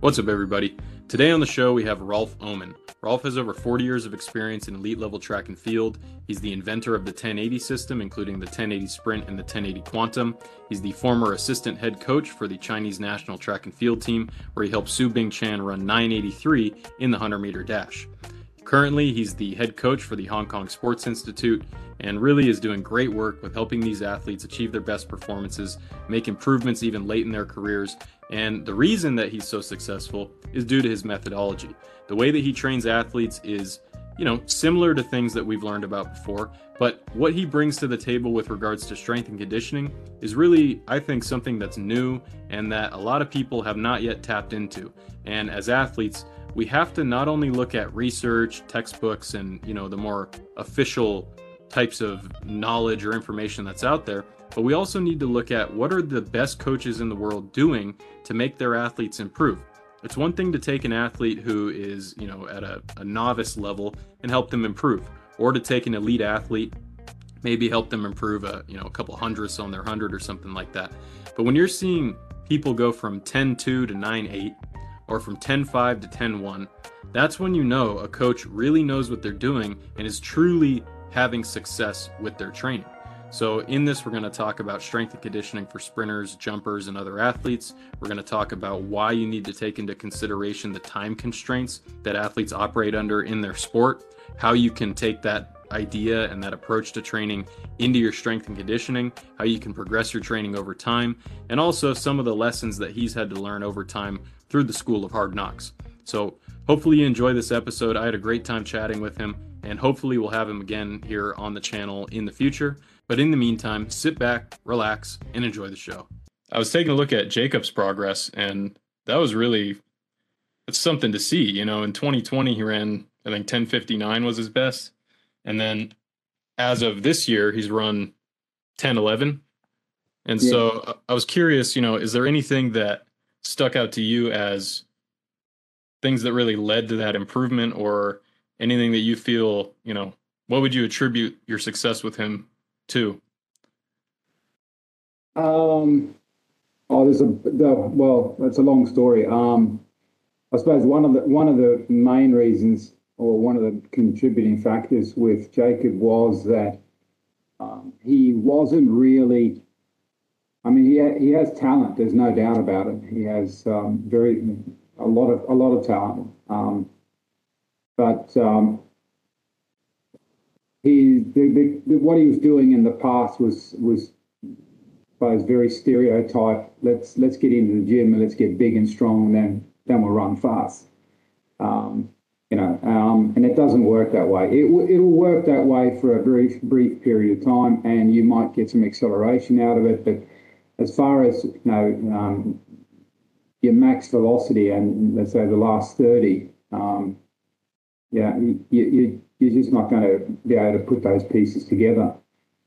What's up, everybody? Today on the show, we have Rolf Ohman. Rolf has over 40 years of experience in elite level track and field. He's the inventor of the 1080 system, including the 1080 Sprint and the 1080 Quantum. He's the former assistant head coach for the Chinese national track and field team, where he helped Su Bingtian run 983 in the 100 meter dash. Currently, he's the head coach for the Hong Kong Sports Institute and really is doing great work with helping these athletes achieve their best performances, make improvements even late in their careers. And the reason that he's so successful is due to his methodology. The way that he trains athletes is, you know, similar to things that we've learned about before, but what he brings to the table with regards to strength and conditioning is really, I think, something that's new and that a lot of people have not yet tapped into. And as athletes, we have to not only look at research, textbooks, and you know the more official types of knowledge or information that's out there, but we also need to look at what are the best coaches in the world doing to make their athletes improve. It's one thing to take an athlete who is, you know, at a, a novice level and help them improve, or to take an elite athlete, maybe help them improve a, you know, a couple hundredths on their hundred or something like that. But when you're seeing people go from 10-2 to 9-8 or from 10-5 to 10-1, that's when you know a coach really knows what they're doing and is truly having success with their training. So, in this, we're going to talk about strength and conditioning for sprinters, jumpers, and other athletes. We're going to talk about why you need to take into consideration the time constraints that athletes operate under in their sport, how you can take that idea and that approach to training into your strength and conditioning, how you can progress your training over time, and also some of the lessons that he's had to learn over time through the School of Hard Knocks. So, hopefully, you enjoy this episode. I had a great time chatting with him, and hopefully, we'll have him again here on the channel in the future. But in the meantime, sit back, relax, and enjoy the show. I was taking a look at Jacob's progress, and that was really it's something to see. You know, in 2020, he ran I think 1059 was his best, and then as of this year, he's run 1011. And yeah. so uh, I was curious, you know, is there anything that stuck out to you as things that really led to that improvement or anything that you feel, you know, what would you attribute your success with him to? Um, oh, there's a the, well, it's a long story. Um, I suppose one of the one of the main reasons, or one of the contributing factors with Jacob was that um, he wasn't really. I mean, he ha- he has talent. There's no doubt about it. He has um, very a lot of a lot of talent. Um, but um, he the, the, the, what he was doing in the past was was was very stereotype. Let's let's get into the gym and let's get big and strong, and then then we'll run fast. Um, you know, um, and it doesn't work that way. It it'll work that way for a brief brief period of time, and you might get some acceleration out of it. But as far as you know, um, your max velocity, and let's say the last thirty, um, yeah, you, you, you're just not going to be able to put those pieces together.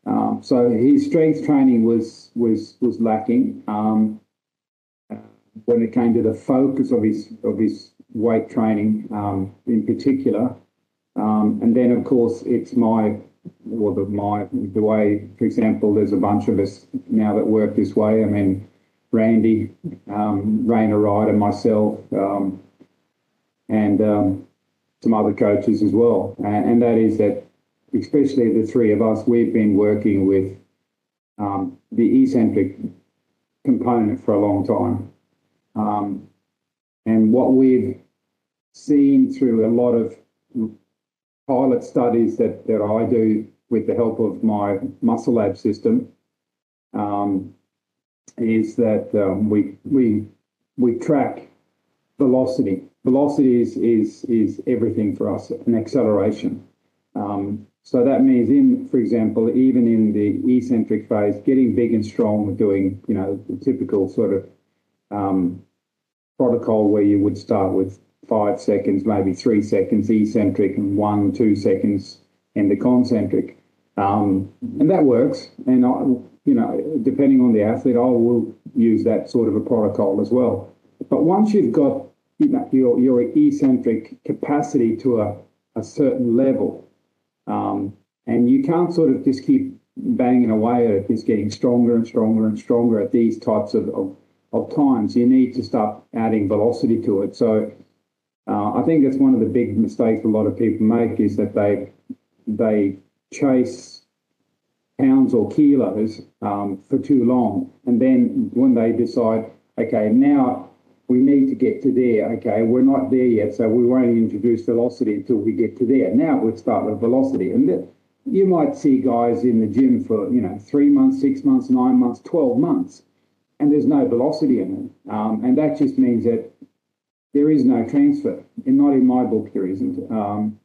Um, so his strength training was was was lacking um, when it came to the focus of his of his weight training um, in particular. Um, and then, of course, it's my or the my the way. For example, there's a bunch of us now that work this way. I mean, Randy, um, Rainer and myself, um, and some other coaches as well. And that is that, especially the three of us, we've been working with um, the eccentric component for a long time. Um, and what we've seen through a lot of pilot studies that, that I do with the help of my muscle lab system um, is that um, we, we, we track velocity velocity is, is, is everything for us, an acceleration. Um, so that means in, for example, even in the eccentric phase, getting big and strong, doing, you know, the typical sort of um, protocol where you would start with five seconds, maybe three seconds eccentric and one, two seconds in the concentric. Um, and that works. And, I, you know, depending on the athlete, I will use that sort of a protocol as well. But once you've got your, your eccentric capacity to a, a certain level. Um, and you can't sort of just keep banging away at it, just getting stronger and stronger and stronger at these types of, of, of times, you need to start adding velocity to it. So uh, I think that's one of the big mistakes a lot of people make is that they they chase pounds or kilos um, for too long, and then when they decide, okay, now we need to get to there. Okay, we're not there yet, so we won't introduce velocity until we get to there. Now we'll start with velocity, and th- you might see guys in the gym for you know three months, six months, nine months, twelve months, and there's no velocity in it, um, and that just means that there is no transfer, and not in my book there isn't. Um,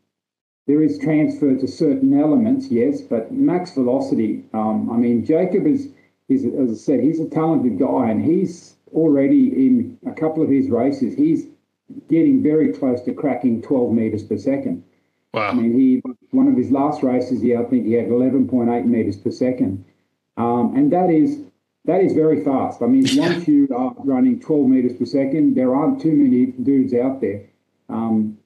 there is transfer to certain elements, yes, but max velocity. Um, I mean, Jacob is, is, as I said, he's a talented guy, and he's already in a couple of his races. He's getting very close to cracking 12 meters per second. Wow. I mean, he one of his last races, yeah, I think he had 11.8 meters per second, um, and that is that is very fast. I mean, once you are running 12 meters per second, there aren't too many dudes out there. Um,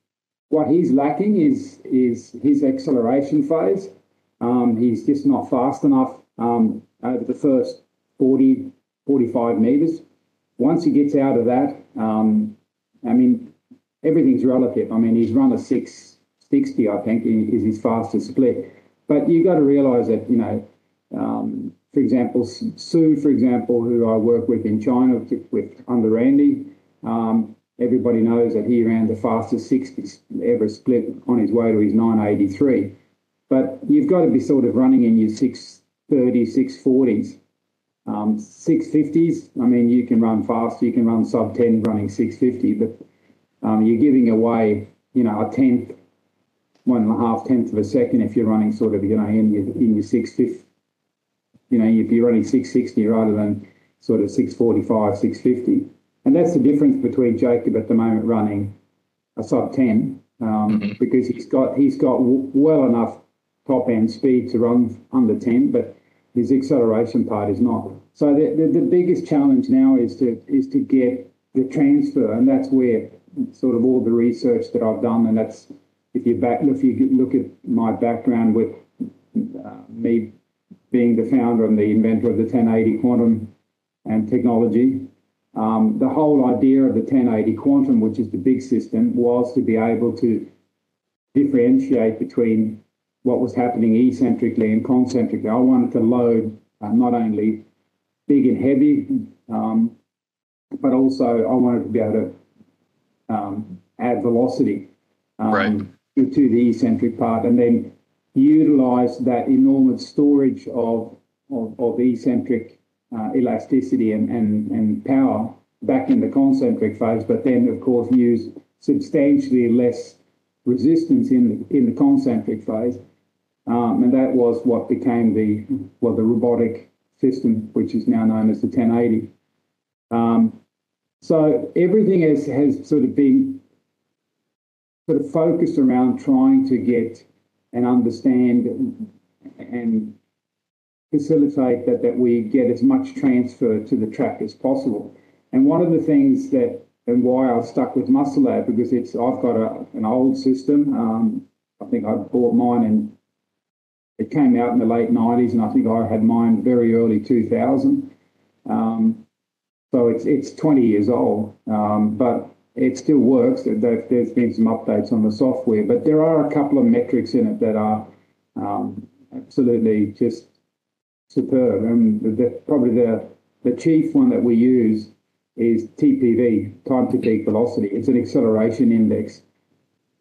what he's lacking is is his acceleration phase. Um, he's just not fast enough um, over the first 40, 45 meters. Once he gets out of that, um, I mean, everything's relative. I mean, he's run a 660, I think, is his fastest split. But you've got to realise that, you know, for example, Su, for example, who I work with in China with under Andy, um, everybody knows that he ran the fastest 60 ever split on his way to his 983. But you've got to be sort of running in your 630, 640s. Um, 650s, I mean, you can run fast, you can run sub 10 running 650, but um, you're giving away, you know, a tenth, one and a half tenth of a second if you're running sort of, you know, in your, in your 650 you know, if you're running 660 rather than sort of 645, 650. And that's the difference between Jacob at the moment running a sub 10 um, mm-hmm. because he's got he's got w- well enough top end speed to run under 10, but his acceleration part is not. So the, the, the biggest challenge now is to is to get the transfer, and that's where sort of all the research that I've done, and that's if you back if you look at my background with uh, me being the founder and the inventor of the 1080 quantum and technology. Um, the whole idea of the 1080 quantum, which is the big system, was to be able to differentiate between what was happening eccentrically and concentrically. I wanted to load uh, not only big and heavy, um, but also I wanted to be able to um, add velocity um, right. to, to the eccentric part, and then utilize that enormous storage of, eccentric uh, elasticity and, power back in the concentric phase, but then, of course, use substantially less resistance in the, in the concentric phase. Um, and that was what became the, robotic system, which is now known as the 1080. Um, so everything has, has sort of been sort of focused around trying to get and understand and facilitate that, that we get as much transfer to the track as possible. And one of the things that and why I stuck with Muscle Lab because it's I've got a, an old system. Um, I think I bought mine and it came out in the late 90s, and I think I had mine very early 2000. Um, so it's it's 20 years old, um, but it still works. There's been some updates on the software, but there are a couple of metrics in it that are um, absolutely just superb. And the, probably the the chief one that we use is TPV, time to peak velocity. It's an acceleration index,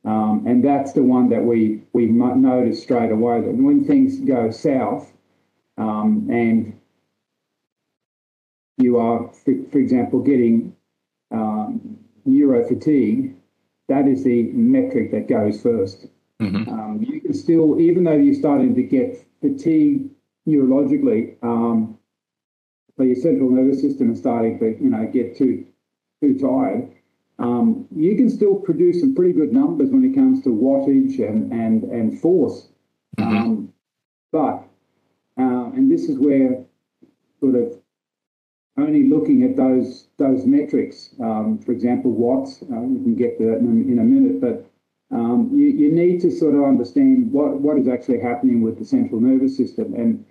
um, and that's the one that we we notice straight away that when things go south, um, and you are, for, for example, getting um, neuro fatigue, that is the metric that goes 1st mm-hmm. um, you can still, even though you're starting to get fatigue neurologically, um, but your central nervous system is starting to, you know, get too too tired. Um, you can still produce some pretty good numbers when it comes to wattage and and and force. Mm-hmm. Um, but uh, and this is where sort of only looking at those those metrics. Um, for example, watts. Uh, we can get to that in, a minute, but um, you, need to sort of understand what, is actually happening with the central nervous system. And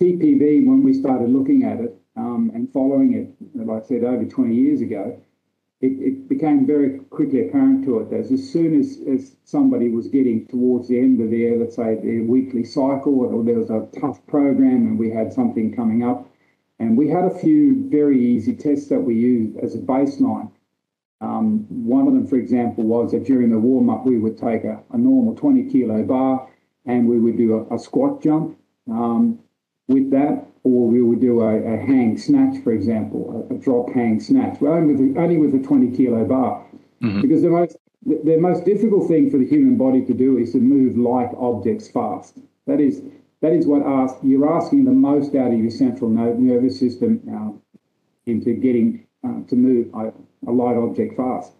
TPV, when we started looking at it, um, and following it, like I said, over 20 years ago, it, became very quickly apparent to that as soon as, as somebody was getting towards the end of their, let's say, their weekly cycle, or there was a tough program and we had something coming up, and we had a few very easy tests that we used as a baseline. Um, one of them, for example, was that during the warm up, we would take a, a normal 20 kilo bar and we would do a, a squat jump um, with that, or we would do a, a hang snatch, for example, a, a, drop hang snatch, well, only with, only with a 20 kilo bar. Mm-hmm. Because the most, the, the most difficult thing for the human body to do is to move light objects fast. That is, that is what ask, you're asking the most out of your central nervous system uh, into getting uh, to move a, a, light object fast.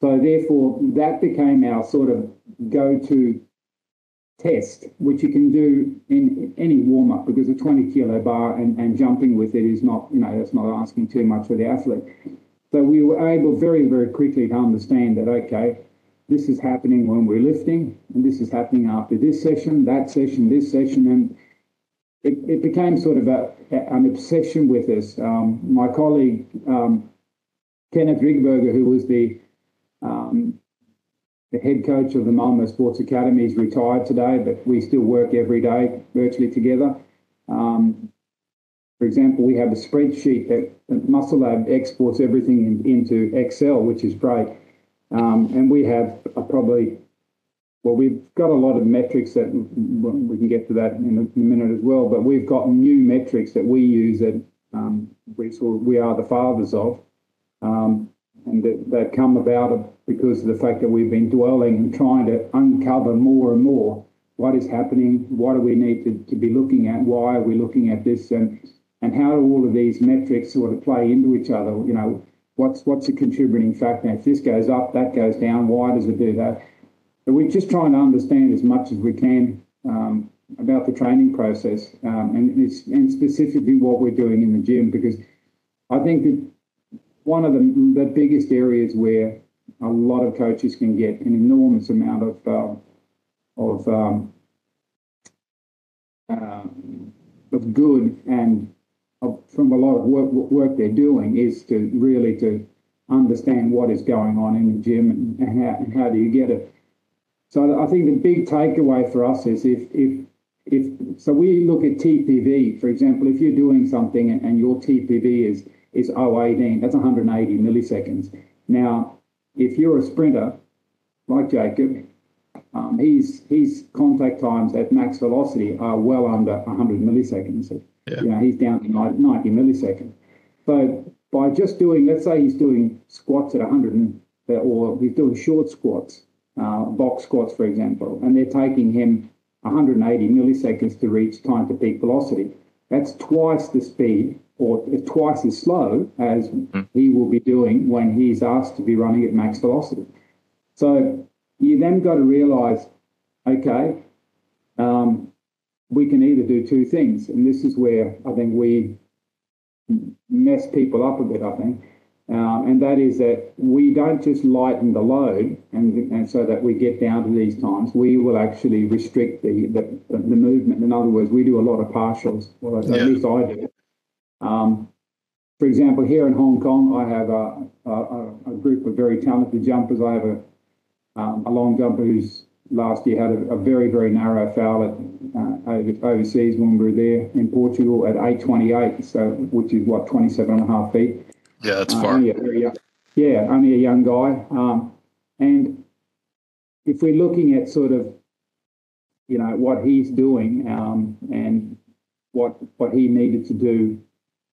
So therefore, that became our sort of go-to test, which you can do in any warm-up because a 20 kilo bar and, and jumping with it is not, you know, that's not asking too much for the athlete. So we were able very, very quickly to understand that, okay, this is happening when we're lifting, and this is happening after this session, that session, this session, and it, it became sort of a, an obsession with us. Um, my colleague um, Kenneth Rigberger, who was the um, the head coach of the Malmo Sports Academy, is retired today, but we still work every day virtually together. Um, for example, we have a spreadsheet that, that Muscle Lab exports everything in, into Excel, which is great. Um, and we have probably, well, we've got a lot of metrics that we can get to that in a, minute as well, but we've got new metrics that we use that um, we, sort of, we are the fathers of. Um, and that, that come about because of the fact that we've been dwelling and trying to uncover more and more what is happening, what do we need to, to be looking at, why are we looking at this, and and how do all of these metrics sort of play into each other? You know, what's what's a contributing factor? If this goes up, that goes down. Why does it do that? But we're just trying to understand as much as we can um, about the training process um, and, and specifically what we're doing in the gym because I think that one of the, the biggest areas where a lot of coaches can get an enormous amount of uh, of um, uh, of good and from a lot of work, work they're doing is to really to understand what is going on in the gym and, how, and how do you get it. So I think the big takeaway for us is if if if so we look at TPV, for example, if you're doing something and, and your TPV is is 018, that's 180 milliseconds. Now, if you're a sprinter like Jacob, um, his his contact times at max velocity are well under 100 milliseconds. Yeah. You know, he's down to 90 milliseconds. So by just doing, let's say he's doing squats at 100, and, or he's doing short squats, uh, box squats, for example, and they're taking him 180 milliseconds to reach time to peak velocity. That's twice the speed or twice as slow as mm. he will be doing when he's asked to be running at max velocity. So you then got to realize, okay, um, we can either do two things, and this is where I think we mess people up a bit. I think, uh, and that is that we don't just lighten the load, and, and so that we get down to these times. We will actually restrict the the, the movement. In other words, we do a lot of partials. Well, yeah. at least I do. Um, for example, here in Hong Kong, I have a, a, a group of very talented jumpers. I have a, um, a long jumper who's last year had a, a very, very narrow foul at, uh, overseas when we were there in Portugal at 8.28, so which is what, 27 and a half feet. Yeah, that's uh, far. Only young, yeah, only a young guy. Um, and if we're looking at sort of, you know, what he's doing um, and what what he needed to do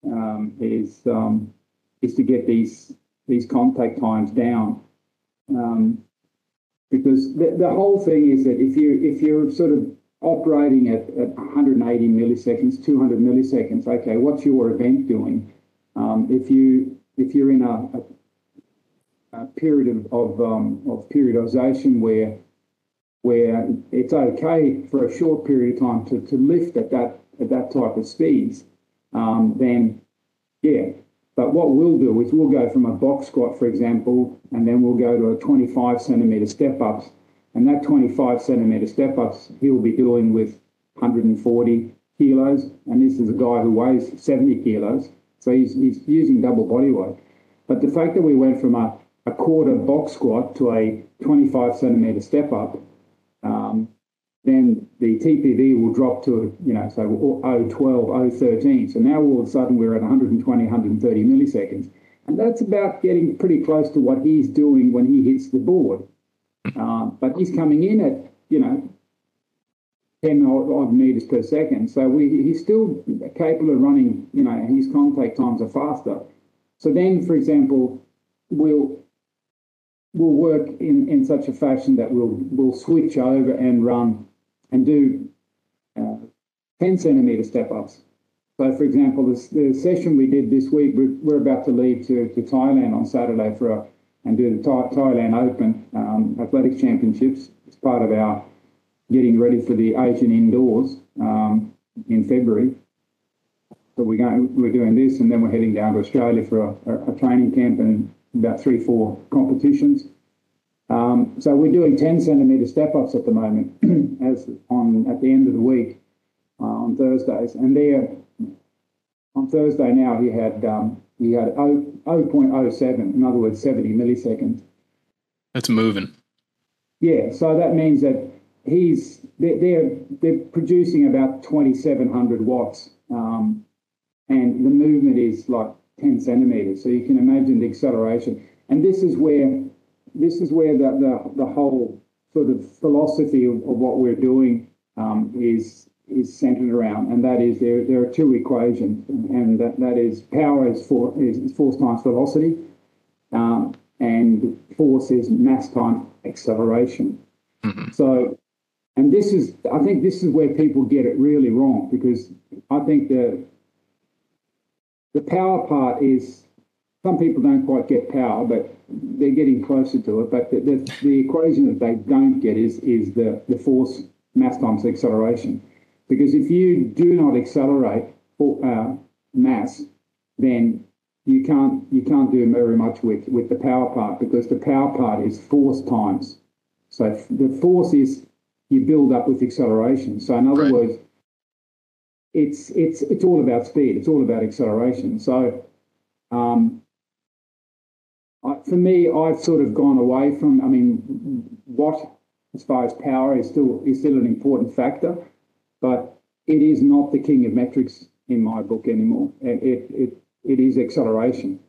um, is um, is to get these these contact times down. Um, because the, the whole thing is that if you if you're sort of operating at, at 180 milliseconds, 200 milliseconds, okay, what's your event doing? Um, if you if you're in a, a, a period of of, um, of periodization where where it's okay for a short period of time to, to lift at that at that type of speeds, um, then yeah, but what we'll do is we'll go from a box squat, for example, and then we'll go to a 25 centimeter step ups. And that 25 centimeter step ups, he'll be doing with 140 kilos. And this is a guy who weighs 70 kilos. So he's, he's using double body weight. But the fact that we went from a, a quarter box squat to a 25 centimeter step up, then the TPV will drop to, you know, so 012, 013. So now all of a sudden we're at 120, 130 milliseconds. And that's about getting pretty close to what he's doing when he hits the board. Uh, but he's coming in at, you know, 10 odd meters per second. So we, he's still capable of running, you know, his contact times are faster. So then, for example, we'll we'll work in, in such a fashion that we'll we'll switch over and run and do uh, 10 centimeter step ups. So, for example, the session we did this week, we're, we're about to leave to, to Thailand on Saturday for a, and do the Thai, Thailand Open um, Athletics Championships. It's part of our getting ready for the Asian Indoors um, in February. So we're going, we're doing this, and then we're heading down to Australia for a, a training camp and about three, four competitions. Um, so we're doing 10 centimeter step ups at the moment, as on at the end of the week uh, on Thursdays, and there on Thursday now he had um, he had 0, 0.07, in other words, 70 milliseconds. That's moving. Yeah, so that means that he's they're they're, they're producing about 2,700 watts, um, and the movement is like 10 centimeters. So you can imagine the acceleration, and this is where this is where the the, the whole sort of philosophy of, of what we're doing um, is is centered around, and that is there, there are two equations, and that, that is power is, for, is force times velocity, um, and force is mass times acceleration. Mm-hmm. So, and this is, I think this is where people get it really wrong because I think the the power part is some people don't quite get power, but they're getting closer to it. But the, the, the equation that they don't get is is the, the force mass times acceleration. Because if you do not accelerate for, uh, mass, then you can't you can't do very much with with the power part because the power part is force times. So the force is you build up with acceleration. So in other right. words, it's it's it's all about speed. It's all about acceleration. So um, For me, I've sort of gone away from. I mean, what as far as power is still is still an important factor, but it is not the king of metrics in my book anymore. It, it, it, it is acceleration.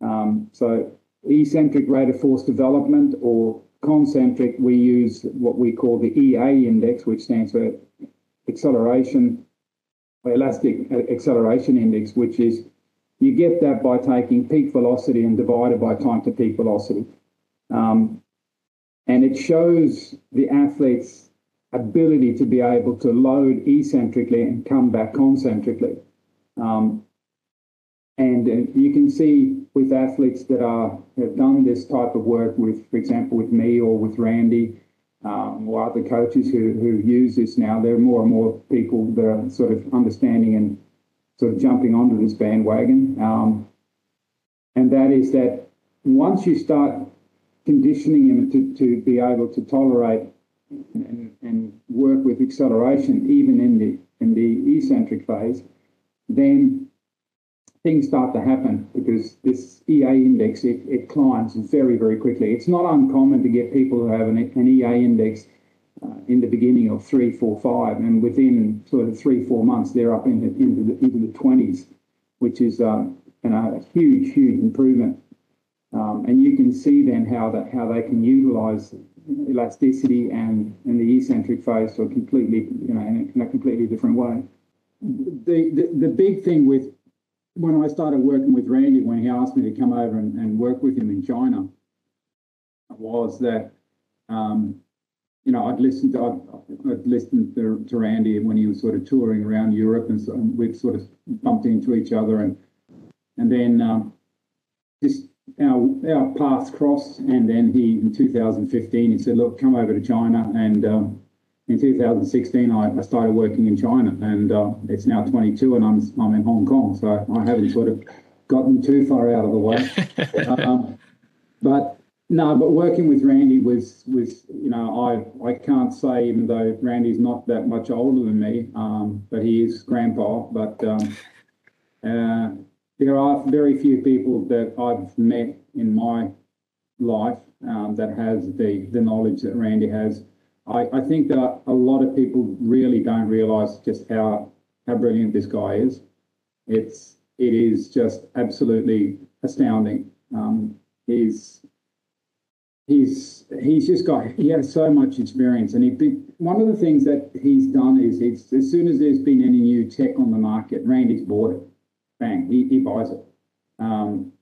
Um, so eccentric rate of force development or concentric, we use what we call the EA index, which stands for acceleration, elastic acceleration index, which is you get that by taking peak velocity and divided by time to peak velocity. Um, and it shows the athletes ability to be able to load eccentrically and come back concentrically. Um, and uh, you can see with athletes that are have done this type of work with, for example, with me or with Randy um, or other coaches who, who use this now, there are more and more people that are sort of understanding and sort of jumping onto this bandwagon. Um, and that is that once you start conditioning them to, to be able to tolerate and, and work with acceleration even in the in the eccentric phase, then things start to happen because this EA index it, it climbs very very quickly. It's not uncommon to get people who have an, an EA index in the beginning of three, four, five, and within sort of three, four months they're up into into the into the twenties, which is um, a huge huge improvement. Um, and you can see then how that how they can utilize elasticity and, and the eccentric phase to a completely, you know, in a, in a completely different way. The, the, the big thing with when I started working with Randy, when he asked me to come over and, and work with him in China, was that, um, you know, I'd listened to, I'd, I'd listened to, to, Randy when he was sort of touring around Europe and, so, and we'd sort of bumped into each other and, and then um, just our our paths crossed, and then he in 2015 he said, "Look, come over to China." And um, in 2016, I, I, started working in China, and uh, it's now 22, and I'm I'm in Hong Kong, so I haven't sort of gotten too far out of the way. um, but no, but working with Randy was was you know I I can't say even though Randy's not that much older than me, um, but he is grandpa, but. Um, uh, there are very few people that I've met in my life um, that has the, the knowledge that Randy has. I, I think that a lot of people really don't realise just how how brilliant this guy is. It's it is just absolutely astounding. Um, he's he's he's just got he has so much experience, and he one of the things that he's done is it's as soon as there's been any new tech on the market, Randy's bought it, bang, he, he buys it, um,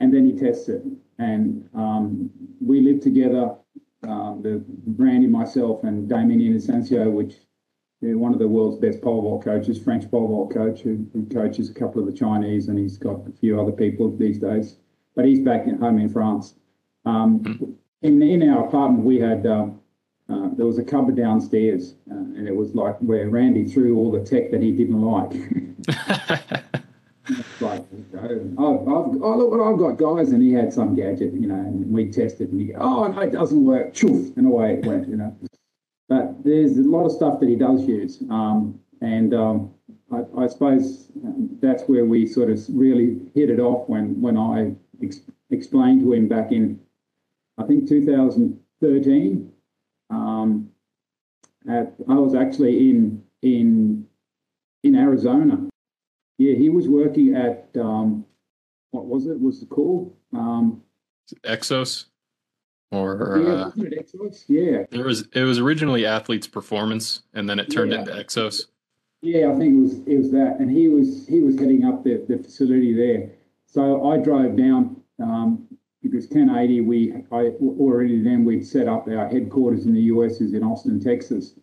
and then he tests it, and um, we live together. Um, the Randy, myself, and Damien Inocencio, which one of the world's best pole vault coaches, French pole vault coach, who, who, coaches a couple of the Chinese, and he's got a few other people these days. But he's back at home in France. Um, in in our apartment, we had uh, uh, there was a cupboard downstairs, uh, and it was like where Randy threw all the tech that he didn't like. like, I've, I've, oh, look what I've got, guys. And he had some gadget, you know, and we tested, and he, oh, no, it doesn't work. Choof, and away it went, you know. But there's a lot of stuff that he does use. Um, and um, I, I, suppose that's where we sort of really hit it off when, when I ex- explained to him back in, I think, 2013. Um, at, I was actually in in in Arizona. Yeah, he was working at um, what was it? Was it called? Um, Exos or yeah, uh, Exos? yeah. It was it was originally Athletes Performance, and then it turned yeah. into Exos. Yeah, I think it was it was that, and he was he was heading up the, the facility there. So I drove down um, because 1080 we I already then we'd set up our headquarters in the US is in Austin, Texas,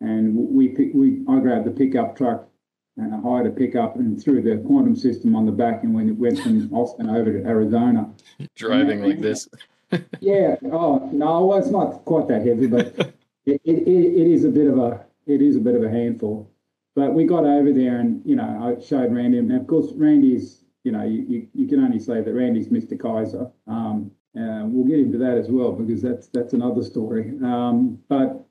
and we we I grabbed the pickup truck and I hired a pickup and threw the quantum system on the back and when it went from Austin over to Arizona. Driving like this yeah. Oh no, well, it's not quite that heavy, but it, it, it is a bit of a it is a bit of a handful. But we got over there, and you know, I showed Randy, and of course, Randy's you know, you, you, can only say that Randy's Mr. Keiser. Um, uh, we'll get into that as well because that's that's another story. Um, but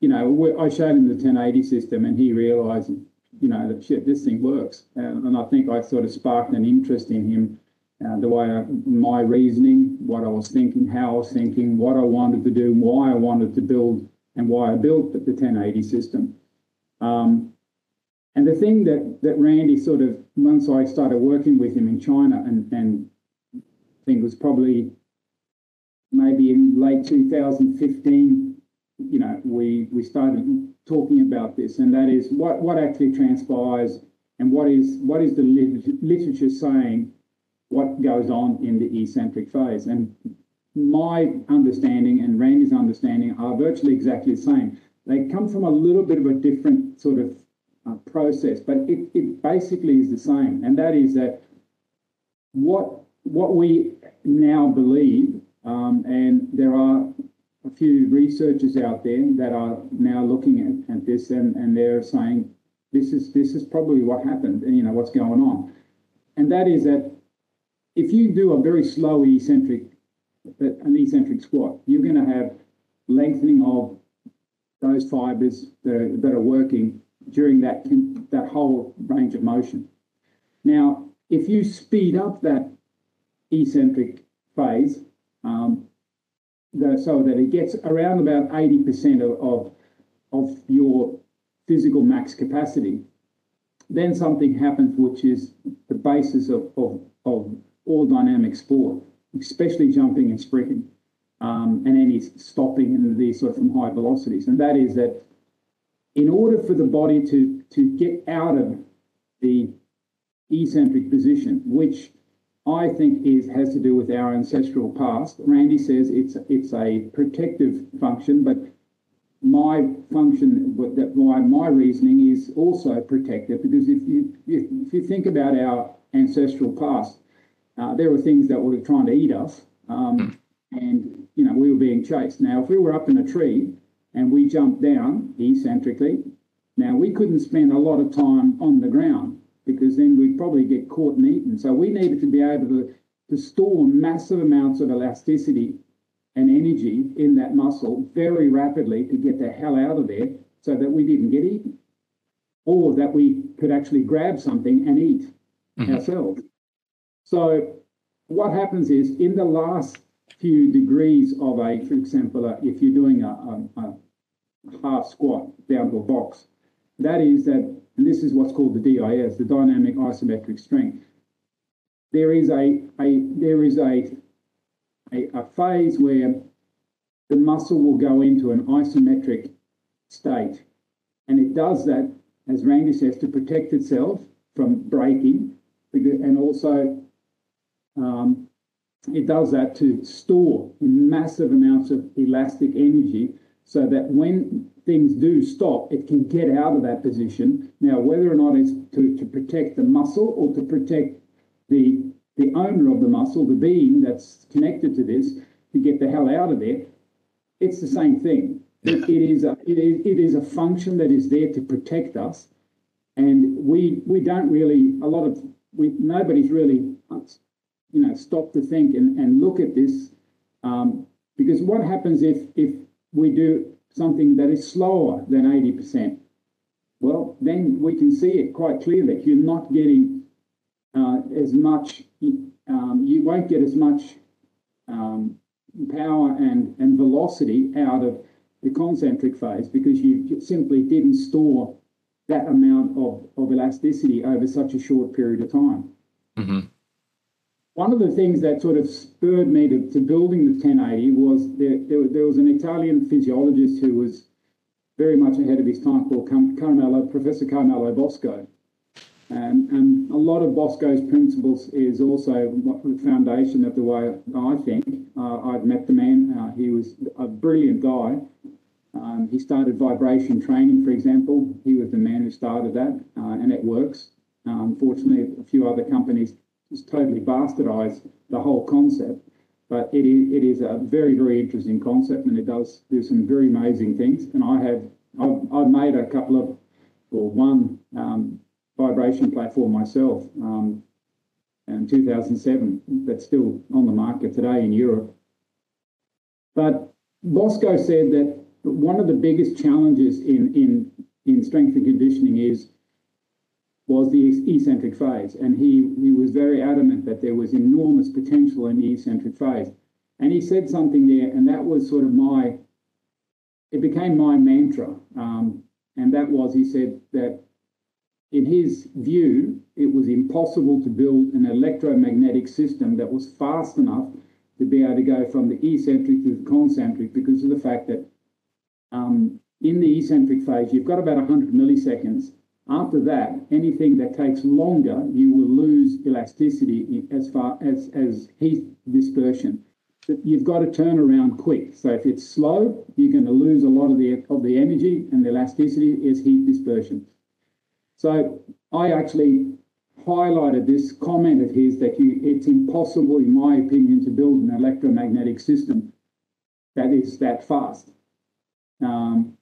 you know, I showed him the 1080 system, and he realised, you know, that shit, this thing works. And, and I think I sort of sparked an interest in him uh, the way I, my reasoning, what I was thinking, how I was thinking, what I wanted to do, why I wanted to build, and why I built the 1080 system. Um, and the thing that that Randy sort of once I started working with him in China, and and I think it was probably maybe in late 2015, you know, we we started talking about this, and that is what what actually transpires and what is what is the literature saying what goes on in the eccentric phase. And my understanding and Randy's understanding are virtually exactly the same. They come from a little bit of a different sort of uh, process, but it, it basically is the same. And that is that what what we now believe, um, and there are a few researchers out there that are now looking at, at this and, and they're saying this is this is probably what happened, you know, what's going on. And that is that if you do a very slow eccentric, an eccentric squat, you're going to have lengthening of those fibers that are, that are working during that, that whole range of motion. Now, if you speed up that eccentric phase, um, so that it gets around about 80% of, of, of your physical max capacity, then something happens which is the basis of, of, of all dynamic sport, especially jumping and sprinting, um, and any stopping and these sort of from high velocities. And that is that in order for the body to, to get out of the eccentric position, which I think is has to do with our ancestral past. Randy says it's it's a protective function, but my function that why my reasoning is also protective because if you if you think about our ancestral past, uh, there were things that were trying to eat us, um, hmm. and you know we were being chased. Now, if we were up in a tree and we jumped down eccentrically, now we couldn't spend a lot of time on the ground because then we'd probably get caught and eaten. So we needed to be able to, to store massive amounts of elasticity and energy in that muscle very rapidly to get the hell out of there so that we didn't get eaten or that we could actually grab something and eat mm-hmm. ourselves. So what happens is in the last few degrees of a, for example, if you're doing a, a, a, half squat down to a box, that is that, and this is what's called the DIS, the dynamic isometric strength. There is a, a there is a, a, a phase where the muscle will go into an isometric state. And it does that, as Randy says, to protect itself from breaking and also um, it does that to store massive amounts of elastic energy so that when things do stop, it can get out of that position. Now, whether or not it's to, to protect the muscle or to protect the, the owner of the muscle, the being that's connected to this, to get the hell out of there, it's the same thing. It, it, is a, it, is, it is a function that is there to protect us. And we, we don't really, a lot of, we, nobody's really you know, stop to think and, and look at this. Um, because what happens if, if we do something that is slower than 80%? Well, then we can see it quite clearly. You're not getting uh, as much, um, you won't get as much um, power and, and velocity out of the concentric phase because you simply didn't store that amount of, of elasticity over such a short period of time. Mm-hmm one of the things that sort of spurred me to, to building the 1080 was there, there, there, was an Italian physiologist who was very much ahead of his time called Carmelo, Professor Carmelo Bosco. And, and a lot of Bosco's principles is also the foundation of the way I think. Uh, I've met the man. Uh, he was a brilliant guy. Um, he started vibration training, for example. He was the man who started that, uh, and it works. Uh, unfortunately, a few other companies just totally bastardise the whole concept. But it is, it is a very, very interesting concept and it does do some very amazing things. And I have, I've, I've made a couple of, or one um, vibration platform myself um, in 2007 that's still on the market today in Europe. But Bosco said that one of the biggest challenges in, in, in strength and conditioning is was the eccentric phase. And he, he was very adamant that there was enormous potential in the eccentric phase. And he said something there, and that was sort of my, it became my mantra. Um, and that was, he said that in his view, it was impossible to build an electromagnetic system that was fast enough to be able to go from the eccentric to the concentric because of the fact that um, in the eccentric phase, you've got about 100 milliseconds after that, anything that takes longer, you will lose elasticity as far as, as heat dispersion. You've got to turn around quick. So if it's slow, you're going to lose a lot of the of the energy and the elasticity is heat dispersion. So I actually highlighted this comment of his that you, it's impossible, in my opinion, to build an electromagnetic system that is that fast. Um,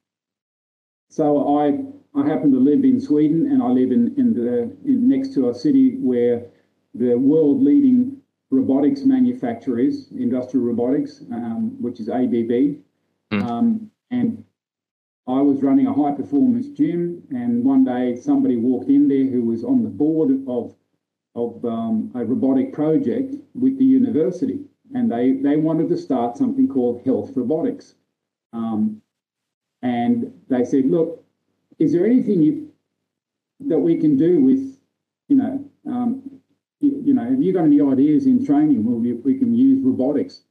so I I happen to live in Sweden, and I live in in the in, next to a city where the world leading robotics manufacturer is industrial robotics, um, which is ABB. Mm. Um, and I was running a high performance gym, and one day somebody walked in there who was on the board of of um, a robotic project with the university, and they they wanted to start something called health robotics. Um, and they said, look, is there anything you, that we can do with, you know, um, you, you, know, have you got any ideas in training where we, we can use robotics?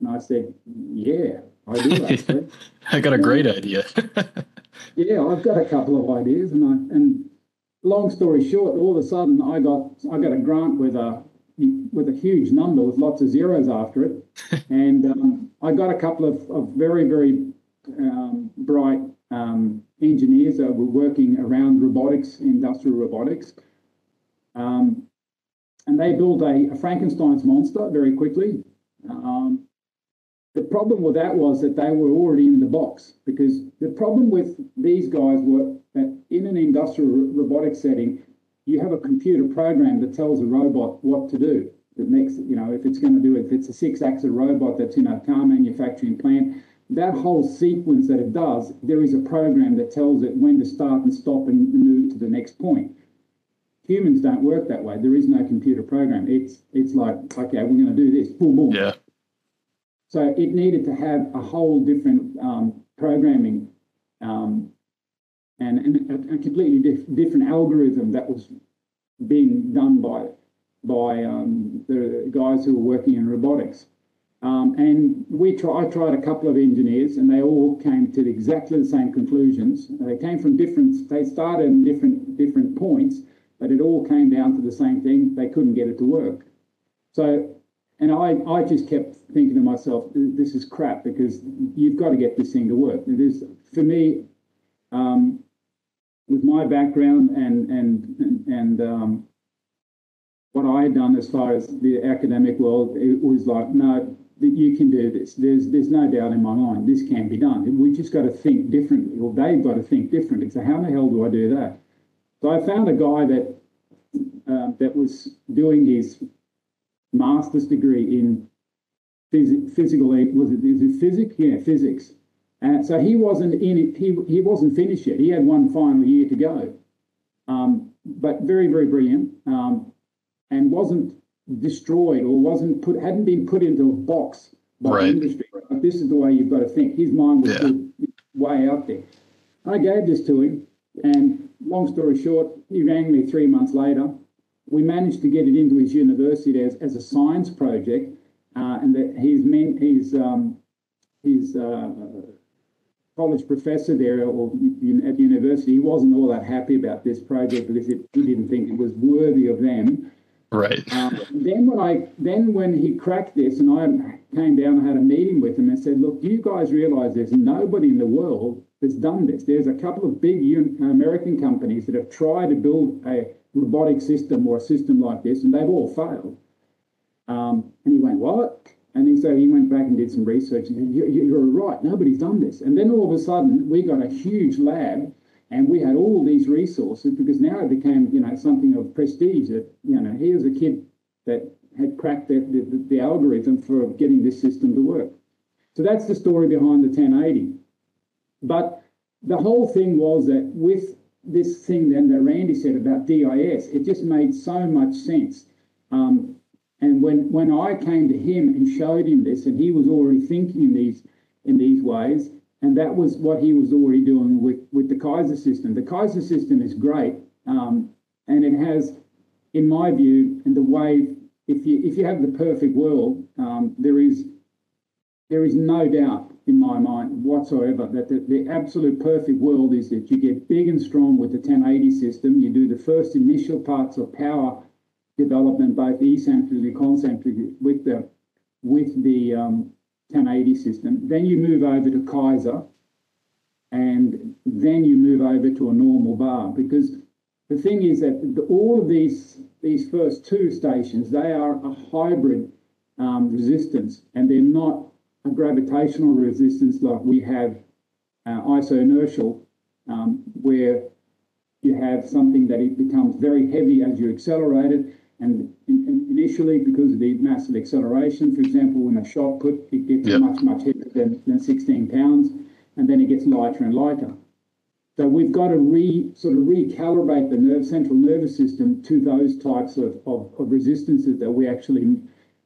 And I said, yeah, I do actually. I got a great idea. yeah, I've got a couple of ideas, and I and long story short, all of a sudden I got I got a grant with a with a huge number with lots of zeros after it, and um, I got a couple of, of very very um, bright engineers that were working around robotics, industrial robotics. Um, and they built a, a, Frankenstein's monster very quickly. Um, the problem with that was that they were already in the box because the problem with these guys were that in an industrial robotic setting, you have a computer program that tells a robot what to do. The next, you know, if it's going to do, if it's a six-axis robot that's in a car manufacturing plant, that whole sequence that it does, there is a program that tells it when to start and stop and move to the next point. humans don't work that way. There is no computer program. It's it's like okay, we're going to do this. Boom, boom. Yeah. So it needed to have a whole different um, programming um, and, and a, a completely diff- different algorithm that was being done by by um, the guys who were working in robotics. Um, and we try, I tried a couple of engineers, and they all came to exactly the same conclusions. They came from different. They started in different different points, but it all came down to the same thing. They couldn't get it to work. So, and I, I just kept thinking to myself, this is crap because you've got to get this thing to work. It is for me, um, with my background and and and, and um, what I had done as far as the academic world, it was like, no, you can do this. There's there's no doubt in my mind this can be done. We just got to think differently, or they've got to think differently. So how the hell do I do that? So I found a guy that uh, that was doing his master's degree in phys- physical. Was it is it physics? Yeah, physics. And so he wasn't in it. He he wasn't finished yet. He had one final year to go. Um, but very very brilliant. Um, and wasn't destroyed or wasn't put hadn't been put into a box by right. the industry. Like, this is the way you've got to think. His mind was yeah. way out there. I gave this to him, and long story short, he rang me three months later. We managed to get it into his university as, as a science project, uh, and that he's meant his um, he's uh, college professor there or at the university. He wasn't all that happy about this project because it, he didn't think it was worthy of them Right. Um, then when I then when he cracked this and I came down and had a meeting with him and said, look, do you guys realize there's nobody in the world that's done this? There's a couple of big American companies that have tried to build a robotic system or a system like this, and they've all failed. Um, and he went, what? And he, so he went back and did some research and said, you're right, nobody's done this. And then all of a sudden, we got a huge lab and we had all these resources because now it became, you know, something of prestige that, you know, here's a kid that had cracked the, the, the algorithm for getting this system to work. So that's the story behind the 1080. But the whole thing was that with this thing then that Randy said about DIS, it just made so much sense. Um, and when when I came to him and showed him this, and he was already thinking in these in these ways, and that was what he was already doing with, with the Keiser system. The Keiser system is great, um, and it has, in my view, and the way if you if you have the perfect world, um, there is there is no doubt in my mind whatsoever that the, the absolute perfect world is that you get big and strong with the 1080 system. You do the first initial parts of power development, both eccentric and concentric, with the with the um, 1080 system. Then you move over to Keiser, and then you move over to a normal bar because the thing is that the, all of these these first two stations they are a hybrid um, resistance, and they're not a gravitational resistance like we have uh, isoinertial, um, where you have something that it becomes very heavy as you accelerate it, and in, in initially, because of the massive acceleration, for example, when a shot put, it gets yep. much, much heavier than, than 16 pounds, and then it gets lighter and lighter. So we've got to re sort of recalibrate the nerve, central nervous system to those types of, of, of resistances that we actually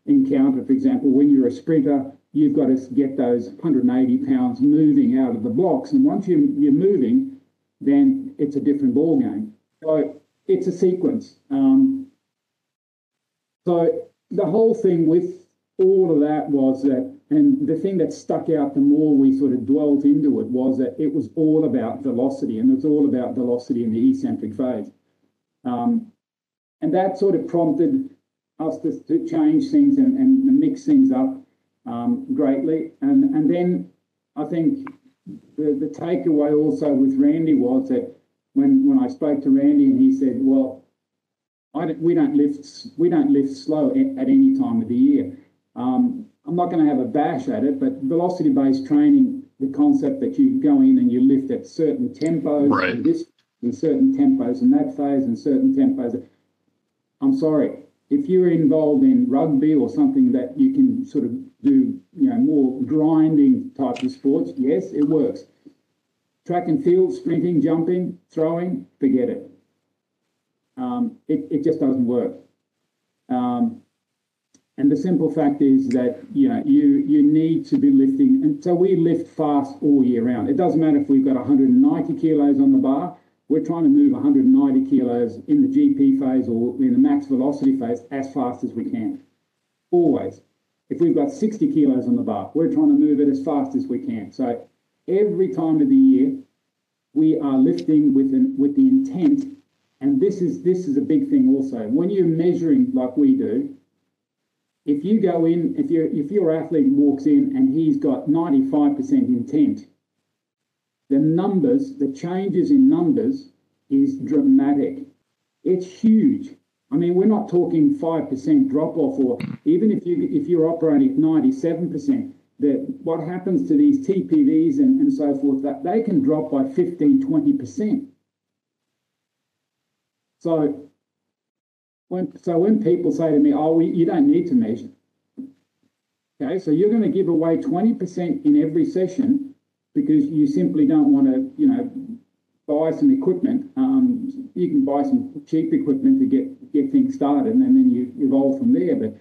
encounter. For example, when you're a sprinter, you've got to get those 180 pounds moving out of the blocks. And once you, you're moving, then it's a different ball game. So it's a sequence. Um, so the whole thing with all of that was that, and the thing that stuck out the more we sort of dwelt into it was that it was all about velocity, and it was all about velocity in the eccentric phase. Um, and that sort of prompted us to, to change things and, and, mix things up um, greatly. And, and then I think the, the takeaway also with Randy was that when, when I spoke to Randy and he said, well, don't, we don't lift we don't lift slow at, at any time of the year. Um, I'm not going to have a bash at it, but velocity-based training, the concept that you go in and you lift at certain tempos, right. and this in certain tempos in that phase and certain tempos. I'm sorry, if you're involved in rugby or something that you can sort of do, you know, more grinding type of sports, yes, it works. Track and field, sprinting, jumping, throwing, forget it. Um, it, it just doesn't work. Um, and the simple fact is that you know you you need to be lifting, and so we lift fast all year round. It doesn't matter if we've got 190 kilos on the bar. We're trying to move 190 kilos in the GP phase or in the max velocity phase as fast as we can. Always. If we've got 60 kilos on the bar, we're trying to move it as fast as we can. So every time of the year, we are lifting with an, with the intent, and this is this is a big thing also. When you're measuring like we do, if you go in, if you if your athlete walks in and he's got 95% intent, the numbers, the changes in numbers is dramatic. It's huge. I mean, we're not talking 5% drop off, or even if you if you're operating at 97%, that what happens to these TPVs and, and so forth, that they can drop by 15, 20%. So when, so when people say to me, oh, we, you don't need to measure. Okay, so you're going to give away 20% in every session because you simply don't want to, you know, buy some equipment. Um, you can buy some cheap equipment to get, get things started and then you evolve from there. But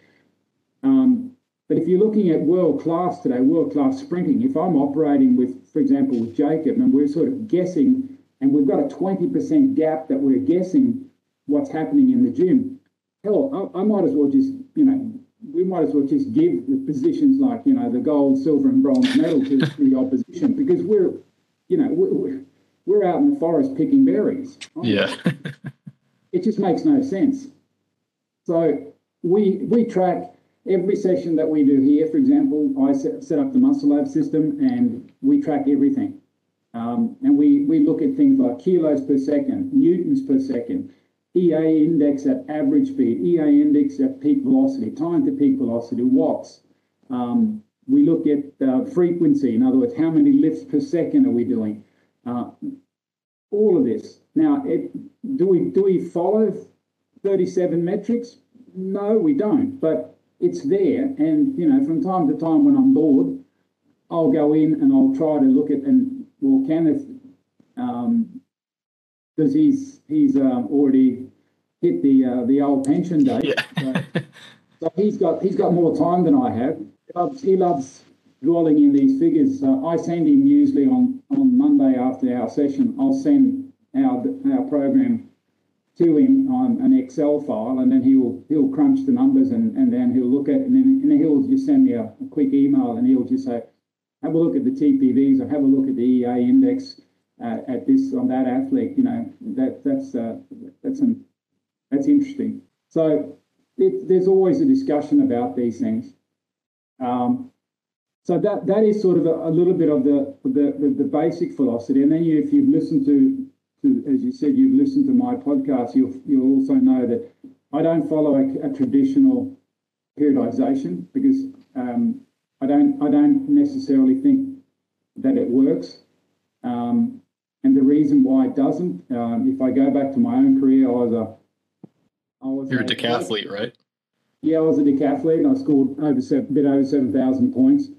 um, but if you're looking at world class today, world class sprinting, if I'm operating with, for example, with Jacob, and we're sort of guessing, and we've got a 20% gap that we're guessing what's happening in the gym, hell, I, I, might as well just, you know, we might as well just give the positions like, you know, the gold, silver, and bronze medal to, to the opposition because we're, you know, we're, we're out in the forest picking berries. Yeah. it just makes no sense. So we we track every session that we do here. For example, I set, set up the Muscle Lab system and we track everything. Um, and we, we look at things like kilos per second, newtons per second, EA index at average speed, EA index at peak velocity, time to peak velocity, watts. Um, we look at uh, frequency, in other words, how many lifts per second are we doing? Uh, all of this. Now, it, do we do we follow 37 metrics? No, we don't. But it's there, and you know, from time to time when I'm bored, I'll go in and I'll try to look at and well, Kenneth, um, because he's he's uh, already hit the uh, the old pension date. Yeah. so, so, he's got he's got more time than I have. He loves, he loves dwelling in these figures. Uh, I send him usually on on Monday after our session. I'll send our our program to him on an Excel file, and then he'll he'll crunch the numbers, and, and then he'll look at it, and then, and then he'll just send me a, a quick email, and he'll just say, have a look at the TPVs, or have a look at the EA index at this on that athlete. You know that that's uh, that's an that's interesting. So it, there's always a discussion about these things. Um, so that that is sort of a, a little bit of the, the, the the basic philosophy, and then you, if you've listened to to as you said, you've listened to my podcast, you'll you'll also know that I don't follow a, a traditional periodization because um, I don't I don't necessarily think that it works. Um, and the reason why it doesn't, um, if I go back to my own career, I was a I was You're a decathlete, right? Yeah, I was a decathlete and I scored over seven, bit over 7,000 points.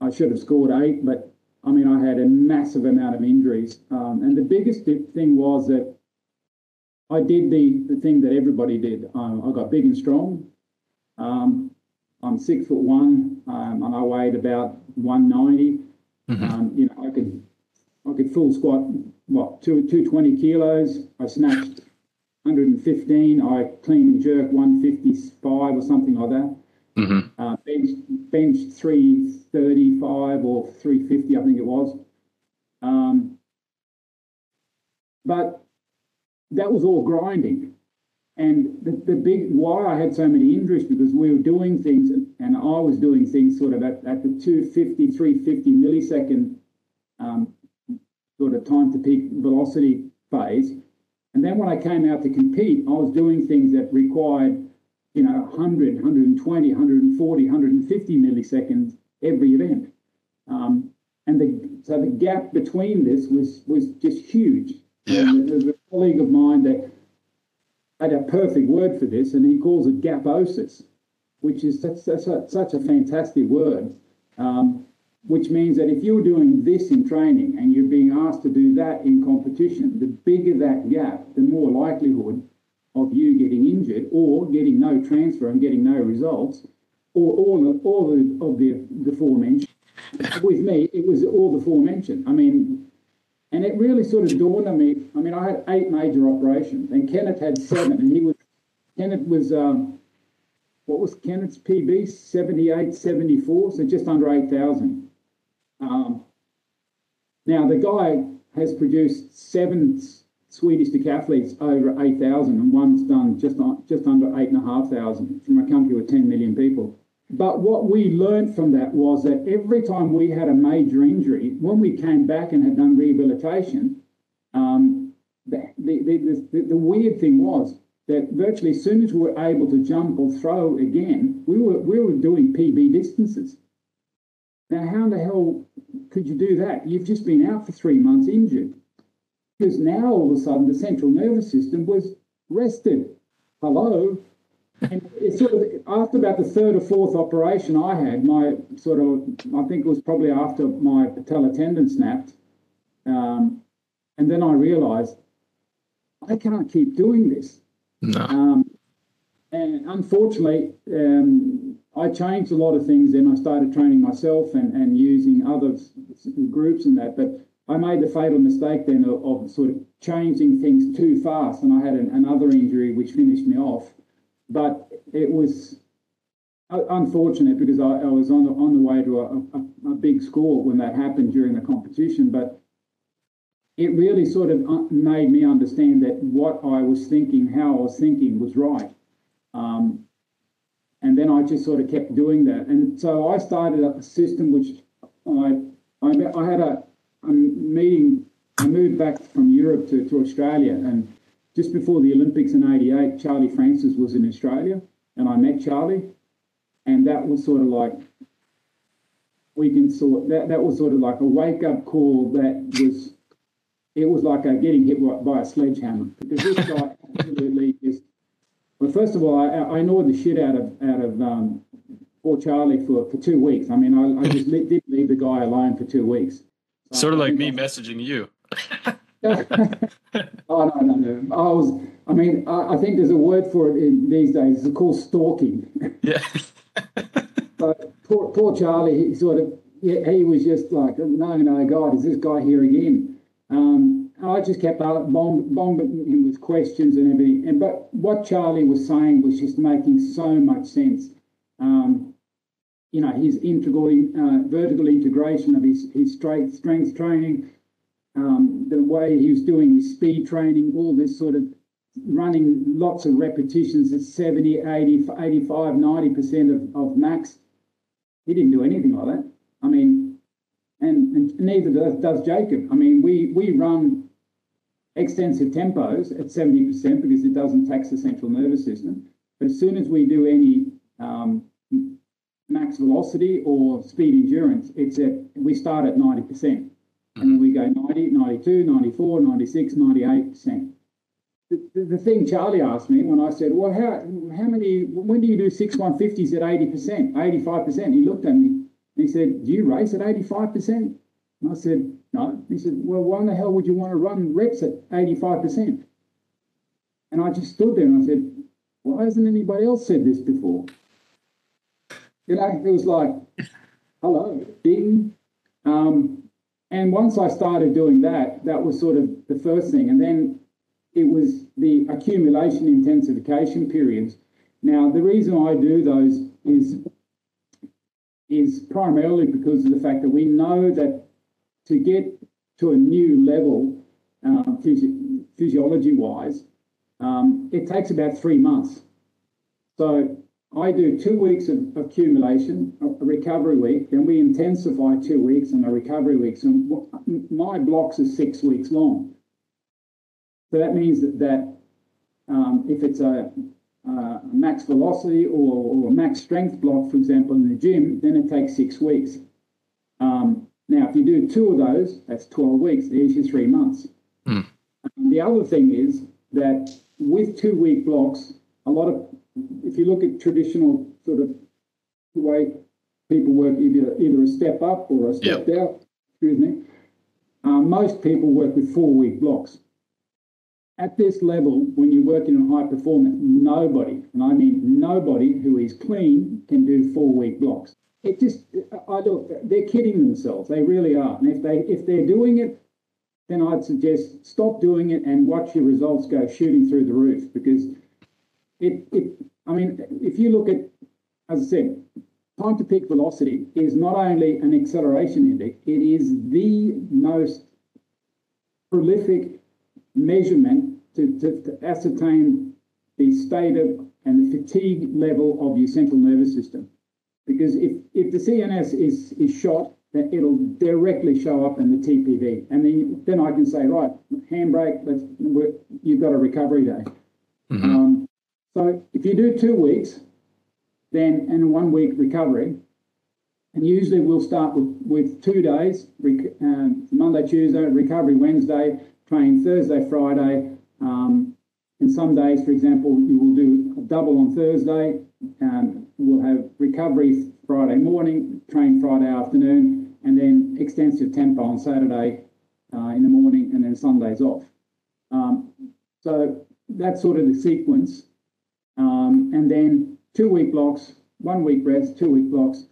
I should have scored eight, but I mean, I had a massive amount of injuries. Um, and the biggest thing was that I did the, the thing that everybody did. Um, I got big and strong. Um, I'm six foot one, um, and I weighed about 190. Mm-hmm. Um, you know, I could I could full squat what two 220 kilos. I snatched 115. I clean and jerk 155 or something like that. Mm-hmm. Uh, bench, bench 335 or 350, I think it was. Um, but that was all grinding. And the, the big why I had so many injuries because we were doing things and I was doing things sort of at, at the 250, 350 millisecond um, sort of time to peak velocity phase. And then when I came out to compete, I was doing things that required, you know, 100, 120, 140, 150 milliseconds every event. Um, and the, so the gap between this was was just huge. Yeah. there's a colleague of mine that had a perfect word for this, and he calls it gaposis, which is such, such, a, such a fantastic word. Um, which means that if you're doing this in training and you're being asked to do that in competition, the bigger that gap, the more likelihood of you getting injured or getting no transfer and getting no results, or all of, all of, the, the aforementioned. With me, it was all the aforementioned. I mean, and it really sort of dawned on me. I mean, I had eight major operations, and Kenneth had seven, and he was Kenneth was um, what was Kenneth's PB? 78, 74, so just under 8,000. Um, now, the guy has produced seven Swedish decathletes over 8,000, and one's done just, on, just under 8,500 from a country with 10 million people. But what we learned from that was that every time we had a major injury, when we came back and had done rehabilitation, um, the, the, the, the, weird thing was that virtually as soon as we were able to jump or throw again, we were, we were doing PB distances. Now, how in the hell could you do that? You've just been out for three months injured. Because now all of a sudden the central nervous system was rested. Hello? And it's sort of after about the third or fourth operation I had, my sort of, I think it was probably after my patella tendon snapped. Um, and then I realized I can't keep doing this. No. Um, and unfortunately, um, I changed a lot of things. Then I started training myself and, and using other groups and that. But I made the fatal mistake then of, of sort of changing things too fast, and I had an, another injury which finished me off. But it was unfortunate because I, I was on the, on the way to a, a, a, big score when that happened during the competition. But it really sort of uh, made me understand that what I was thinking, how I was thinking, was right. Um, and then I just sort of kept doing that. And so I started up a system which I I, I had a, a meeting. I moved back from Europe to, to Australia, and just before the Olympics in '88, Charlie Francis was in Australia, and I met Charlie, and that was sort of like we can sort that that was sort of like a wake up call that was it was like a getting hit by a sledgehammer because this guy absolutely just well first of all I, I ignored the shit out of out of um, poor Charlie for, for two weeks. I mean I, I just didn't leave the guy alone for two weeks. Sort of like me I, messaging you. Oh no no no. I was I mean I, I think there's a word for it in these days it's called stalking. Yeah. But poor, poor Charlie he sort of yeah, he was just like no no God is this guy here again? Um, I just kept bombing him with questions and everything. And but what Charlie was saying was just making so much sense. Um, you know, his integral, uh, vertical integration of his his strength, strength training, um, the way he was doing his speed training, all this sort of running lots of repetitions at 70, 80, 85, 90% of, of max. He didn't do anything like that. I mean, and, and neither does, does Jacob. I mean, we, we run extensive tempos at 70% because it doesn't tax the central nervous system. But as soon as we do any um, max velocity or speed endurance, it's at we start at 90%. And then we go 90, 92, 94, 96, 98%. The, the, the thing Charlie asked me when I said, Well, how, how many, when do you do six 150s at 80%, 85%? He looked at me he said, Do you race at 85%? And I said, No. He said, Well, why in the hell would you want to run reps at 85%? And I just stood there and I said, Why hasn't anybody else said this before? You know, it was like, hello, ding. Um, and once I started doing that, that was sort of the first thing. And then it was the accumulation intensification periods. Now, the reason I do those is is primarily because of the fact that we know that to get to a new level, uh, physi- physiology wise, um, it takes about three months. So I do two weeks of accumulation, a recovery week, then we intensify two weeks and a recovery week. So my blocks are six weeks long. So that means that, that um, if it's a uh, max velocity or, or, a max strength block, for example, in the gym, then it takes six weeks. Um, now, if you do two of those, that's 12 weeks. There's your three months. Mm. the other thing is that with two week blocks, a lot of, if you look at traditional sort of way people work, either, either a step up or a step yep. down, excuse me, uh, most people work with four week blocks. at this level, when you're working on high performance, nobody, and I mean nobody who is clean can do four week blocks. It just, I look, they're kidding themselves. They really are. And if they if they're doing it, then I'd suggest stop doing it and watch your results go shooting through the roof because it it. I mean, if you look at, as I said, time to peak velocity is not only an acceleration index, it is the most prolific measurement to, to, to ascertain the state of and the fatigue level of your central nervous system. Because if, if the CNS is, is shot, then it'll directly show up in the TPV. And then, then I can say, right, handbrake, let's, you've got a recovery day. Mm-hmm. Um, so if you do two weeks, then and one week recovery, and usually we'll start with, with two days, um, Monday, Tuesday, recovery Wednesday, train Thursday, Friday. Um, and some days, for example, you will do a double on Thursday, and we'll have recovery Friday morning, train Friday afternoon, and then extensive tempo on Saturday uh, in the morning, and then Sundays off. Um, so that's sort of the sequence. Um, and then two week blocks, one week rest, two week blocks,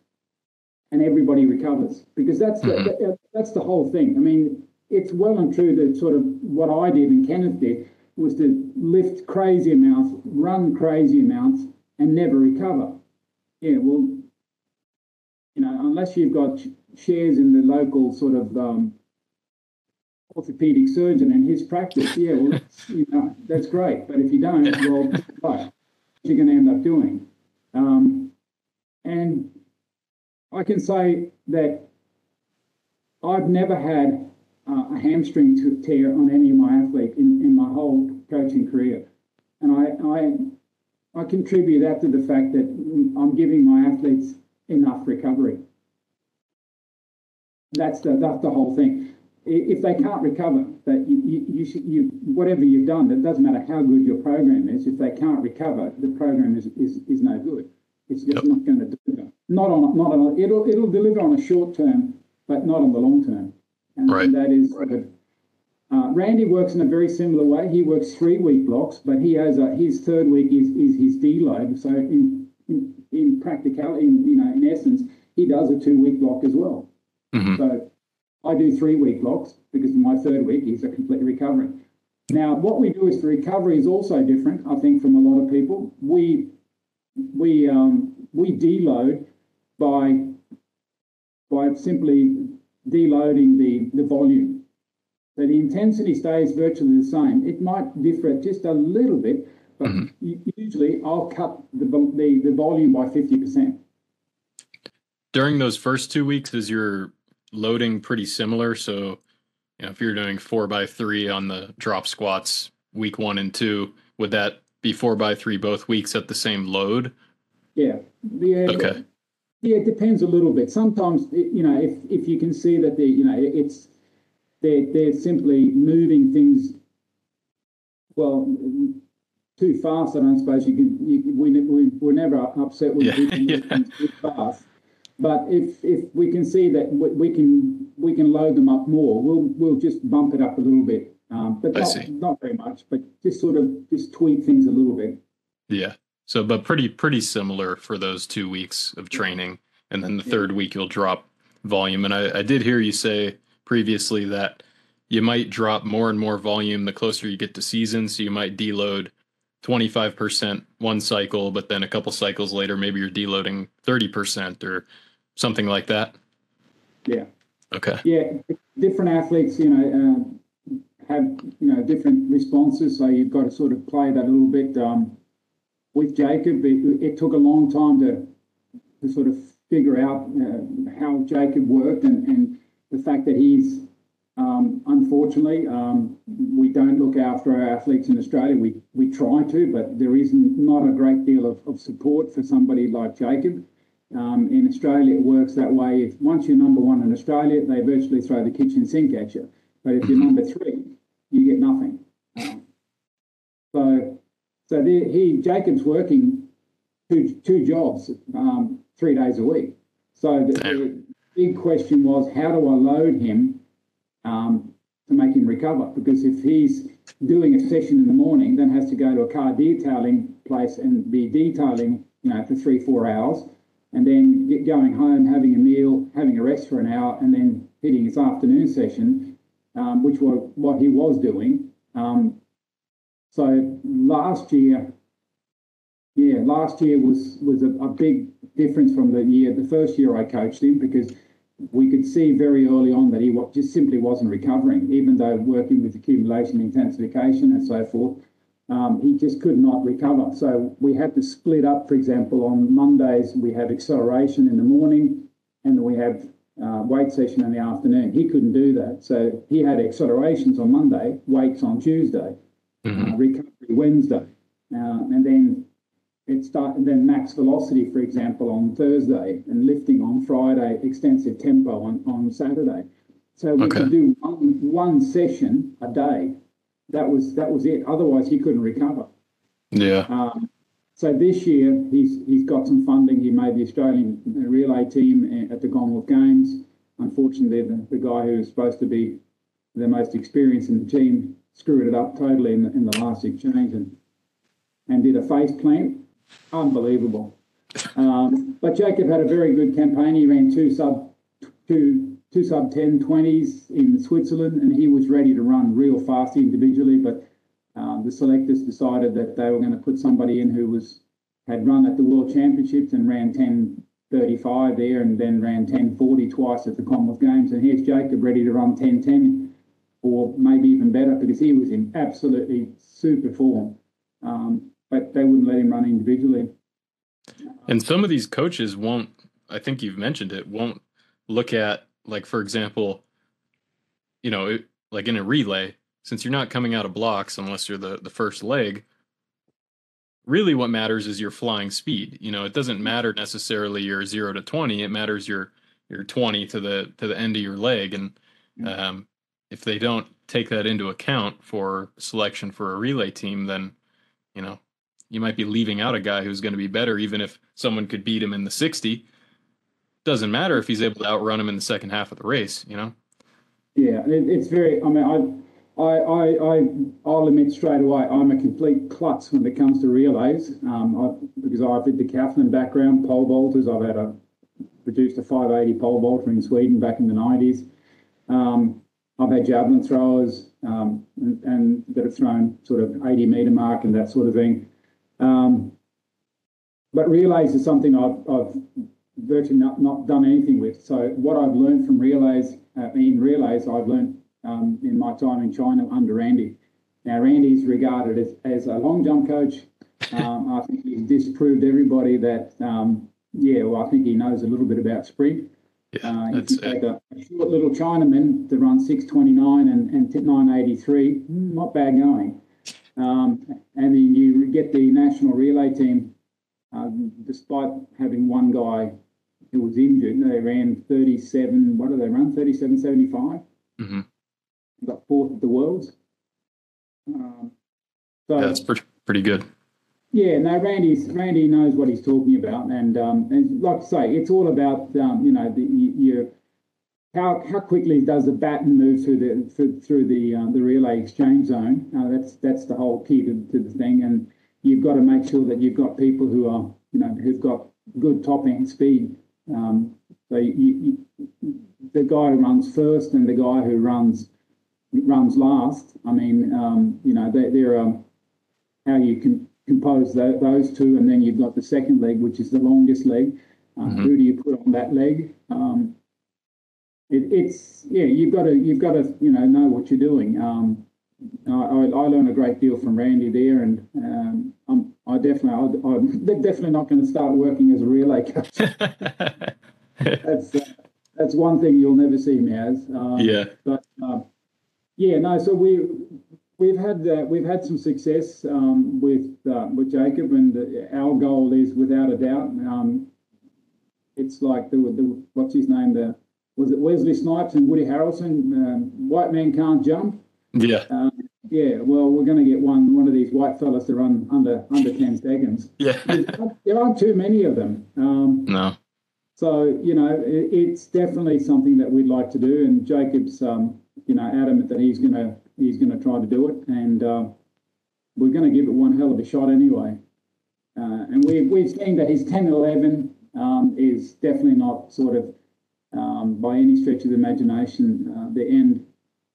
and everybody recovers because that's mm-hmm. the, that, that's the whole thing. I mean, it's well and true that sort of what I did and Kenneth did was to lift crazy amounts, run crazy amounts, and never recover. Yeah, well, you know, unless you've got shares in the local sort of um, orthopedic surgeon and his practice, yeah, well, that's, you know, that's great. But if you don't, well, what you're going to end up doing. Um, and I can say that I've never had uh, a hamstring tear on any of my athletes in, in my whole coaching career. And I, I, I contribute that to the fact that I'm giving my athletes enough recovery. That's the, that's the whole thing. If they can't recover, that you, you, you, should, you whatever you've done, it doesn't matter how good your program is. If they can't recover, the program is, is, is no good. It's just yep. not going to deliver. Not on not on it'll it'll deliver on a short term, but not on the long term and, right. and that is right. Uh, Randy works in a very similar way. He works three week blocks, but he has a, his third week is, is his deload. So in, in, in practicality, in, you know, in essence, he does a two week block as well. Mm-hmm. So I do three week blocks because my third week is a complete recovery. Now, what we do is for recovery is also different, I think, from a lot of people. We we um, we deload by by simply deloading the, the volume. So the intensity stays virtually the same. It might differ just a little bit, but mm-hmm. usually I'll cut the, the, the volume by 50%. During those first two weeks, is your loading pretty similar? So, you know, if you're doing four by three on the drop squats week one and two, would that be four by three both weeks at the same load? Yeah. The, uh, okay. Yeah, it depends a little bit. Sometimes, you know, if, if you can see that the, you know, it's they're they're simply moving things well too fast. I don't suppose you can. You, we, we we're never upset with yeah. yeah. too fast. But if if we can see that we can we can load them up more, we'll we'll just bump it up a little bit. Um, but not, not very much, but just sort of just tweak things a little bit. Yeah. So, but pretty pretty similar for those two weeks of training, and then the third week you'll drop volume. And I, I did hear you say previously that you might drop more and more volume the closer you get to season. So you might deload 25% one cycle, but then a couple cycles later, maybe you're deloading 30% or something like that. Yeah. Okay. Yeah. Different athletes, you know, uh, have, you know, different responses. So you've got to sort of play that a little bit. Um, with Jacob, it, it, took a long time to, to sort of figure out uh, how Jacob worked and, and the fact that he's um, unfortunately um, we don't look after our athletes in Australia. We we try to, but there is not a great deal of, of support for somebody like Jacob. Um, in Australia, it works that way. If once you're number one in Australia, they virtually throw the kitchen sink at you. But if you're number three, you get nothing. Um, so so he Jacob's working two two jobs, um, three days a week. So the, big question was, how do I load him um, to make him recover? Because if he's doing a session in the morning, then has to go to a car detailing place and be detailing, you know, for three, four hours, and then get going home, having a meal, having a rest for an hour, and then hitting his afternoon session, um, which was what he was doing. Um, so last year, yeah, last year was was a, a big difference from the year, the first year I coached him because we could see very early on that he just simply wasn't recovering, even though working with accumulation intensification and so forth, um, he just could not recover. So we had to split up, for example, on Mondays, we have acceleration in the morning and we have uh, weight session in the afternoon. He couldn't do that. So he had accelerations on Monday, weights on Tuesday, mm-hmm. uh, recovery Wednesday. Uh, and then it start and then max velocity, for example, on Thursday and lifting on Friday, extensive tempo on, on Saturday. So we okay. could do one, one session a day. That was that was it. Otherwise, he couldn't recover. Yeah. Um, so this year he's he's got some funding. He made the Australian relay team at the Commonwealth Games. Unfortunately, the, the guy who was supposed to be the most experienced in the team screwed it up totally in the, in the last exchange and and did a face plant unbelievable. Um, but Jacob had a very good campaign. He ran two sub two two sub 10 20s in Switzerland, and he was ready to run real fast individually. But um, the selectors decided that they were going to put somebody in who was had run at the World Championships and ran 10 35 there, and then ran 10 40 twice at the Commonwealth Games. And here's Jacob ready to run 10 10 or maybe even better because he was in absolutely super form. Um, but they wouldn't let him run individually. And some of these coaches won't, I think you've mentioned it, won't look at, like, for example, you know, like in a relay, since you're not coming out of blocks unless you're the, the first leg, really what matters is your flying speed. You know, it doesn't matter necessarily your zero to 20, it matters your, your 20 to the, to the end of your leg. And, um, if they don't take that into account for selection for a relay team, then, you know, you might be leaving out a guy who's going to be better, even if someone could beat him in the 60. Doesn't matter if he's able to outrun him in the second half of the race, you know? Yeah, it, it's very, I mean, I, I, I, I, I'll admit straight away, I'm a complete klutz when it comes to relays um, I, because I've had the decathlon background, pole vaulters. I've had a, produced a 580 pole vaulter in Sweden back in the 90s. Um, I've had javelin throwers um, and, and, that have thrown sort of 80 meter mark and that sort of thing. Um, but relays is something I've, I've virtually not, not, done anything with. So what I've learned from relays, uh, in relays, I've learned um, in my time in China under Randy. Now, Randy's regarded as, as a long jump coach. Um, I think he's disproved everybody that, um, yeah, well, I think he knows a little bit about sprint. Yeah, uh, if you take a, a, short little Chinaman to run 629 and, and 983, not bad going. Um, and then you get the national relay team, um, despite having one guy who was injured, they ran 37, what did they run? 37.75? Mm-hmm. Got fourth at the Worlds. Um, so, yeah, that's pretty, pretty good. Yeah, no, Randy's Randy knows what he's talking about, and um, and like I say, it's all about um, you know the your how how quickly does the baton move through the through, through the uh, the relay exchange zone? Uh, that's that's the whole key to, to the thing, and you've got to make sure that you've got people who are you know who've got good top end speed. Um, so you, you, the guy who runs first and the guy who runs runs last. I mean, um, you know, they, they're um, how you can compose the, those two, and then you've got the second leg, which is the longest leg. Uh, mm-hmm. Who do you put on that leg? Um, it, it's yeah, you've got to you've got to you know know what you're doing. Um, I, I, learned a great deal from Randy there, and um, I'm I definitely I, am definitely not going to start working as a relay coach. that's uh, that's one thing you'll never see me as. Um, yeah. But uh, yeah, no. So we we've had uh, we've had some success um, with uh, with Jacob, and our goal is without a doubt. Um, it's like the, the what's his name the was it Wesley Snipes and Woody Harrelson? Um, white man can't jump. Yeah. Um, yeah. Well, we're going to get one one of these white fellas to run under under ten seconds. Yeah. there aren't too many of them. Um, no. So you know, it, it's definitely something that we'd like to do. And Jacob's, um, you know, adamant that he's gonna he's gonna try to do it, and uh, we're gonna give it one hell of a shot anyway. Uh, and we've we've seen that his 10 11 um, is definitely not sort of um, by any stretch of the imagination uh, the end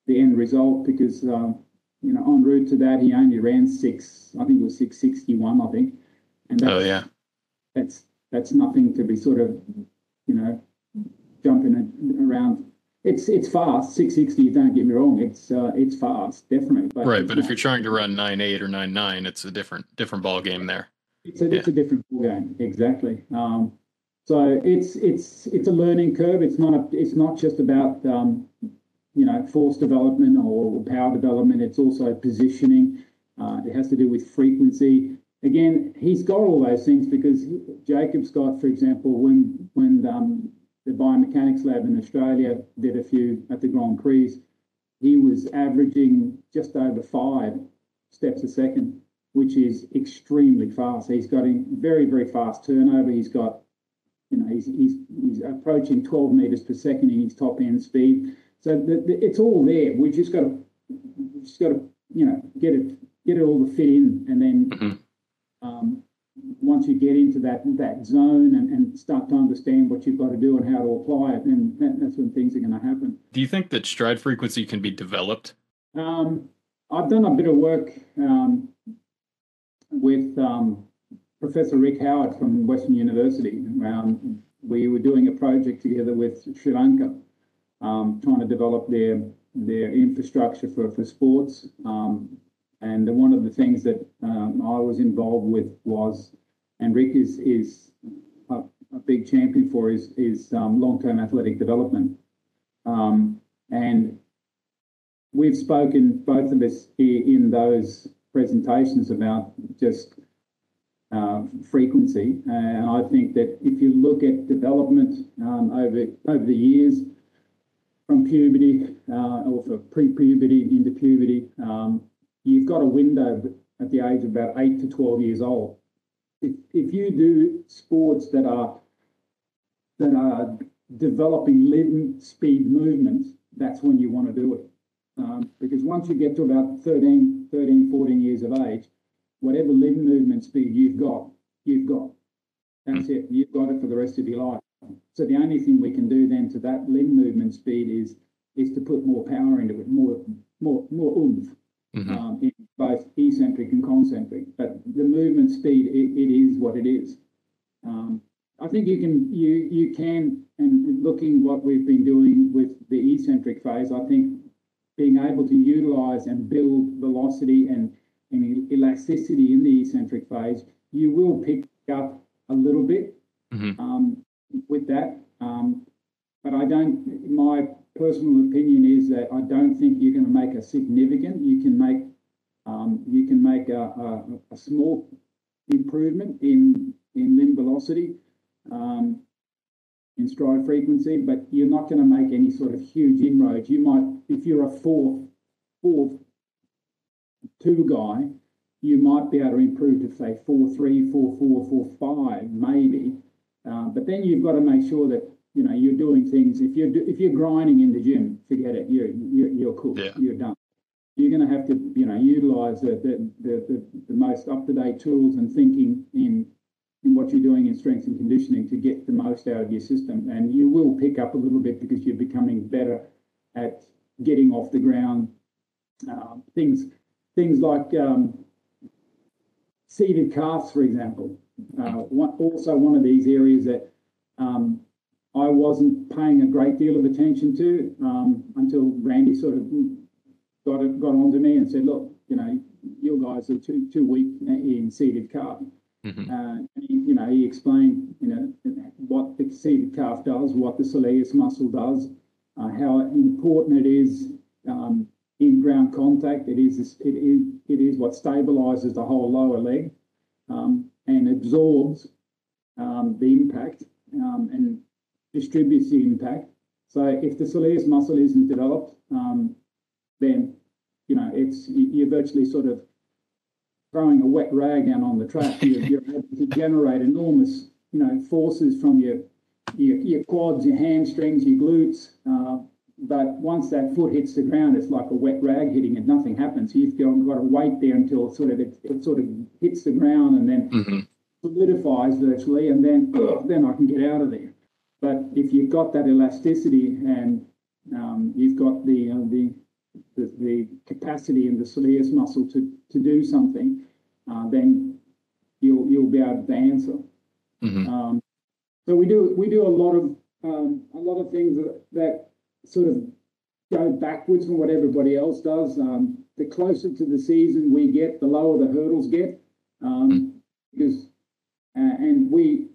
the end result because um, you know en route to that he only ran six I think it was 661 I think. And oh yeah. that's that's nothing to be sort of you know jumping around. It's it's fast 660 don't get me wrong it's uh, it's fast definitely but right but if you're trying to run 9-8 or 9-9 it's a different different ball game there. It's a, yeah. it's a different ball game exactly. Um, so it's it's it's a learning curve. It's not a, it's not just about um, you know force development or power development. It's also positioning. Uh, it has to do with frequency. Again, he's got all those things because Jacob Scott, for example, when when um, the biomechanics lab in Australia did a few at the Grand Prix, he was averaging just over five steps a second, which is extremely fast. He's got a very very fast turnover. He's got you know, he's, he's, he's approaching 12 meters per second in his top end speed. So the, the, it's all there. We've just got to just got to you know get it get it all to fit in, and then mm-hmm. um, once you get into that that zone and, and start to understand what you've got to do and how to apply it, then that, that's when things are going to happen. Do you think that stride frequency can be developed? Um, I've done a bit of work um, with um, Professor Rick Howard from Western University. Um, we were doing a project together with Sri Lanka, um, trying to develop their their infrastructure for, for sports. Um, and one of the things that um, I was involved with was, and Rick is is a, a big champion for, is is um, long term athletic development. Um, and we've spoken both of us here in those presentations about just uh, frequency. And I think that if you look at development um, over over the years, from puberty uh, or for pre-puberty into puberty, um, you've got a window at the age of about eight to twelve years old. If, if you do sports that are that are developing limb speed movements, that's when you want to do it. Um, because once you get to about 13, 13, 14 years of age, whatever limb movement speed you've got, you've got. That's it. You've got it for the rest of your life. So the only thing we can do then to that limb movement speed is is to put more power into it, more more more oomph, mm-hmm. um, in both eccentric and concentric. But the movement speed, it, it is what it is. Um, I think you can you you can and looking what we've been doing with the eccentric phase, I think being able to utilize and build velocity and and elasticity in the eccentric phase, you will pick up a little bit mm-hmm. um, with that. Um, but I don't, my personal opinion is that I don't think you're going to make a significant, you can make um, you can make a, a, a, small improvement in, in limb velocity, um, in stride frequency, but you're not going to make any sort of huge inroads. You might, if you're a fourth, fourth two guy, you might be able to improve to say four three, four four, four five, maybe. Uh, but then you've got to make sure that you know you're doing things. If you're if you're grinding in the gym, forget it. You're you're, you're cool. Yeah. You're done. You're going to have to you know utilize the the, the, the, the most up to date tools and thinking in in what you're doing in strength and conditioning to get the most out of your system. And you will pick up a little bit because you're becoming better at getting off the ground. Uh, things things like um, seated calves, for example. Uh, one, also, one of these areas that um, I wasn't paying a great deal of attention to um, until Randy sort of got it, got onto me and said, "Look, you know, you guys are too too weak in seated calf." Mm-hmm. Uh, he, you know, he explained, you know, what the seated calf does, what the soleus muscle does, uh, how important it is um, in ground contact. It is it is it is what stabilizes the whole lower leg um, and absorbs um, the impact um, and distributes the impact. So if the soleus muscle isn't developed, um, then you know it's you're virtually sort of throwing a wet rag down on the track. You're, you're able to generate enormous you know forces from your your, your quads, your hamstrings, your glutes. Uh, but once that foot hits the ground, it's like a wet rag hitting it. Nothing happens. You've got, to wait there until sort of it, it sort of hits the ground and then Mm-hmm. solidifies virtually, and then then I can get out of there. But if you've got that elasticity and um, you've got the, uh, the the the capacity in the soleus muscle to to do something, uh, then you'll you'll be able to answer. hmm Um, so we do we do a lot of um, a lot of things that, that sort of go backwards from what everybody else does. Um, the closer to the season we get, the lower the hurdles get, um, because uh, and we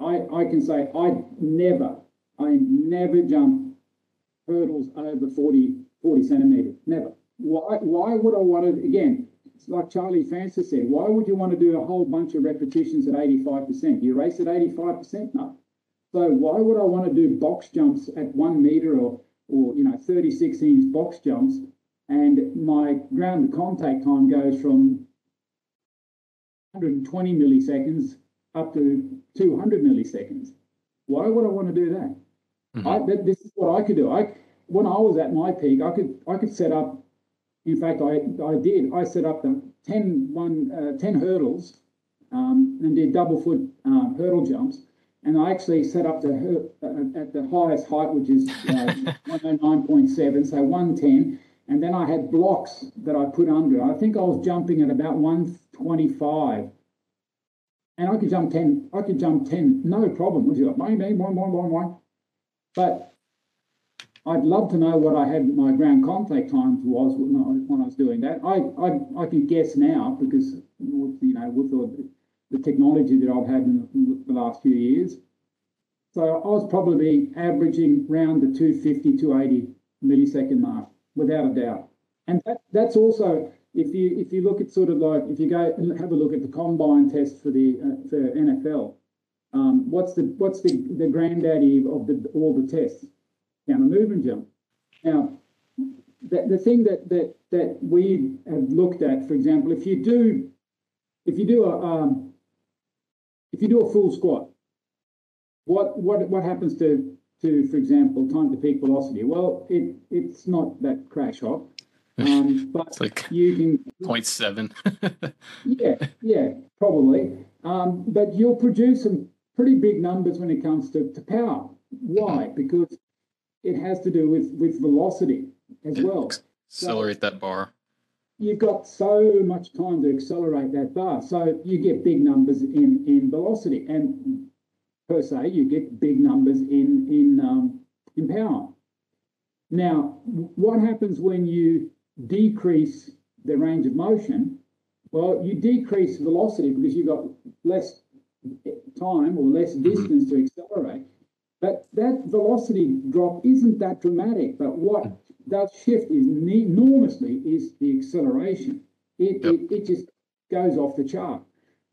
I I can say I never I never jump hurdles over 40, 40 centimeters. Never. Why why would I want to again? It's like Charlie Francis said, why would you want to do a whole bunch of repetitions at 85%? You race at 85%? No. So why would I want to do box jumps at one meter or, or you know, 36 inch box jumps and my ground to contact time goes from 120 milliseconds up to 200 milliseconds? Why would I want to do that? Mhm. I, th- this is what I could do. I when I was at my peak, I could I could set up. In fact, I I did. I set up the 10, one, uh, 10 hurdles um, and did double foot um, hurdle jumps. And I actually set up the uh, at the highest height, which is uh, 109.7, so 110. And then I had blocks that I put under. I think I was jumping at about 125. And I could jump 10, I could jump 10, no problem. Was like, bang, bang, boing, boing, boing, boing. But I'd love to know what I had my ground contact times was when I, when I was doing that. I, I, I can guess now because, you know, with the, the technology that I've had in the, last few years. So I was probably averaging around the 250, 280 millisecond mark, without a doubt. And that, that's also, if you if you look at sort of like, if you go and have a look at the combine test for the uh, for NFL, um, what's the what's the, the granddaddy of the, all the tests? Down the movement jump. Now, the, the thing that, that that we have looked at, for example, if you do if you do a um, if you do a full squat, what what what happens to to, for example, time to peak velocity? Well, it it's not that crash hot, um, but It's like you can 0.7. yeah, yeah, probably. Um, but you'll produce some pretty big numbers when it comes to, to power. Why? Because it has to do with, with velocity as well. Accelerate that bar. You've got so much time to accelerate that bar. So you get big numbers in, in velocity. And per se, you get big numbers in, in, um, in power. Now, what happens when you decrease the range of motion? Well, you decrease velocity because you've got less time or less distance to accelerate. But that velocity drop isn't that dramatic. But what does shift is enormously is the acceleration. It, Yep. it, it just goes off the chart.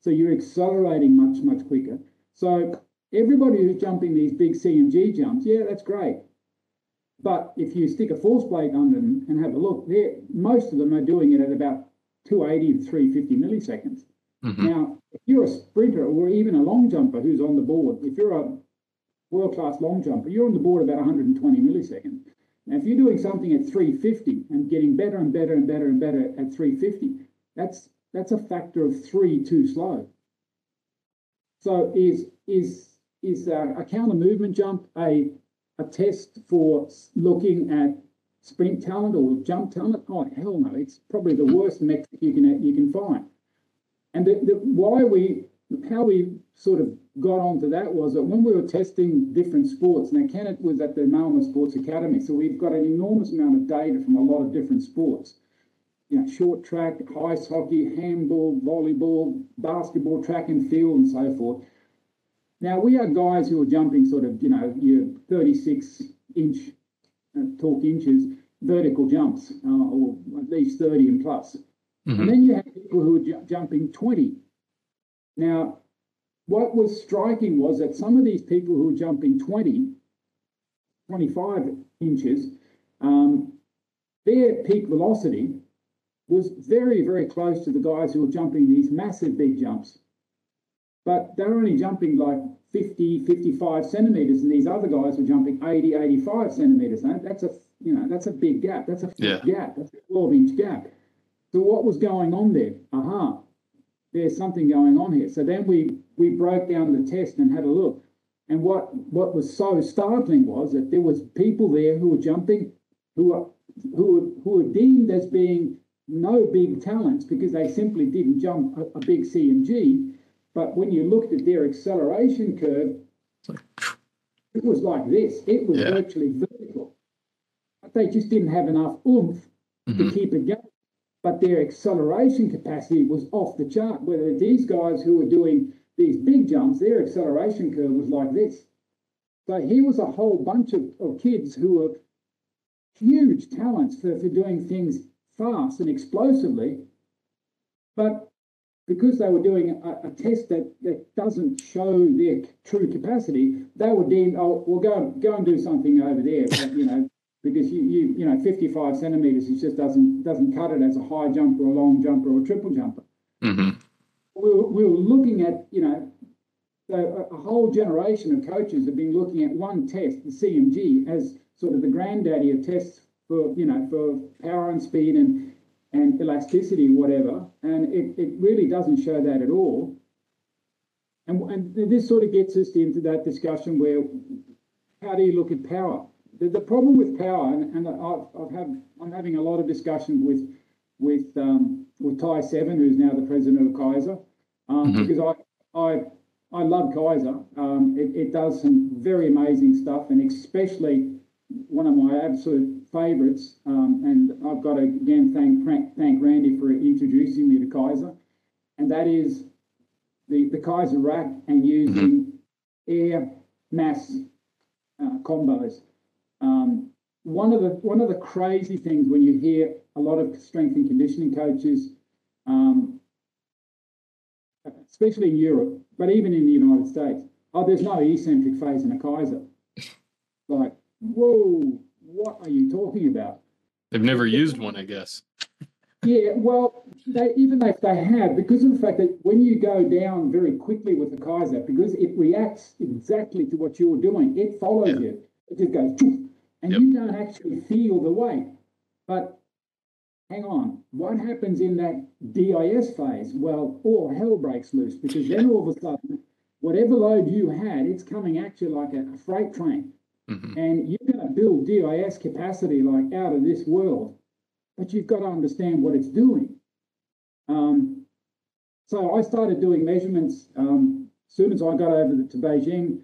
So you're accelerating much, much quicker. So everybody who's jumping these big CMJ jumps, yeah, that's great. But if you stick a force plate under them and have a look, there most of them are doing it at about 280 to 350 milliseconds. Mhm. Now, if you're a sprinter or even a long jumper who's on the board, if you're a world class long jumper, you're on the board about 120 milliseconds. Now, if you're doing something at 350 and getting better and better and better and better at 350, that's that's a factor of three too slow. So is is is uh, a counter movement jump a a test for looking at sprint talent or jump talent? Oh hell no! It's probably the worst metric you can you can find. And the, the, why we, how we sort of got onto that was that when we were testing different sports, now Kenneth was at the Malmo Sports Academy, so we've got an enormous amount of data from a lot of different sports. You know, short track, ice hockey, handball, volleyball, basketball, track and field, and so forth. Now we are guys who are jumping sort of, you know, your 36 inch, uh, talk inches, vertical jumps, uh, or at least 30 and plus. Mhm. And then you have people who are ju- jumping 20. Now, what was striking was that some of these people who were jumping 20, 25 inches, um, their peak velocity was very, very close to the guys who were jumping these massive big jumps. but they're only jumping like 50, 55 centimeters, and these other guys were jumping 80, 85 centimeters. That's a you know that's a big gap. That's a yeah. gap. That's a 12 inch gap. So what was going on there? Aha, uh-huh. There's something going on here. So then we we broke down the test and had a look. And what what was so startling was that there was people there who were jumping, who were who were, who were deemed as being no big talents because they simply didn't jump a, a big CMJ. But when you looked at their acceleration curve, it was like this. It was yeah. virtually vertical. But they just didn't have enough oomph mm-hmm. to keep it going. But their acceleration capacity was off the chart. Whether these guys who were doing these big jumps, their acceleration curve was like this. So here was a whole bunch of, of kids who were huge talents for, for doing things fast and explosively, but because they were doing a, a, test that, that doesn't show their true capacity, they were deemed, oh, well, go, go and do something over there, but, you know, because you, you, you know, 55 centimeters, it just doesn't, doesn't cut it as a high jumper, a long jumper, or a triple jumper. Mm-hmm. We, were, we were looking at, you know, so a, a whole generation of coaches have been looking at one test, the CMJ, as sort of the granddaddy of tests for, you know, for power and speed and and elasticity, whatever, and it, it really doesn't show that at all. And, and this sort of gets us into that discussion where how do you look at power? The, the problem with power, and, and I've, I've had, I'm having a lot of discussion with with um, with Ty Seven, who's now the president of Keiser, um, mm-hmm. because I I I love Keiser. Um, it, it does some very amazing stuff, and especially one of my absolute favourites, um, and I've got to again thank thank Randy for introducing me to Keiser, and that is the the Keiser rack and using mm-hmm. air mass uh, combos. Um, one of the one of the crazy things when you hear a lot of strength and conditioning coaches, um, especially in Europe, but even in the United States, oh, there's no eccentric phase in a Keiser. Like, whoa, what are you talking about? They've never used one, I guess. yeah, well, they, even if they have, because of the fact that when you go down very quickly with the Keiser, because it reacts exactly to what you're doing, it follows yeah. you. It just goes, and yep. you don't actually feel the weight. But hang on, what happens in that DIS phase? Well, all hell breaks loose because then all of a sudden, whatever load you had, it's coming at you like a, freight train. Mm-hmm. And you're going to build DIS capacity like out of this world, but you've got to understand what it's doing. Um, so I started doing measurements. Um, as soon as I got over to Beijing,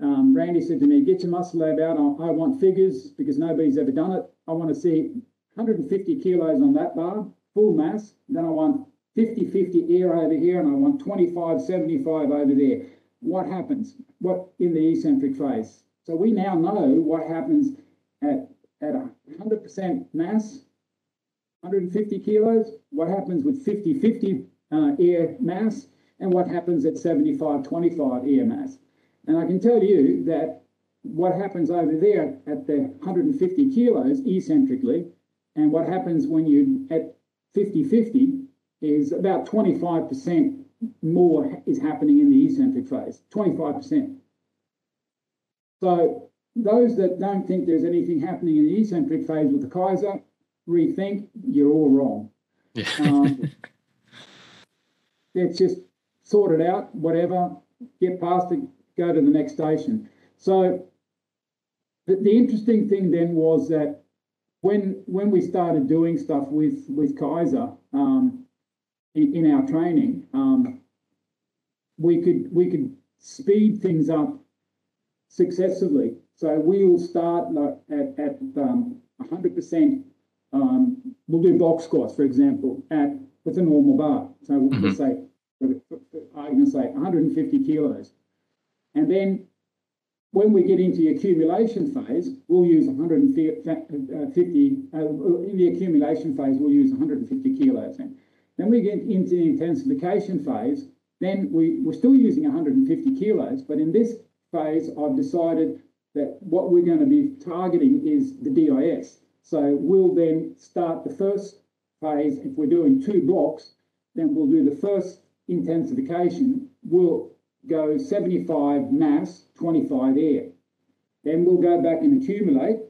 um, Randy said to me, "Get your muscle lab out. I, I want figures because nobody's ever done it. I want to see 150 kilos on that bar, full mass. Then I want 50-50 air over here, and I want 25-75 over there. What happens? What in the eccentric phase? So we now know what happens at, at 100% mass, 150 kilos, what happens with 50-50 uh, air mass, and what happens at 75-25 air mass. And I can tell you that what happens over there at the 150 kilos eccentrically, and what happens when you at 50-50 is about 25% more is happening in the eccentric phase, 25%. So those that don't think there's anything happening in the eccentric phase with the Keiser, rethink, you're all wrong. Yeah. um, let's just sort it out, whatever, get past it, go to the next station. So the, the interesting thing then was that when when we started doing stuff with with Keiser um, in, in, our training, um, we could we could speed things up successively. So we will start at, at um, 100%. Um, we'll do box squats, for example, at with a normal bar. So we'll mm-hmm. say, I'm going to say 150 kilos. And then when we get into the accumulation phase, we'll use 150, uh, in the accumulation phase, we'll use 150 kilos. And then we get into the intensification phase, then we, we're still using 150 kilos, but in this phase, I've decided that what we're going to be targeting is the DIS. So we'll then start the first phase. If we're doing two blocks, then we'll do the first intensification. We'll go 75 mass, 25 air. Then we'll go back and accumulate.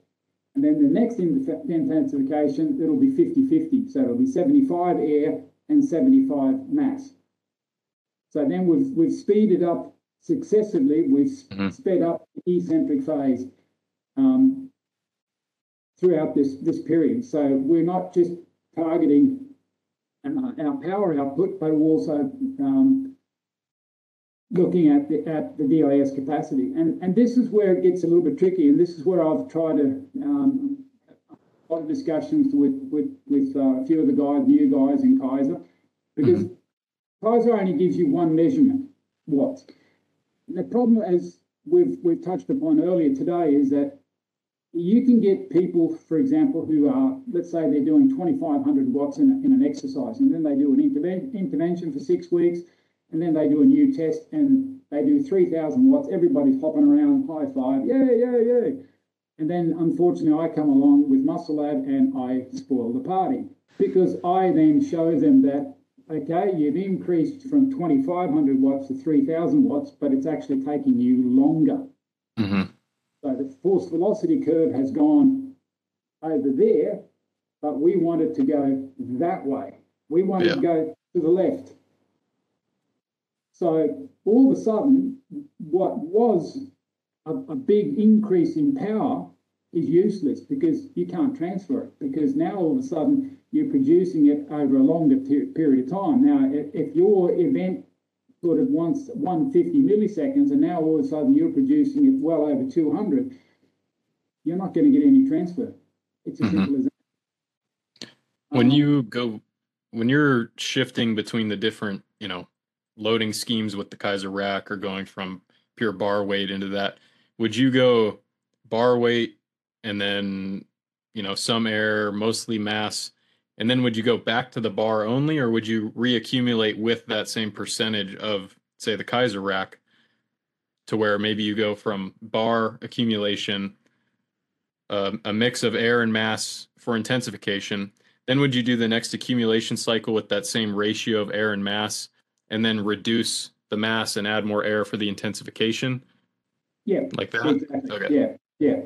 And then the next intensification, it'll be 50-50. So it'll be 75 air and 75 mass. So then we've, we've speeded up successively, we've mm-hmm. sped up the eccentric phase um, throughout this, this period. So we're not just targeting uh, our power output, but also um, looking at the, at the DIS capacity. And, and this is where it gets a little bit tricky. And this is where I've tried to, um, a lot of discussions with, with, with uh, a few of the guys, new guys in Keiser, because mm-hmm. Keiser only gives you one measurement, watts. The problem, as we've, we've touched upon earlier today, is that you can get people, for example, who are, let's say they're doing 2,500 watts in, in an exercise, and then they do an interven- intervention for six weeks, and then they do a new test, and they do 3,000 watts. Everybody's hopping around, high five, yeah, yeah, yeah. And then, unfortunately, I come along with Muscle Lab and I spoil the party because I then show them that, okay, you've increased from 2,500 watts to 3,000 watts, but it's actually taking you longer. Mm-hmm. So the force velocity curve has gone over there, but we wanted to go that way. We wanted yeah. to go to the left. So all of a sudden, what was a, a big increase in power is useless because you can't transfer it. Because now all of a sudden you're producing it over a longer period of time. Now, if, if your event sort of once 150 milliseconds, and now all of a sudden you're producing it well over 200, you're not going to get any transfer. It's as mm-hmm. simple as that. When um, you go, when you're shifting between the different, you know, loading schemes with the Keiser rack or going from pure bar weight into that, would you go bar weight and then, you know, some air, mostly mass, and then would you go back to the bar only, or would you reaccumulate with that same percentage of, say, the Keiser rack, to where maybe you go from bar accumulation, uh, a mix of air and mass for intensification. Then would you do the next accumulation cycle with that same ratio of air and mass, and then reduce the mass and add more air for the intensification? Yeah, like that. Exactly. Okay. Yeah, yeah,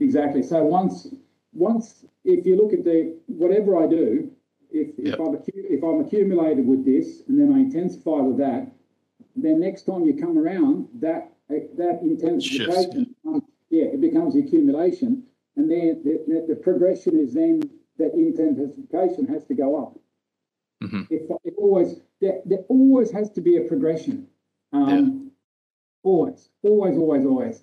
exactly. So once once if you look at the whatever I do, if, yep. if I'm if I'm accumulated with this and then I intensify with that, then next time you come around, that that intensification, um, yeah, it becomes the accumulation, and then the, the, the, progression is then that intensification has to go up. Mm-hmm. It, it, always there, there always has to be a progression. Um, yeah. Always, always, always, always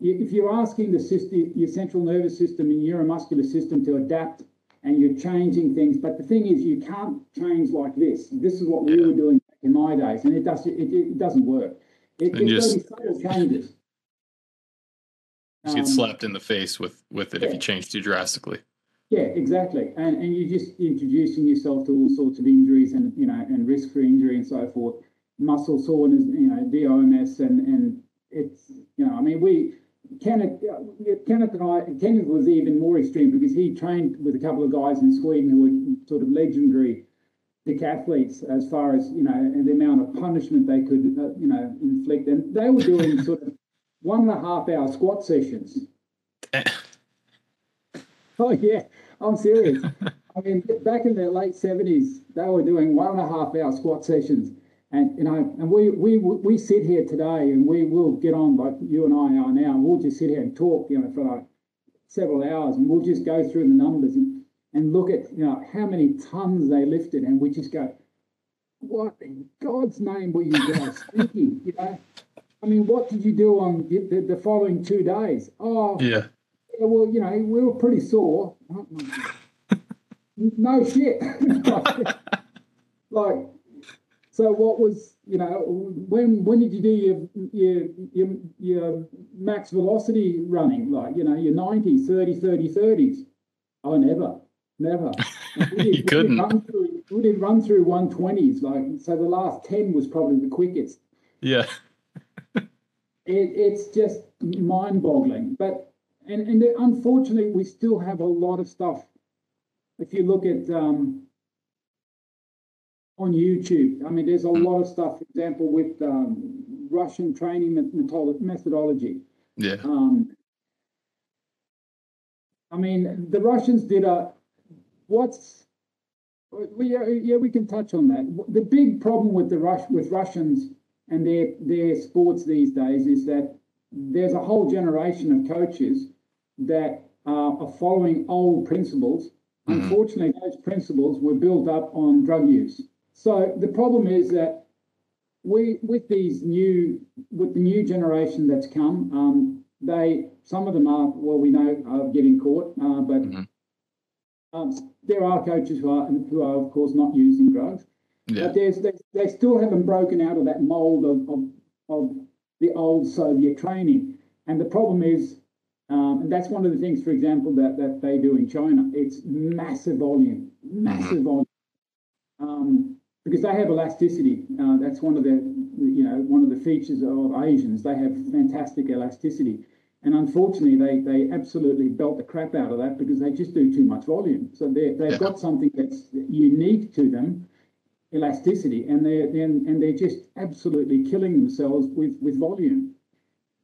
if you're asking the system, your central nervous system and neuromuscular system to adapt and you're changing things, but the thing is, you can't change like this. This is what yeah. we were doing in my days, and it does it, it doesn't work. It, it's just, subtle changes. You get um, slapped in the face with with it yeah. if you change too drastically. Yeah, exactly, and and you're just introducing yourself to all sorts of injuries and you know and risk for injury and so forth. Muscle soreness, you know, DOMS, and and it's you know, I mean, we Kenneth, uh, Kenneth and I, Kenneth was even more extreme because he trained with a couple of guys in Sweden who were sort of legendary decathletes as far as you know, and the amount of punishment they could uh, you know inflict, and they were doing sort of one and a half hour squat sessions. oh yeah, I'm serious. I mean, back in the late seventies, they were doing one and a half hour squat sessions and you know, and we we we sit here today, and we will get on like you and I are now. And we'll just sit here and talk, you know, for like several hours, and we'll just go through the numbers and and look at you know how many tons they lifted, and we just go, what in God's name were you guys thinking? You know, I mean, what did you do on the, the following two days? Oh, yeah. Well, you know, we were pretty sore. no shit. like so what was, you know, when when did you do your your your, your max velocity running? Like, you know, your 90s, 30, 30, 30s? Oh, never, never. We did, you couldn't. We did, run through, we did run through 120s. Like, so the last 10 was probably the quickest. Yeah. it, it's just mind-boggling. But and and unfortunately, we still have a lot of stuff. If you look at um, on YouTube. I mean, there's a lot of stuff, for example, with um, Russian training methodology. Yeah. Um, I mean, the Russians did a what's yeah, yeah, we can touch on that. The big problem with the Rush with Russians and their their sports these days is that there's a whole generation of coaches that uh, are following old principles. Mm-hmm. Unfortunately, those principles were built up on drug use. So the problem is that we, with these new, with the new generation that's come, um, they some of them are well, we know are getting caught, uh, but mm-hmm. um, there are coaches who are who are of course not using drugs. Yeah. But there's they, they still haven't broken out of that mold of, of, of the old Soviet training. And the problem is, um, and that's one of the things, for example, that, that they do in China. It's massive volume, massive mm-hmm. volume, um, because they have elasticity. Uh, that's one of the, you know, one of the features of Asians. They have fantastic elasticity, and unfortunately, they they absolutely belt the crap out of that because they just do too much volume. So they they've yeah. got something that's unique to them elasticity, and they're and, and they're just absolutely killing themselves with with volume.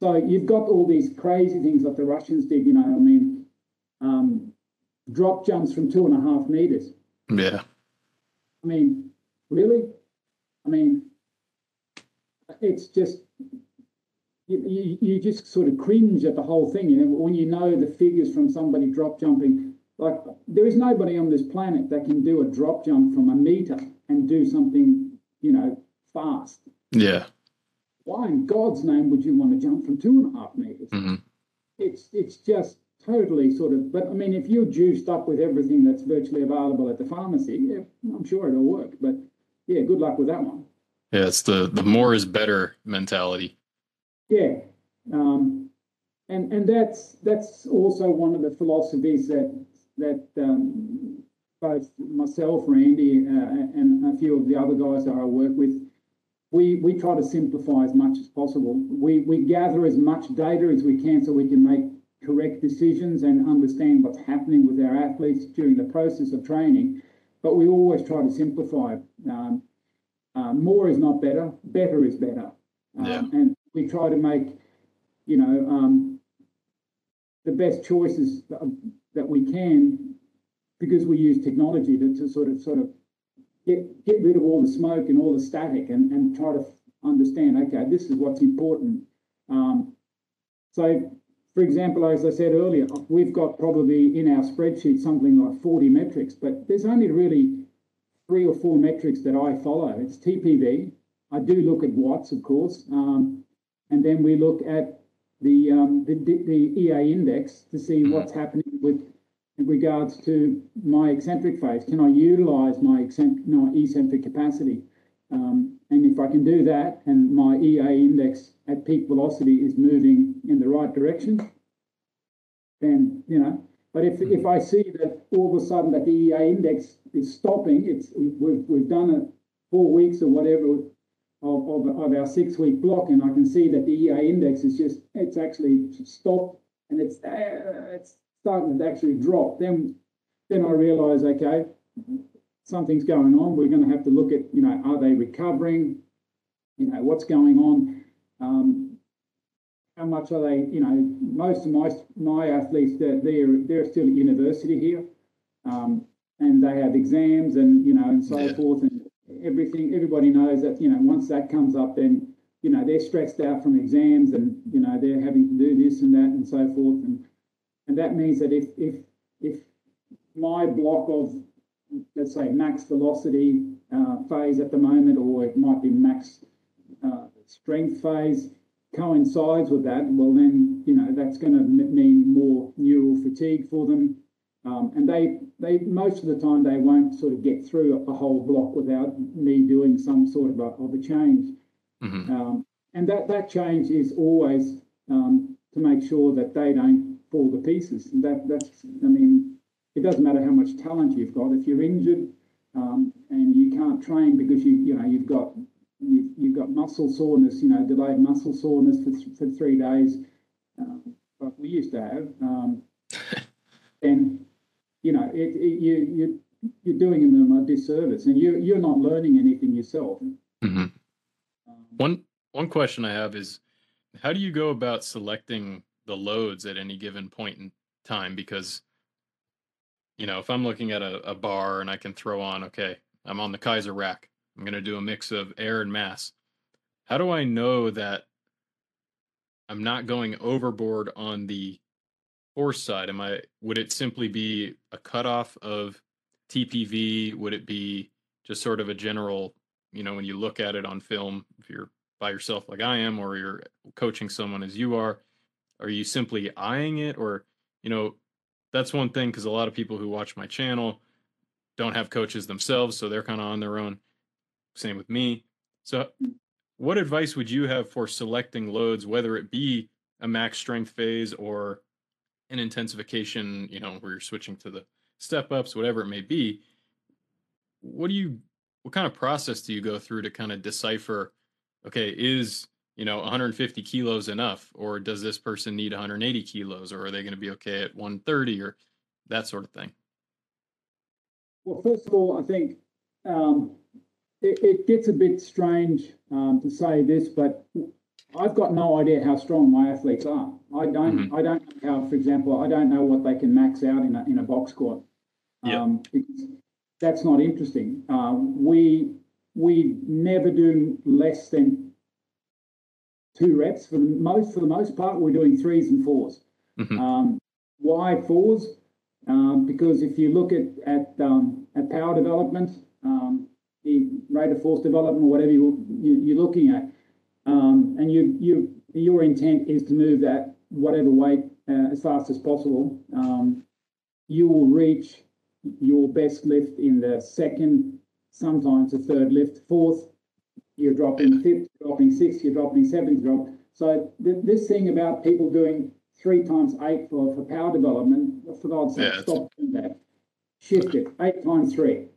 So you've got all these crazy things that the Russians did. You know, I mean, um, drop jumps from two and a half meters. Yeah. I mean, really? I mean, it's just you, you, you just sort of cringe at the whole thing. You know, when you know the figures from somebody drop jumping, like there is nobody on this planet that can do a drop jump from a meter and do something, you know, fast. Yeah. Why in God's name would you want to jump from two and a half meters? Mm-hmm. It's it's just totally sort of. But I mean, if you're juiced up with everything that's virtually available at the pharmacy, yeah, I'm sure it'll work. But yeah, good luck with that one. Yeah, it's the the more is better mentality. Yeah, um, and and that's that's also one of the philosophies that that um, both myself, Randy, uh, and a few of the other guys that I work with, we, we try to simplify as much as possible. We, we gather as much data as we can so we can make correct decisions and understand what's happening with our athletes during the process of training. But we always try to simplify. Um, uh, more is not better, better is better. Um, yeah. And we try to make, you know, um, the best choices that we can because we use technology to, to sort of sort of get get rid of all the smoke and all the static and, and try to understand okay this is what's important. Um, so for example as i said earlier we've got probably in our spreadsheet something like 40 metrics but there's only really three or four metrics that i follow. It's tpv i do look at watts of course um, and then we look at the, um, the, the ea index to see mm-hmm. what's happening with regards to my eccentric phase. Can I utilize my, eccentric, my eccentric capacity? Um, and if I can do that and my EA index at peak velocity is moving in the right direction, then, you know, but if, if I see that all of a sudden that the EA index is stopping, it's we've, we've done it four weeks or whatever of, of, of our six week block, and I can see that the EA index is just, it's actually stopped and it's, uh, it's starting to actually drop, then then I realise, okay, something's going on. We're going to have to look at, you know, are they recovering? You know, what's going on? Um, how much are they? You know, most of my my athletes they're they're, they're still at university here, um, and they have exams and you know and so yeah. forth and everything. Everybody knows that you know once that comes up, then you know they're stressed out from exams and you know they're having to do this and that and so forth and and that means that if, if, if my block of, let's say, max velocity uh, phase at the moment, or it might be max uh, strength phase, coincides with that, well, then, you know, that's going to mean more neural fatigue for them. Um, and they, they most of the time, they won't sort of get through a whole block without me doing some sort of a, of a change. Mm-hmm. Um, and that, that change is always um, to make sure that they don't fall to pieces. And that that's I mean, it doesn't matter how much talent you've got. If you're injured um, and you can't train because you you know you've got you've, you've got muscle soreness, you know, delayed muscle soreness for, for three days, uh, like we used to have, um, then you know it, it, you you you're doing them a disservice, and you you're not learning anything yourself. Mm-hmm. Um, one one question I have is how do you go about selecting the loads at any given point in time? Because, you know, if I'm looking at a, a bar and I can throw on, okay, I'm on the Keiser rack, I'm going to do a mix of air and mass. How do I know that I'm not going overboard on the force side? Am I, would it simply be a cutoff of TPV? Would it be just sort of a general, you know, when you look at it on film, if you're by yourself like I am, or you're coaching someone as you are, are you simply eyeing it? Or, you know, that's one thing because a lot of people who watch my channel don't have coaches themselves, so they're kind of on their own. Same with me. So, hmm. what advice would you have for selecting loads, whether it be a max strength phase or an intensification, you know, where you're switching to the step ups, whatever it may be? What do you, what kind of process do you go through to kind of decipher okay, is you know 150 kilos enough, or does this person need 180 kilos, or are they going to be okay at 130, or that sort of thing? Well, first of all, I think um, it, it, gets a bit strange um, to say this, but I've got no idea how strong my athletes are. I don't. Mm-hmm. I don't know how, for example, I don't know what they can max out in a in a box squat. Um, yep. that's not interesting. Uh, we we never do less than two reps. For the most, for the most part, we're doing threes and 4s mm-hmm. um, why fours? Um, because if you look at at, um, at power development, um, the rate of force development, or whatever you, you, are looking at, um, and you, you, your intent is to move that whatever weight uh, as fast as possible, um, you will reach your best lift in the second sometimes the third lift, fourth, you're dropping fifth, dropping sixth, you're dropping seventh drop. So th- this thing about people doing three times eight for, for power development, for God's sake, yeah, stop doing that. Shift it, eight times three.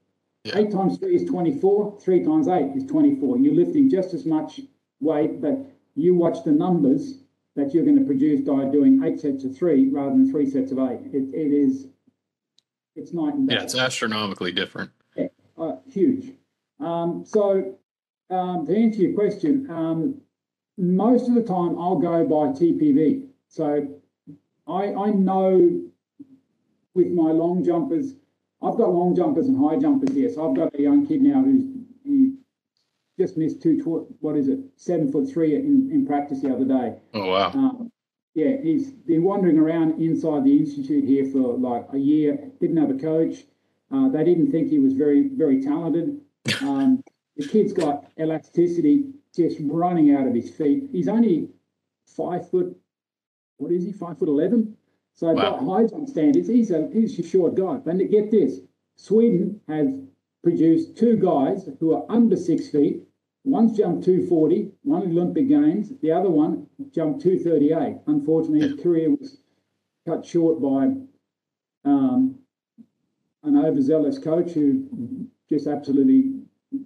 Yeah. Eight times three is 24, three times eight is 24. You're lifting just as much weight, but you watch the numbers that you're going to produce by doing eight sets of three rather than three sets of eight. It, it is, it's night and day. Yeah, it's astronomically different uh, huge. Um, so um, to answer your question, um, most of the time I'll go by TPV. So I, I know with my long jumpers, I've got long jumpers and high jumpers here. So I've got a young kid now who's he just missed two, what is it, seven foot three in, in practice the other day. Oh, wow. Um, yeah, he's been wandering around inside the institute here for like a year, didn't have a coach. Uh, they didn't think he was very, very talented. Um, the kid's got elasticity just running out of his feet. He's only five foot, what is he, five foot 11? So wow. by high jump standards, he's a, he's a short guy. But get this, Sweden has produced two guys who are under six feet. One's jumped 240, one Olympic Games. The other one jumped 238. Unfortunately, his career was cut short by um, an overzealous coach who just absolutely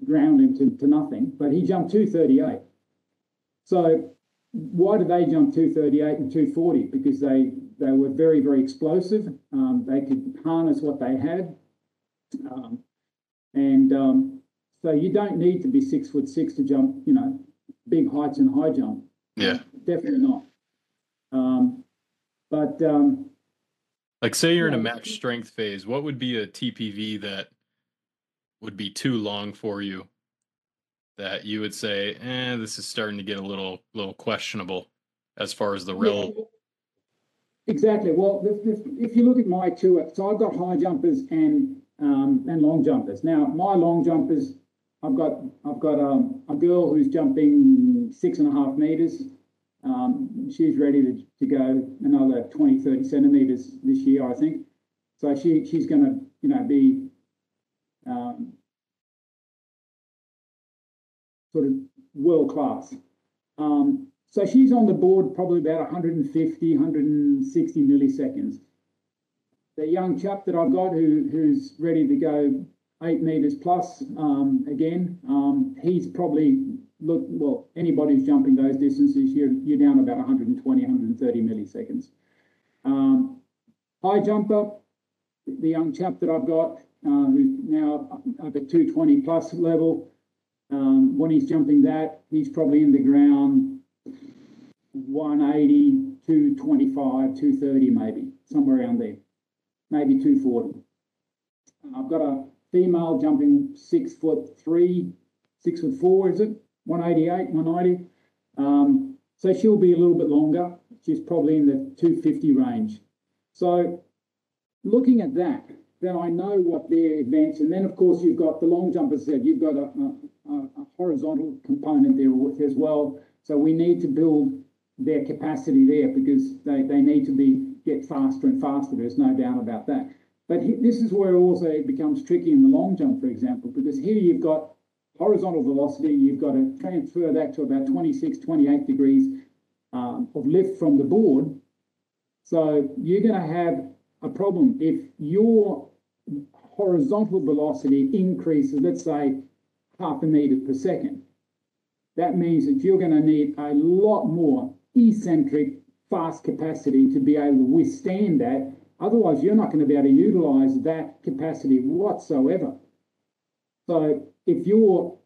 ground him to, to nothing. But he jumped 238. So why did they jump 238 and 240? Because they they were very very explosive. Um, they could harness what they had, um, and um, so you don't need to be six foot six to jump. You know, big heights and high jump. Yeah, definitely not. Um, but um, like, say you're in a max strength phase, what would be a TPV that would be too long for you? That you would say, eh, this is starting to get a little, little questionable as far as the real. Yeah. Exactly. Well, if, if, if, you look at my two, so I've got high jumpers and um, and long jumpers. Now, my long jumpers, I've got I've got um, a girl who's jumping six and a half meters um, she's ready to, to go another 20, 30 centimetres this year, I think. So she she's going to, you know, be um, sort of world class. Um, so she's on the board probably about 150, 160 milliseconds. The young chap that I've got who who's ready to go eight meters plus um, again, um, he's probably look, well, anybody who's jumping those distances, you're, you're down about 120, 130 milliseconds. Um, high jumper, the young chap that I've got, uh, who's now up at 220 plus level, Um, when he's jumping that, he's probably in the ground 180, 225, 230 maybe, somewhere around there, maybe 240. I've got a female jumping six foot three, six foot four, is it? 188, 190. Um, so she'll be a little bit longer. She's probably in the 250 range. So looking at that, then I know what their events, and then of course you've got the long jumpers said, you've got a, a, a horizontal component there as well. So we need to build their capacity there because they, they need to be get faster and faster. There's no doubt about that. But he, this is where also it becomes tricky in the long jump, for example, because here you've got horizontal velocity, you've got to transfer that to about 26, 28 degrees um, of lift from the board. So you're going to have a problem if your horizontal velocity increases, let's say half a meter per second. That means that you're going to need a lot more eccentric fast capacity to be able to withstand that. Otherwise, you're not going to be able to utilize that capacity whatsoever. So if your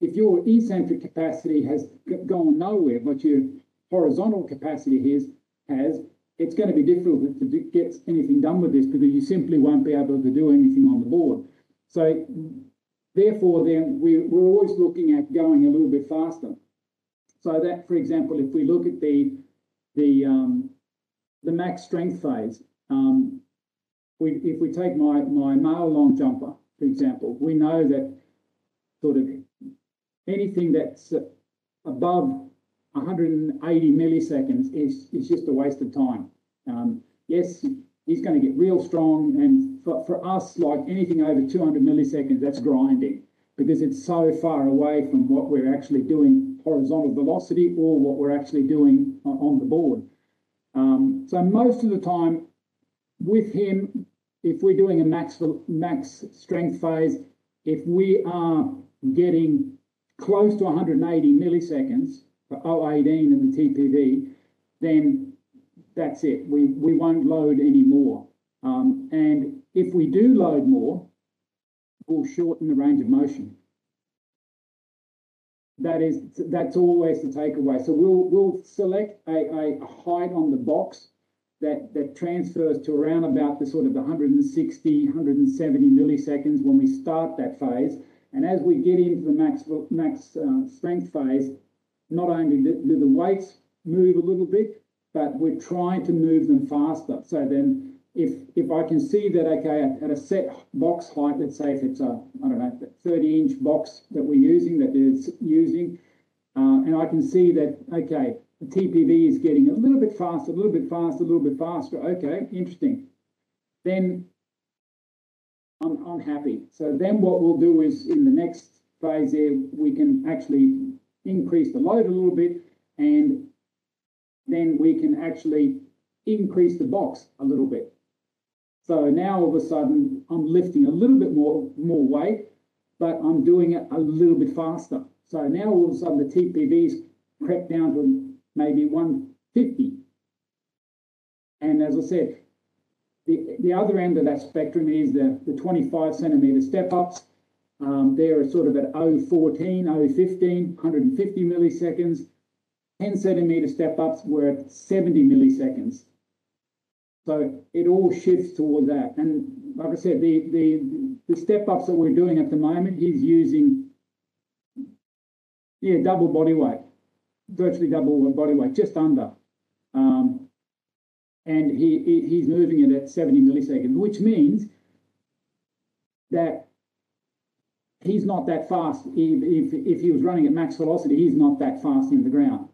if your eccentric capacity has gone nowhere, but your horizontal capacity has, has it's going to be difficult to get anything done with this because you simply won't be able to do anything on the board. So therefore, then we, we're always looking at going a little bit faster. So that, for example, if we look at the the um, the max strength phase, um, we, if we take my my male long jumper, for example, we know that sort of anything that's above 180 milliseconds is, is just a waste of time. Um, yes, he's going to get real strong. And for, for us, like anything over 200 milliseconds, that's grinding because it's so far away from what we're actually doing horizontal velocity or what we're actually doing on the board. Um, so most of the time with him, if we're doing a max, max strength phase, if we are getting close to 180 milliseconds for 018 and the TPV, then that's it. We, we won't load any more. Um, and if we do load more, we'll shorten the range of motion. That is, that's always the takeaway. So we'll, we'll select a, a height on the box that, that transfers to around about the sort of 160, 170 milliseconds when we start that phase. And as we get into the max, max uh, strength phase, not only do the weights move a little bit, but we're trying to move them faster. So then if if I can see that, okay, at, a set box height, let's say if it's a, I don't know, 30 inch box that we're using, that is using, uh, and I can see that, okay, the TPV is getting a little bit faster, a little bit faster, a little bit faster. Okay, interesting. Then I'm, I'm happy. So then what we'll do is in the next phase there, we can actually increase the load a little bit and then we can actually increase the box a little bit. So now all of a sudden I'm lifting a little bit more, more weight, but I'm doing it a little bit faster. So now all of a sudden the TPV's crept down to maybe 150. And as I said, the, the other end of that spectrum is the, the 25 centimeter step ups. Um, they're sort of at 014, 015, 150 milliseconds. 10 centimeter step ups were at 70 milliseconds. So it all shifts toward that. And like I said, the, the, the step ups that we're doing at the moment, he's using, yeah, double body weight, virtually double body weight, just under. Um, and he, he, he's moving it at 70 milliseconds, which means that he's not that fast. If, if, if he was running at max velocity, he's not that fast in the ground.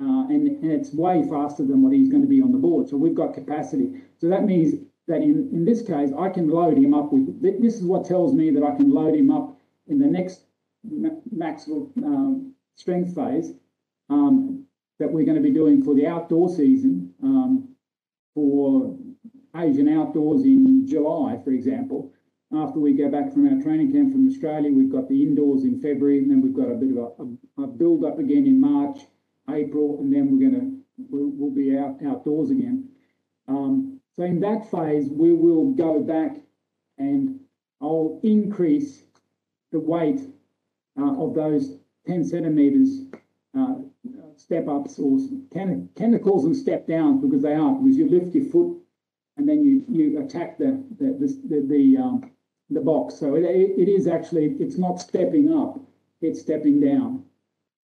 Uh, and, and it's way faster than what he's going to be on the board. So we've got capacity. So that means that in, in this case, I can load him up with, this is what tells me that I can load him up in the next max um, strength phase um, that we're going to be doing for the outdoor season um, for Asian outdoors in July, for example. After we go back from our training camp from Australia, we've got the indoors in February, and then we've got a bit of a, a, build up again in March April, and then we're going to we'll, we'll, be out outdoors again. Um, so in that phase, we will go back and I'll increase the weight uh, of those 10 centimeters uh, step ups, or Ken calls them step downs because they are, because you lift your foot and then you, you attack the, the, the, the, um, the box. So it, it is actually, it's not stepping up, it's stepping down.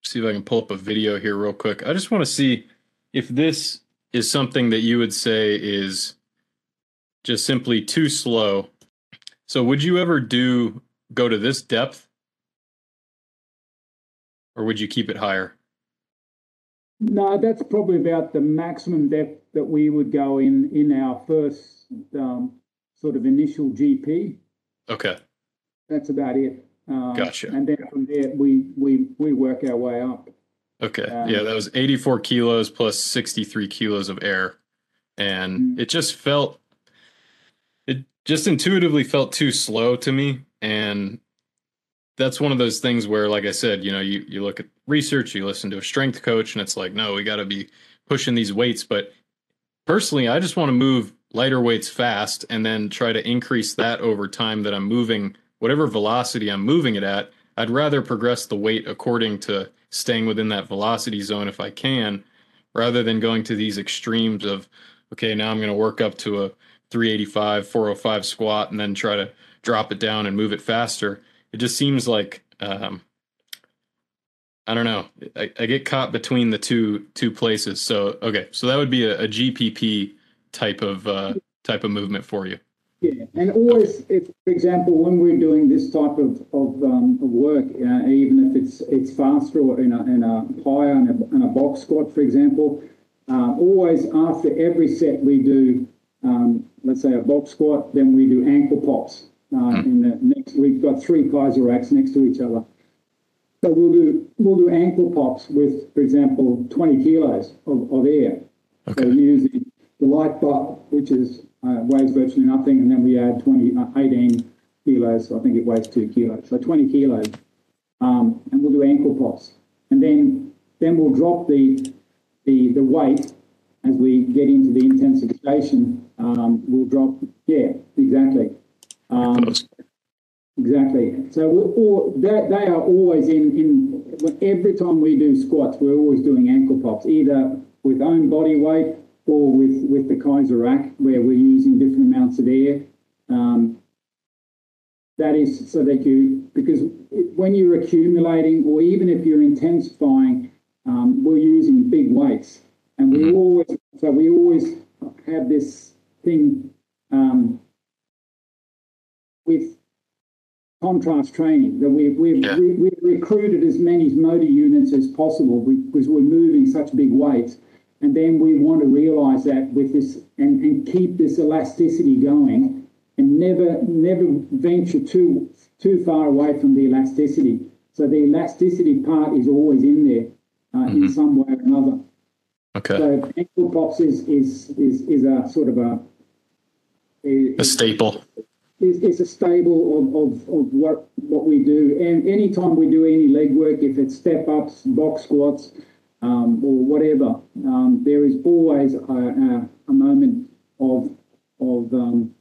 See if I can pull up a video here real quick. I just want to see if this is something that you would say is just simply too slow. So would you ever do go to this depth or would you keep it higher? No, that's probably about the maximum depth that we would go in in our first um, sort of initial GP. Okay. That's about it. Um, gotcha. And then from there, we we we work our way up. Okay. Um, yeah, that was 84 kilos plus 63 kilos of air, and mm-hmm. it just felt, it just intuitively felt too slow to me, and that's one of those things where, like I said, you know, you you look at research, you listen to a strength coach, and it's like, no, we got to be pushing these weights. But personally, I just want to move lighter weights fast and then try to increase that over time that I'm moving whatever velocity I'm moving it at. I'd rather progress the weight according to staying within that velocity zone if I can, rather than going to these extremes of, okay, now I'm going to work up to a 385, 405 squat and then try to drop it down and move it faster. It just seems like, um, I don't know. I, I, get caught between the two two places. So okay, so that would be a, a GPP type of uh, type of movement for you. Yeah, and always, if for example, when we're doing this type of of, um, of work, uh, even if it's it's faster or in a, in a higher and a, in a box squat, for example, uh, always after every set we do, um, let's say a box squat, then we do ankle pops. Uh, mm. In the next, we've got three Keiser racks next to each other. So we'll do we'll do ankle pops with, for example, 20 kilos of, of air. Okay. So using the light bar, which is uh, weighs virtually nothing, and then we add 20, uh, 18 kilos. So I think it weighs two kilos, so 20 kilos, um, and we'll do ankle pops, and then then we'll drop the the the weight as we get into the intensification. Um, we'll drop, yeah, exactly. Um, exactly. So all, they, they are always in, in every time we do squats, we're always doing ankle pops, either with own body weight or with, with the Keiser rack where we're using different amounts of air. Um, that is so that you, because when you're accumulating or even if you're intensifying, um, we're using big weights. And we mm-hmm. always, so we always have this thing um, with contrast training that we, we've, yeah. we, we've recruited as many motor units as possible because we're moving such big weights and then we want to realize that with this and, and keep this elasticity going and never never venture too too far away from the elasticity. So the elasticity part is always in there uh, mm-hmm. in some way or another. Okay. So ankle pops is is is, is a sort of a a, a staple. Is, is a staple of, of, of what what we do. And anytime we do any leg work, if it's step ups, box squats, um, or whatever, um, there is always a, a, a moment of of um,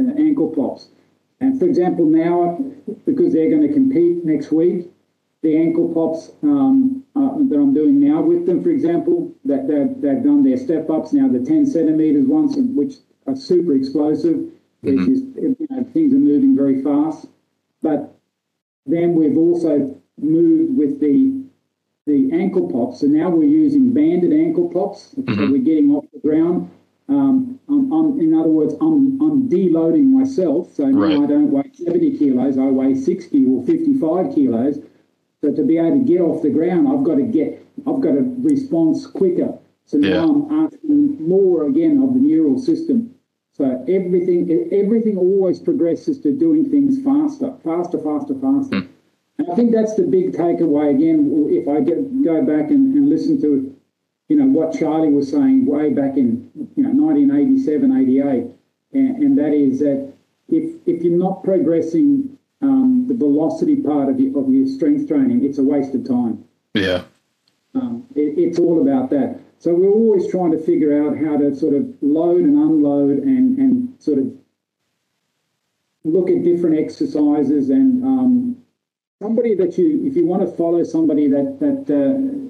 uh, ankle pops. And for example, now because they're going to compete next week, the ankle pops um, uh, that I'm doing now with them, for example, that they've, they've done their step ups now, the 10 centimeters ones, which are super explosive. Mm-hmm. Just, you know, things are moving very fast. But then we've also moved with the the ankle pops. So now we're using banded ankle pops. Mm-hmm. So we're getting off the ground. Um, I'm, I'm, in other words, I'm, I'm deloading myself. So now right. I don't weigh 70 kilos, I weigh 60 or 55 kilos. So to be able to get off the ground, I've got to get, I've got to respond quicker. So now yeah. I'm asking more again of the neural system. So everything, everything always progresses to doing things faster, faster, faster, faster. Mm. I think that's the big takeaway again. If I get, go back and, and listen to, you know, what Charlie was saying way back in, you know, 1987, 88, and, and that is that if if you're not progressing um, the velocity part of your, of your strength training, it's a waste of time. Yeah. Um, it, it's all about that. So we're always trying to figure out how to sort of load and unload and, and sort of look at different exercises and um, somebody that you, if you want to follow somebody that that uh,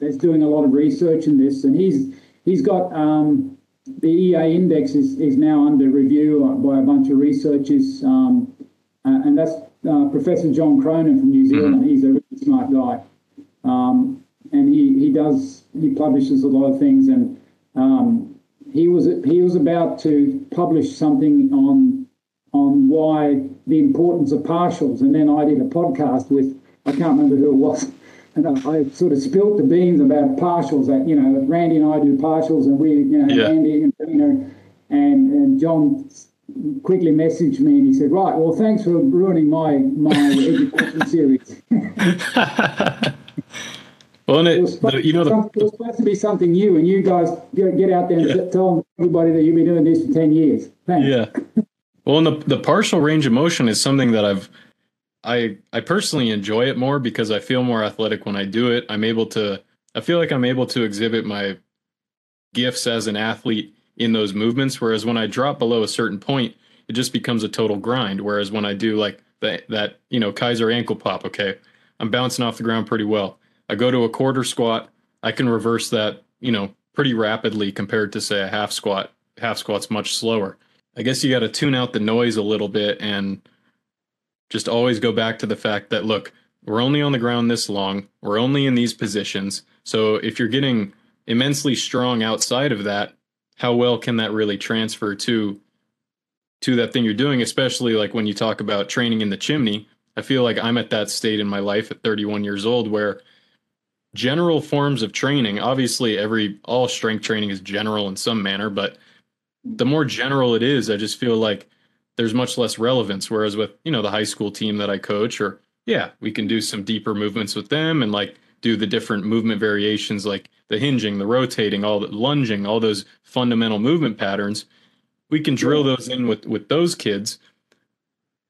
that's doing a lot of research in this, and he's he's got um, the EA index is, is now under review by a bunch of researchers, um, uh, and that's uh, Professor John Cronin from New Zealand. Mm-hmm. He's a really smart guy, um, and he he does he publishes a lot of things, and um, he was he was about to publish something on on why the importance of partials, and then I did a podcast with I can't remember who it was and I, sort of spilt the beans about partials. That you know, Randy and I do partials, and we, you know, yeah. Randy, and, you know, and and John quickly messaged me and he said, "Right, well, thanks for ruining my my education series." well, it, it the, you know, the, it was supposed to be something new, and you guys get out there and yeah. tell everybody that you've been doing this for ten years. Thanks. Yeah. Well, and the the partial range of motion is something that I've I I personally enjoy it more because I feel more athletic when I do it. I'm able to I feel like I'm able to exhibit my gifts as an athlete in those movements whereas when I drop below a certain point, it just becomes a total grind whereas when I do like that that, you know, Keiser ankle pop, okay, I'm bouncing off the ground pretty well. I go to a quarter squat, I can reverse that, you know, pretty rapidly compared to say a half squat. Half squat's much slower. I guess you got to tune out the noise a little bit and just always go back to the fact that look, we're only on the ground this long, we're only in these positions. So if you're getting immensely strong outside of that, how well can that really transfer to to that thing you're doing, especially like when you talk about training in the chimney. I feel like I'm at that state in my life at 31 years old where general forms of training, obviously every all strength training is general in some manner, but the more general it is, I just feel like there's much less relevance. Whereas with, you know, the high school team that I coach, or yeah, we can do some deeper movements with them and like do the different movement variations like the hinging, the rotating, all the lunging, all those fundamental movement patterns. We can drill those in with with those kids.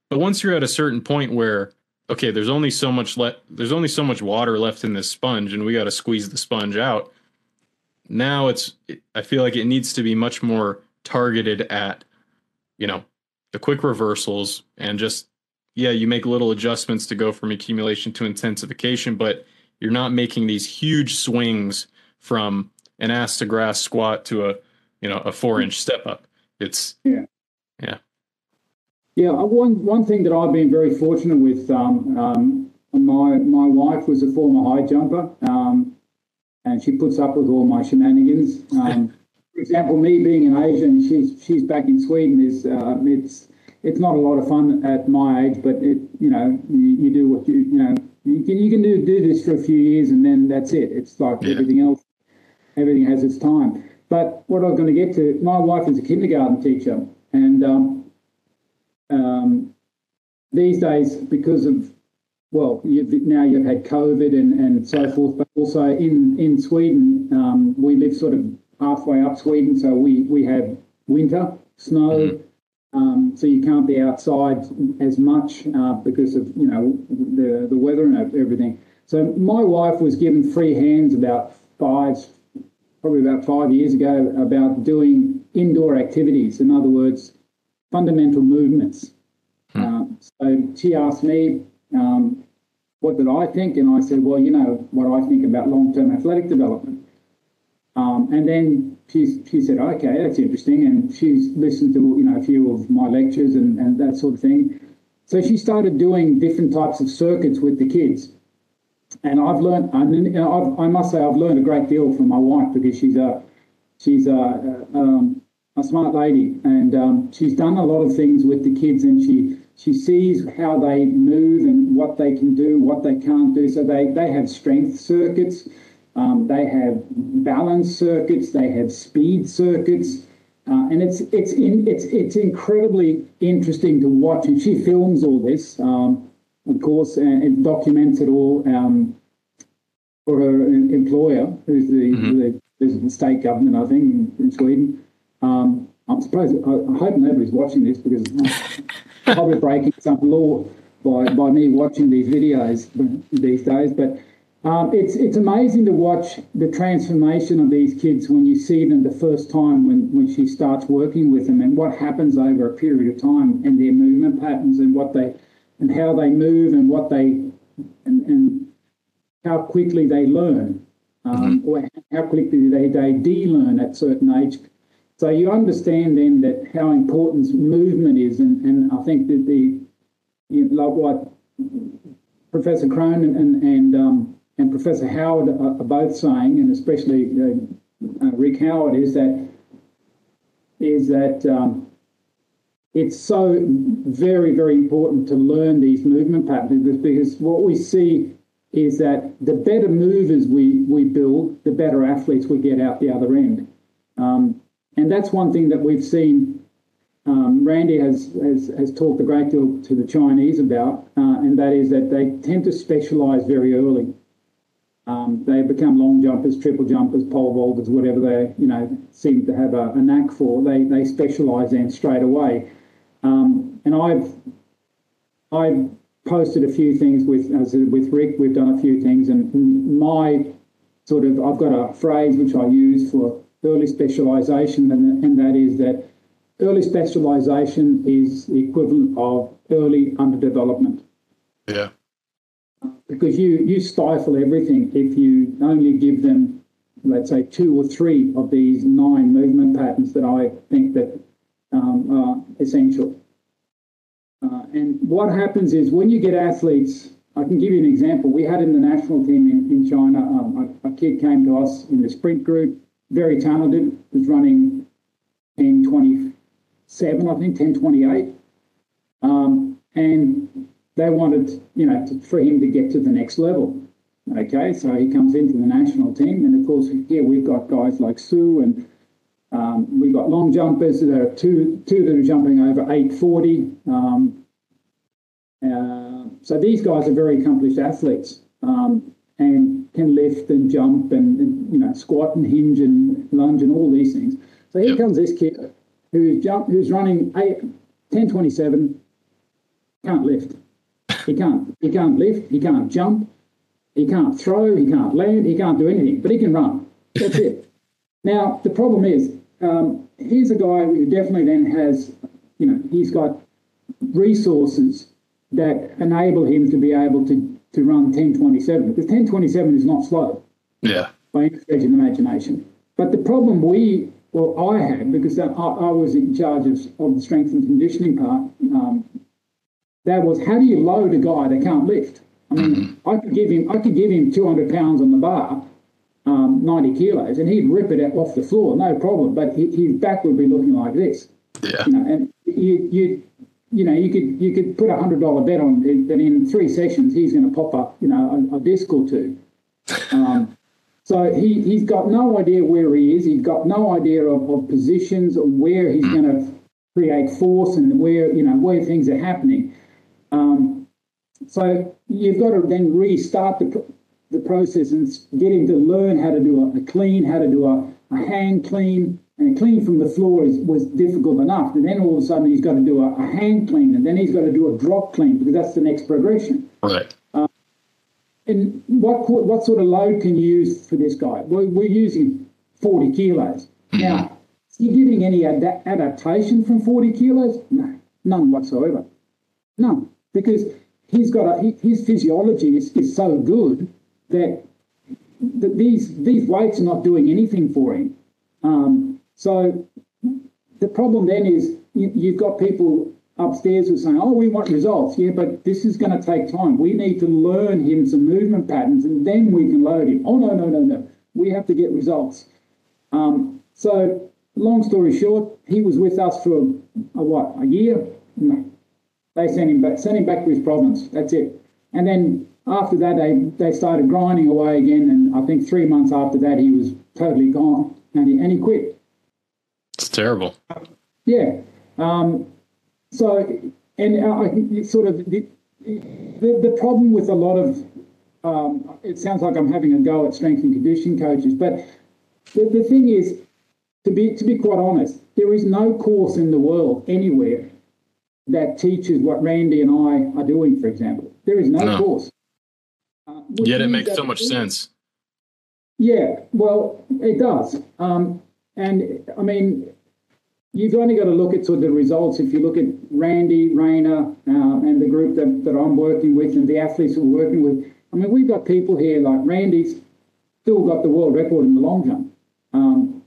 But once you're at a certain point where okay, there's only so much le- there's only so much water left in this sponge and we got to squeeze the sponge out. Now it's I feel like it needs to be much more targeted at you know the quick reversals and just yeah, you make little adjustments to go from accumulation to intensification, but you're not making these huge swings from an ass to grass squat to a you know a four inch step up. It's yeah, yeah, yeah. Uh, one one thing that I've been very fortunate with, um, um, my my wife was a former high jumper, um, and she puts up with all my shenanigans. Um, for example, me being an Asian, she's she's back in Sweden. Is uh, it's it's not a lot of fun at my age, but it you know you, you do what you you know you can you can do do this for a few years and then that's it. It's like yeah. everything else. Everything has its time. But what I was going to get to, my wife is a kindergarten teacher, and um, um, these days because of well, you've, now you've had COVID and, and so forth, but also in in Sweden, um, we live sort of halfway up Sweden, so we, we have winter, snow, mm-hmm. um, so you can't be outside as much uh, because of you know the the weather and everything. So my wife was given free hands about five, probably about five years ago, about doing indoor activities. In other words, fundamental movements. Hmm. Uh, so she asked me, um, what did I think? And I said, well, you know what I think about long-term athletic development. Um, and then she, she said, okay, that's interesting. And she's listened to, you know, a few of my lectures and, and that sort of thing. So she started doing different types of circuits with the kids. And I've learned, I've, i must say, I've learned a great deal from my wife because she's a, she's a, um, a smart lady and um, she's done a lot of things with the kids and she, she sees how they move and what they can do, what they can't do. So they, they have strength circuits um, they have balance circuits, they have speed circuits, uh, and it's it's in, it's it's incredibly interesting to watch. And she films all this, um, of course, and, and, documents it all um, for her employer, who's the, mm-hmm. the, the, state government, I think, in, in Sweden. Um, I'm surprised. I, I, hope nobody's watching this because I'm probably breaking some law by by me watching these videos these days, but. Um, it's it's amazing to watch the transformation of these kids when you see them the first time when, when she starts working with them and what happens over a period of time and their movement patterns and what they and how they move and what they and, and how quickly they learn, um, mm-hmm. or how quickly they, they de-learn at certain age. So you understand then that how important movement is, and, and I think that the you know, like what Professor Cronin and and um, and Professor Howard are, are, both saying, and especially uh, uh, Rick Howard, is that is that um, it's so very very important to learn these movement patterns because, what we see is that the better movers we we build, the better athletes we get out the other end, um, and that's one thing that we've seen um, Randy has, has, has talked a great deal to the Chinese about, uh, and that is that they tend to specialise very early. Um, they become long jumpers, triple jumpers, pole vaulters, whatever they you know seem to have a, a knack for. They they specialise in straight away. Um, and I've I've posted a few things with as with Rick. We've done a few things, and my sort of I've got a phrase which I use for early specialisation, and, and that is that early specialisation is the equivalent of early underdevelopment. Yeah. Because you, you stifle everything if you only give them, let's say, two or three of these nine movement patterns that I think that um, are essential. Uh, and what happens is when you get athletes, I can give you an example. We had in the national team in, in China, um, a, a, kid came to us in the sprint group, very talented, was running 10, 20, seven, I think, 1028. Um, and they wanted, you know, to, for him to get to the next level. Okay, so he comes into the national team, and of course, yeah, we've got guys like Su, and um, we've got long jumpers. There are two two that are jumping over 840. Um, uh, so these guys are very accomplished athletes um, and can lift and jump and, and, you know squat and hinge and lunge and all these things. So here yep. comes this kid who's jump, who's running eight, 1027, can't lift. He can't. He can't lift. He can't jump. He can't throw. He can't land. He can't do anything. But he can run. That's it. Now the problem is, um, here's a guy who definitely then has, you know, he's got resources that enable him to be able to to run 1027 because 1027 is not slow. Yeah. By any stretch of imagination. But the problem we well, I had because I, I was in charge of, of the strength and conditioning part. Um, that was how do you load a guy that can't lift? I mean, mm-hmm. I could give him I could give him 200 pounds on the bar, um, 90 kilos, and he'd rip it off the floor, no problem. But he, his back would be looking like this. Yeah. You know, and you you you know you could you could put a hundred dollar bet on that in three sessions he's going to pop up you know a, a disc or two. Um, so he, he's got no idea where he is. He's got no idea of, of positions or where he's going to create force and where, you know, where things are happening. Um, so you've got to then restart the, the process and get him to learn how to do a, a clean, how to do a, a hand clean. And clean from the floor is, was difficult enough. And then all of a sudden he's got to do a, a hand clean and then he's got to do a drop clean because that's the next progression. Right. And what what sort of load can you use for this guy? We're, we're using 40 kilos. Mm-hmm. Now, is he getting any ad- adaptation from 40 kilos? No, none whatsoever. None, because he's got a, his physiology is, is so good that, that these these weights are not doing anything for him. Um, so the problem then is you, you've got people upstairs who are saying, oh, we want results. Yeah, but this is going to take time. We need to learn him some movement patterns and then we can load him. Oh, no, no, no, no. We have to get results. Um, so, long story short, he was with us for a, a what, a year? They sent him back, sent him back to his province. That's it. And then after that, they, they started grinding away again. And I think three months after that, he was totally gone and he, and he quit. It's terrible. Yeah. Um, so, and I, sort of the, the, the problem with a lot of um, it sounds like I'm having a go at strength and conditioning coaches, but the, the thing is, to be to be quite honest, there is no course in the world anywhere that teaches what Randy and I are doing. For example, there is no, no. course. Uh, Yet it makes so much sense. Yeah, well, it does. Um, and I mean, you've only got to look at sort of the results. If you look at Randy, Rayner, uh, and the group that, that I'm working with and the athletes we're working with, I mean, we've got people here like Randy's still got the world record in the long jump. Um,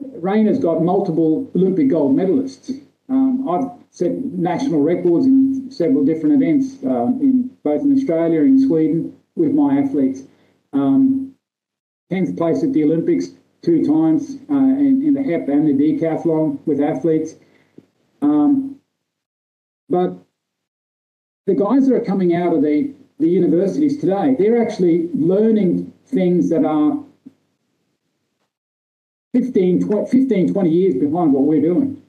Rayner's got multiple Olympic gold medalists. Um, I've set national records in several different events, um, in both in Australia and Sweden with my athletes. Um, 10th place at the Olympics two times uh, in, in, the HEP and the decathlon with athletes. Um, but the guys that are coming out of the, the universities today, they're actually learning things that are 15, 20, 15, 20 years behind what we're doing.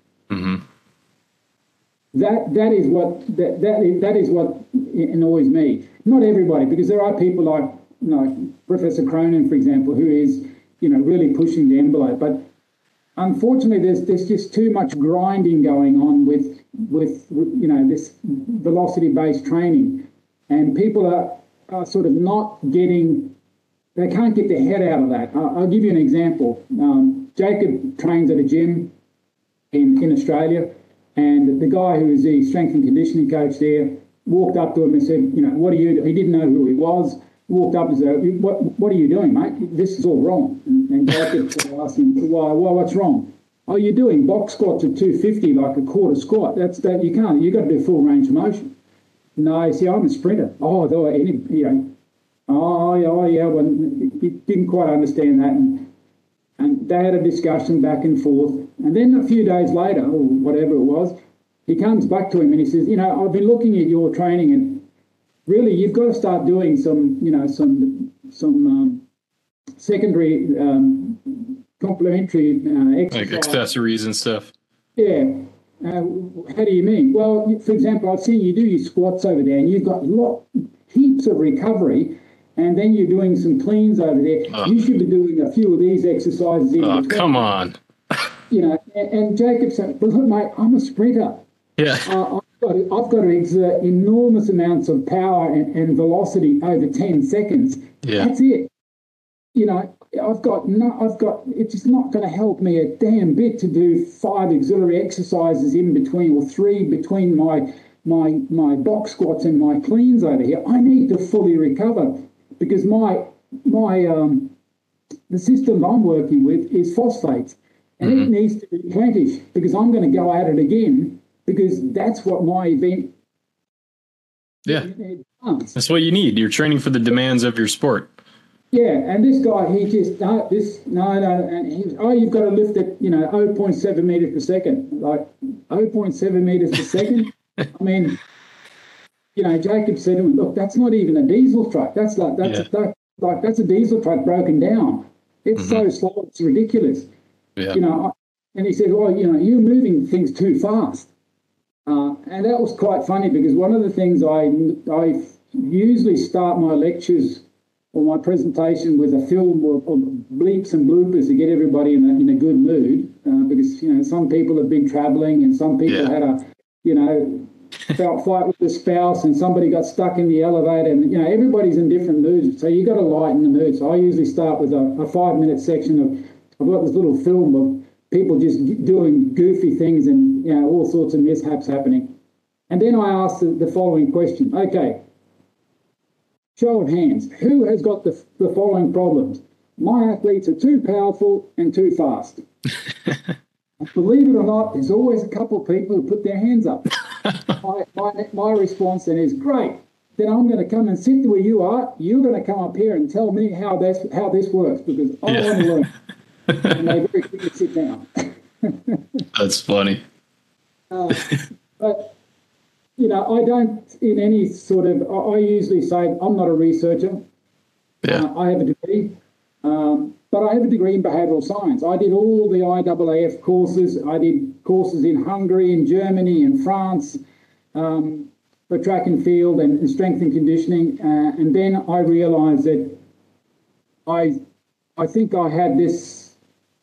That that is what that, that is, that is what annoys me. Not everybody, because there are people like you know, Professor Cronin, for example, who is you know really pushing the envelope. But unfortunately, there's there's just too much grinding going on with with you know this velocity based training, and people are, are sort of not getting they can't get their head out of that. I'll, I'll give you an example. Um, Jacob trains at a gym in in Australia and the guy who was the strength and conditioning coach there walked up to him and said, you know, what are you, he didn't know who he was, walked up and said, what, what are you doing, mate? This is all wrong. And, and Jacob asked him, why, why, what's wrong? Oh, you're doing box squats at 250 like a quarter squat. That's that you can't. You've got to do full range of motion. No, see, I'm a sprinter. Oh, though any, you know, oh, yeah, oh, yeah. Well, he didn't quite understand that, and, and they had a discussion back and forth. And then a few days later, or whatever it was, he comes back to him and he says, you know, I've been looking at your training and really you've got to start doing some, you know, some some um, secondary um, complementary uh, exercise. Like accessories and stuff. Yeah. Uh, how do you mean? Well, for example, I've seen you do your squats over there, and you've got lot, heaps of recovery, and then you're doing some cleans over there. Oh. You should be doing a few of these exercises. In oh, come on you know, and, and Jacob said, but look, mate, I'm a sprinter. Yeah. Uh, I've, got to, I've got to exert enormous amounts of power and, and velocity over 10 seconds. Yeah. That's it. You know, I've got no, I've got, it's just not going to help me a damn bit to do five auxiliary exercises in between or three between my, my, my box squats and my cleans over here. I need to fully recover because my, my, um, the system I'm working with is phosphates and mm-hmm. it needs to be replenished because I'm going to go at it again because that's what my event. Yeah, that's what you need. You're training for the demands of your sport. Yeah, and this guy, he just no, this no, no, and he, oh, you've got to lift it, you know, 0.7 meters per second, like 0.7 meters per second. I mean, you know, Jacob said to him, look, that's not even a diesel truck. That's like that's yeah. a, that, like that's a diesel truck broken down. It's mm-hmm. so slow, it's ridiculous. Yeah. You know, and he said, "Well, you know, you're moving things too fast," uh, and that was quite funny because one of the things I I usually start my lectures or my presentation with a film of, bleeps and bloopers to get everybody in a, in a good mood uh, because you know some people have been traveling and some people yeah. had a you know felt fight with the spouse and somebody got stuck in the elevator and you know everybody's in different moods so you've got to lighten the mood so i usually start with a, a five minute section of I've got this little film of people just doing goofy things and you know all sorts of mishaps happening. And then I asked the, the following question. Okay, show of hands. Who has got the, the following problems? My athletes are too powerful and too fast. Believe it or not, there's always a couple of people who put their hands up. my, my, my response then is great. Then I'm going to come and sit where you are. You're going to come up here and tell me how this how this works because I yeah. want to learn and they very quickly sit down. That's funny. Uh, but you know, I don't in any sort of. I, I usually say I'm not a researcher. Yeah. Uh, I have a degree, um, but I have a degree in behavioural science. I did all the IAAF courses. I did courses in Hungary, in Germany, in France. Um, for track and field and, and strength and conditioning, uh, and then I realised that I, I think I had this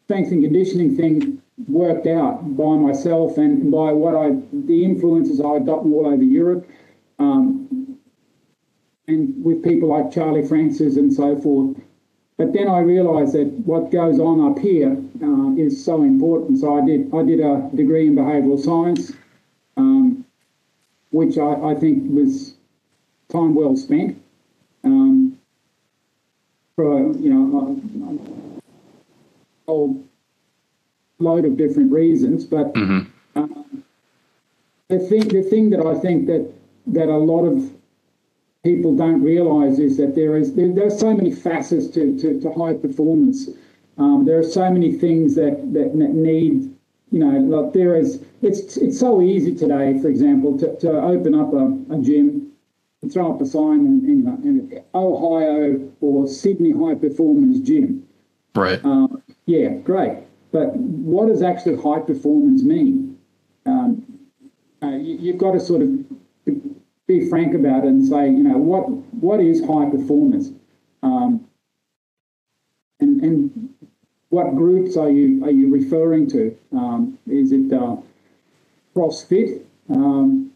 strength and conditioning thing worked out by myself and by what I, the influences I'd gotten all over Europe, um, and with people like Charlie Francis and so forth. but then I realised that what goes on up here uh, is so important. So I did I did a degree in behavioural science, um, which I, I, think was time well spent. Um, for you know a, whole load of different reasons, but mm-hmm. uh, the thing the thing that I think that that a lot of people don't realise is that there is there, there, are so many facets to, to, to high performance. Um, there are so many things that, that need, you know, like there is. It's it's so easy today, for example, to, to open up a, a gym, and throw up a sign in Ohio or Sydney High Performance Gym. Right. Uh, yeah, great. But what does actually high performance mean? Um, uh, you, you've got to sort of be frank about it and say, you know, what what is high performance, um, and and what groups are you are you referring to? Um, is it uh, CrossFit? Um,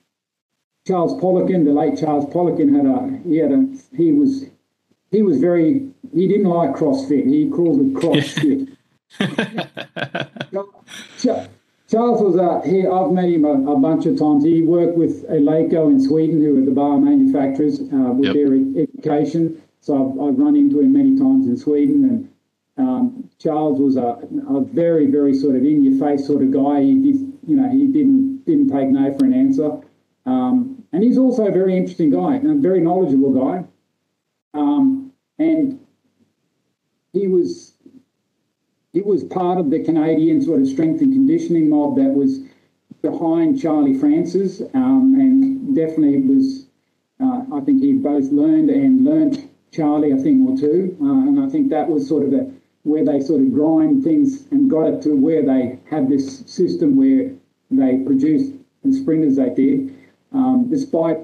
Charles Poliquin, the late Charles Poliquin, had a he had a he was he was very he didn't like CrossFit. He called it CrossFit. Charles was uh, he, I've met him a, a, bunch of times. He worked with Eleiko in Sweden, who are the bar manufacturers, uh, with yep. their education. So I've, I've, run into him many times in Sweden. And um, Charles was a, a, very, very sort of in-your-face sort of guy. He did, you know, he didn't didn't take no for an answer. Um, and he's also a very interesting guy, a very knowledgeable guy. Um, and he was he was part of the Canadian sort of strength and conditioning mob that was behind Charlie Francis, um, and definitely was. Uh, I think he both learned and learnt Charlie a thing or two, uh, and I think that was sort of a, where they sort of grind things and got it to where they had this system where they produced the sprinters they did, um, despite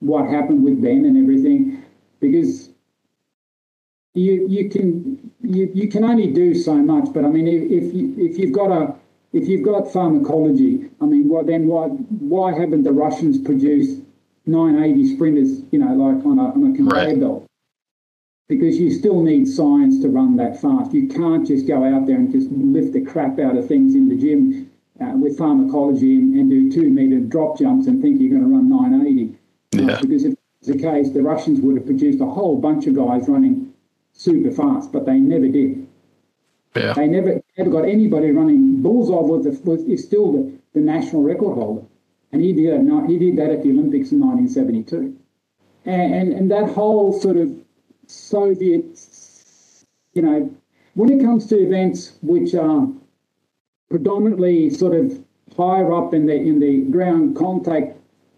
what happened with Ben and everything, because you you can you, you can only do so much. But I mean, if, if you if you've got a if you've got pharmacology, I mean, what then why why haven't the Russians produced 980 sprinters? You know, like on a on a conveyor right. belt. Because you still need science to run that fast. You can't just go out there and just lift the crap out of things in the gym uh, with pharmacology and, and, do two meter drop jumps and think you're going to run 980. Yeah. Uh, because if it's the case, the Russians would have produced a whole bunch of guys running super fast, but they never did. Yeah. They never never got anybody running. Borzov was, the, was is still the, the national record holder, and he did he did that at the Olympics in 1972, and and, and that whole sort of Soviet, you know, when it comes to events which are predominantly sort of higher up in the in the ground contact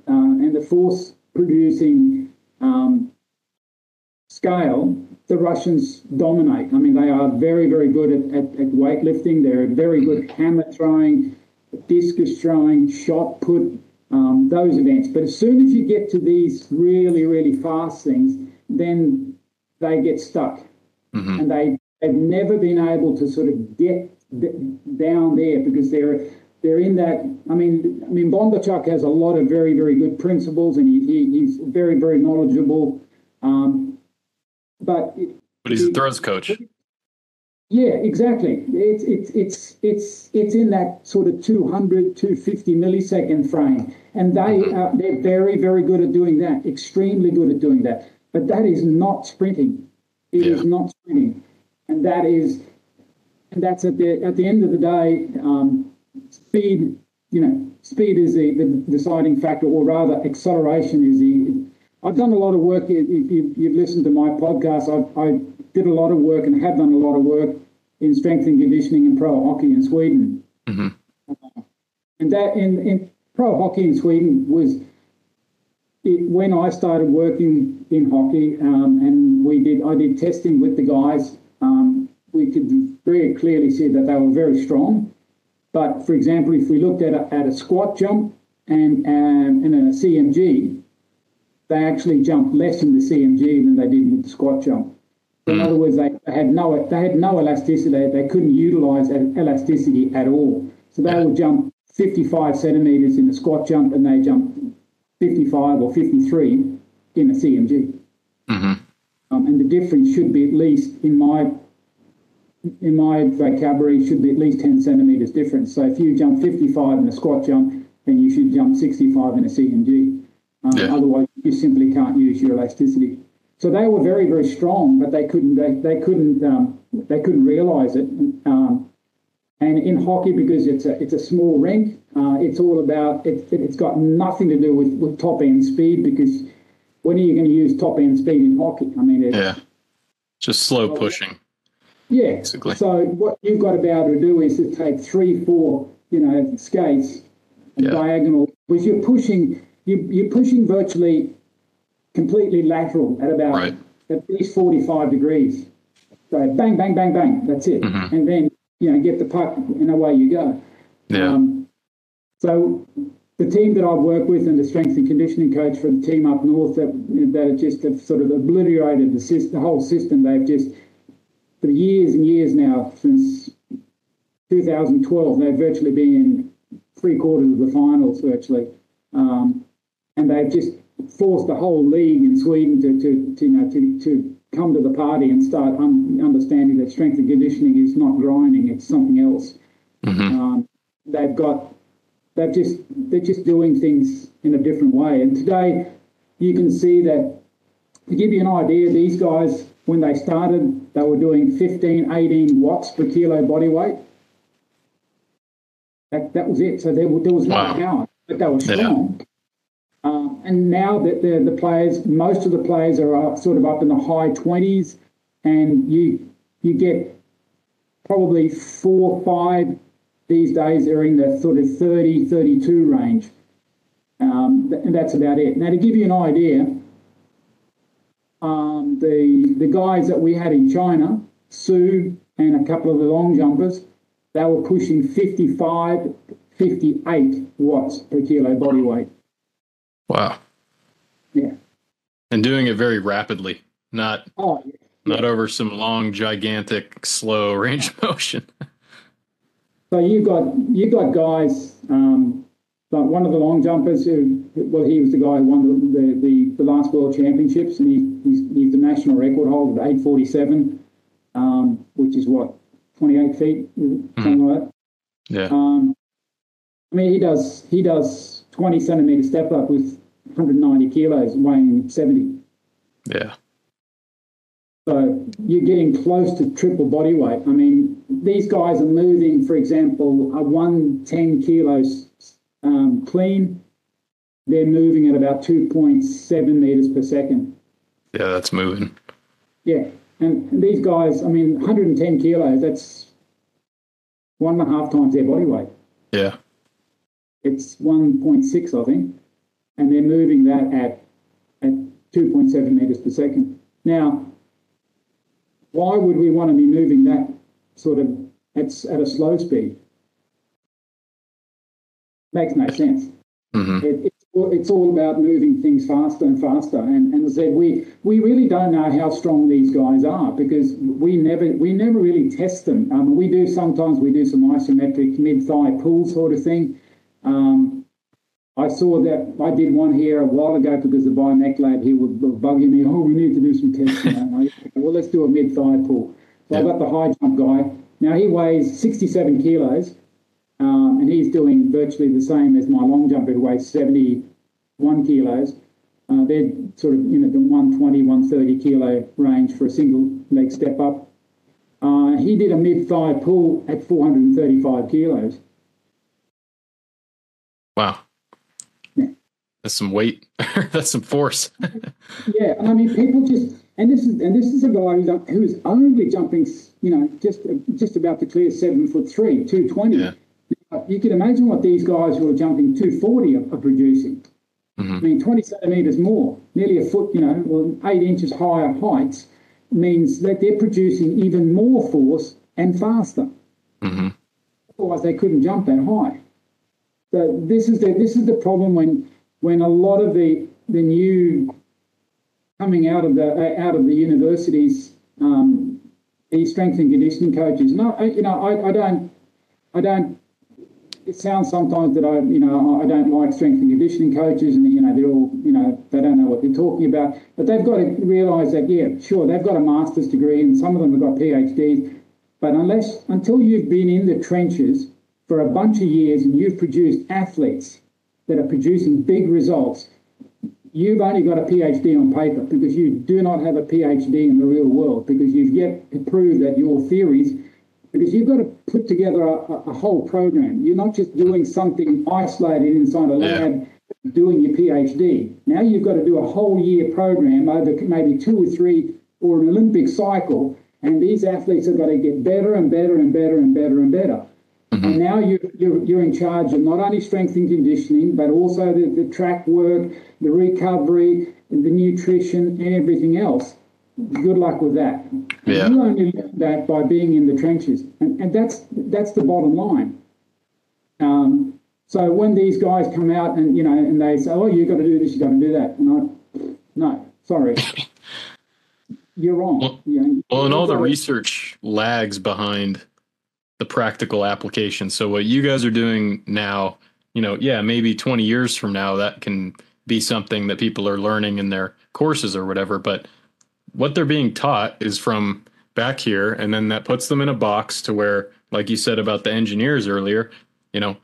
uh, and the force producing um, scale, the Russians dominate. I mean, they are very, very good at, at, at weightlifting. They're very good at hammer throwing, discus throwing, shot put, um, those events. But as soon as you get to these really, really fast things, then they get stuck. Mm-hmm. And they, they've never been able to sort of get down there because they're they're in that. I mean, I mean, Bondarchuk has a lot of very, very good principles, and he, he he's very, very knowledgeable. Um, but but he's a throws coach. Yeah, exactly. It's it's it's it's it's in that sort of 200 250 millisecond frame, and they mm-hmm. are, they're very very good at doing that. Extremely good at doing that. But that is not sprinting. It yeah. is not sprinting, and that is and that's at the at the end of the day, um, speed. You know, speed is the, the deciding factor, or rather, acceleration is the I've done a lot of work. If you've, you've listened to my podcast, I, I, did a lot of work and have done a lot of work in strength and conditioning in pro hockey in Sweden. Mm-hmm. Uh, and that in, in pro hockey in Sweden was it, when I started working in hockey, um, and we did I did testing with the guys. Um, we could very clearly see that they were very strong. But for example, if we looked at a, at a squat jump and um, and a CMJ, they actually jumped less in the CMJ than they did with the squat jump. In mm. other words, they, they, had no they had no elasticity. They couldn't utilize elasticity at all. So they would jump 55 centimeters in the squat jump, and they jumped 55 or 53 in a CMJ. Mm-hmm. Um, and the difference should be at least in my in my vocabulary should be at least 10 centimeters difference. So if you jump 55 in a squat jump, then you should jump 65 in a CMJ. Um, yeah. Otherwise, you simply can't use your elasticity. So they were very, very strong, but they couldn't they, they couldn't um, they couldn't realise it. Um, and in hockey, because it's a it's a small rink, uh, it's all about it, it, has got nothing to do with, with top end speed because when are you going to use top end speed in hockey? I mean, yeah, just slow pushing. Yeah. Basically. So what you've got to be able to do is to take three, four, you know, skates yeah. diagonal, because you're pushing you, you're pushing virtually completely lateral at about right. at least 45 degrees. So bang, bang, bang, bang. That's it. Mm-hmm. And then you know get the puck and away you go. Yeah. Um, so the team that I've worked with and the strength and conditioning coach for the team up north that that just have sort of obliterated the, system, the whole system. They've just for years and years now since 2012 they've virtually been in three quarters of the finals virtually, um, and they've just forced the whole league in Sweden to, to, to you know to, to come to the party and start un- understanding that strength and conditioning is not grinding; it's something else. Mm-hmm. Um, they've got they've just they're just doing things in a different way. And today, you can see that to give you an idea, these guys when they started, they were doing 15, 18 watts per kilo body weight. That, that was it. So there, there was no wow. power, but they were strong. Yeah. And now that the, the players, most of the players are sort of up in the high 20s, and you you get probably four, five these days are in the sort of 30, 32 range. Um, and that's about it. Now, to give you an idea, um, the, the guys that we had in China, Su and a couple of the long jumpers, they were pushing 55, 58 watts per kilo body weight. Wow. Yeah. And doing it very rapidly, not oh, yeah. not over some long, gigantic, slow range of motion. so you got you got guys um, like one of the long jumpers who well he was the guy who won the the, the, last world championships and he, he's he's the national record holder at 847 um, which is what 28 feet something mm. like that yeah um, I mean he does he does 20 centimeter step up with 190 kilos, weighing 70. Yeah. So you're getting close to triple body weight. I mean, these guys are moving, for example, a 110 kilos um, clean. They're moving at about 2.7 meters per second. Yeah, that's moving. Yeah. And these guys, I mean, 110 kilos, that's one and a half times their body weight. Yeah. It's 1.6, I think and they're moving that at, at 2.7 meters per second. Now, why would we want to be moving that sort of at, at a slow speed? Makes no sense. Mm-hmm. It, it's, it's all about moving things faster and faster. And, and as I said, we, we really don't know how strong these guys are because we never we never really test them. Um, we do sometimes we do some isometric mid thigh pull sort of thing. Um, I saw that I did one here a while ago because the biomech lab here was bugging me. Oh, we need to do some testing. well, let's do a mid thigh pull. So yep. I got the high jump guy. Now he weighs 67 kilos, um, and he's doing virtually the same as my long jumper who weighs 71 kilos. Uh, they're sort of in the 120, 130 kilo range for a single leg step up. Uh, he did a mid thigh pull at 435 kilos. Wow. That's some weight. That's some force. yeah, and I mean, people just and this is and this is a guy who's who's only jumping, you know, just just about to clear seven foot three, two twenty. Yeah. You can imagine what these guys who are jumping two forty are, are producing. Mm-hmm. I mean, twenty centimeters more, nearly a foot, you know, or eight inches higher heights means that they're producing even more force and faster. Mm-hmm. Otherwise, they couldn't jump that high. So this is the this is the problem when when a lot of the the new coming out of the out of the universities, um, these strength and conditioning coaches. No, you know, I, I don't, I don't. It sounds sometimes that I, you know, I don't like strength and conditioning coaches, and you know, they're all, you know, they don't know what they're talking about. But they've got to realise that, yeah, sure, they've got a master's degree and some of them have got PhDs. But unless until you've been in the trenches for a bunch of years and you've produced athletes that are producing big results, you've only got a PhD on paper because you do not have a PhD in the real world because you've yet to prove that your theories, because you've got to put together a, a whole program. You're not just doing something isolated inside a lab yeah. doing your PhD. Now you've got to do a whole year program over maybe two or three or an Olympic cycle, and these athletes have got to get better and better and better and better and better. Mm-hmm. And now you're, you're, you're in charge of not only strength and conditioning, but also the, the track work, the recovery, the nutrition, and everything else. Good luck with that. Yeah. You only learn that by being in the trenches, and, and that's that's the bottom line. Um, so when these guys come out and you know and they say, "Oh, you've got to do this, you've got to do that," and I, no, sorry, you're wrong. Well, well and all the research lags behind the practical application. So what you guys are doing now, you know, yeah, maybe 20 years from now that can be something that people are learning in their courses or whatever, but what they're being taught is from back here and then that puts them in a box to where like you said about the engineers earlier, you know,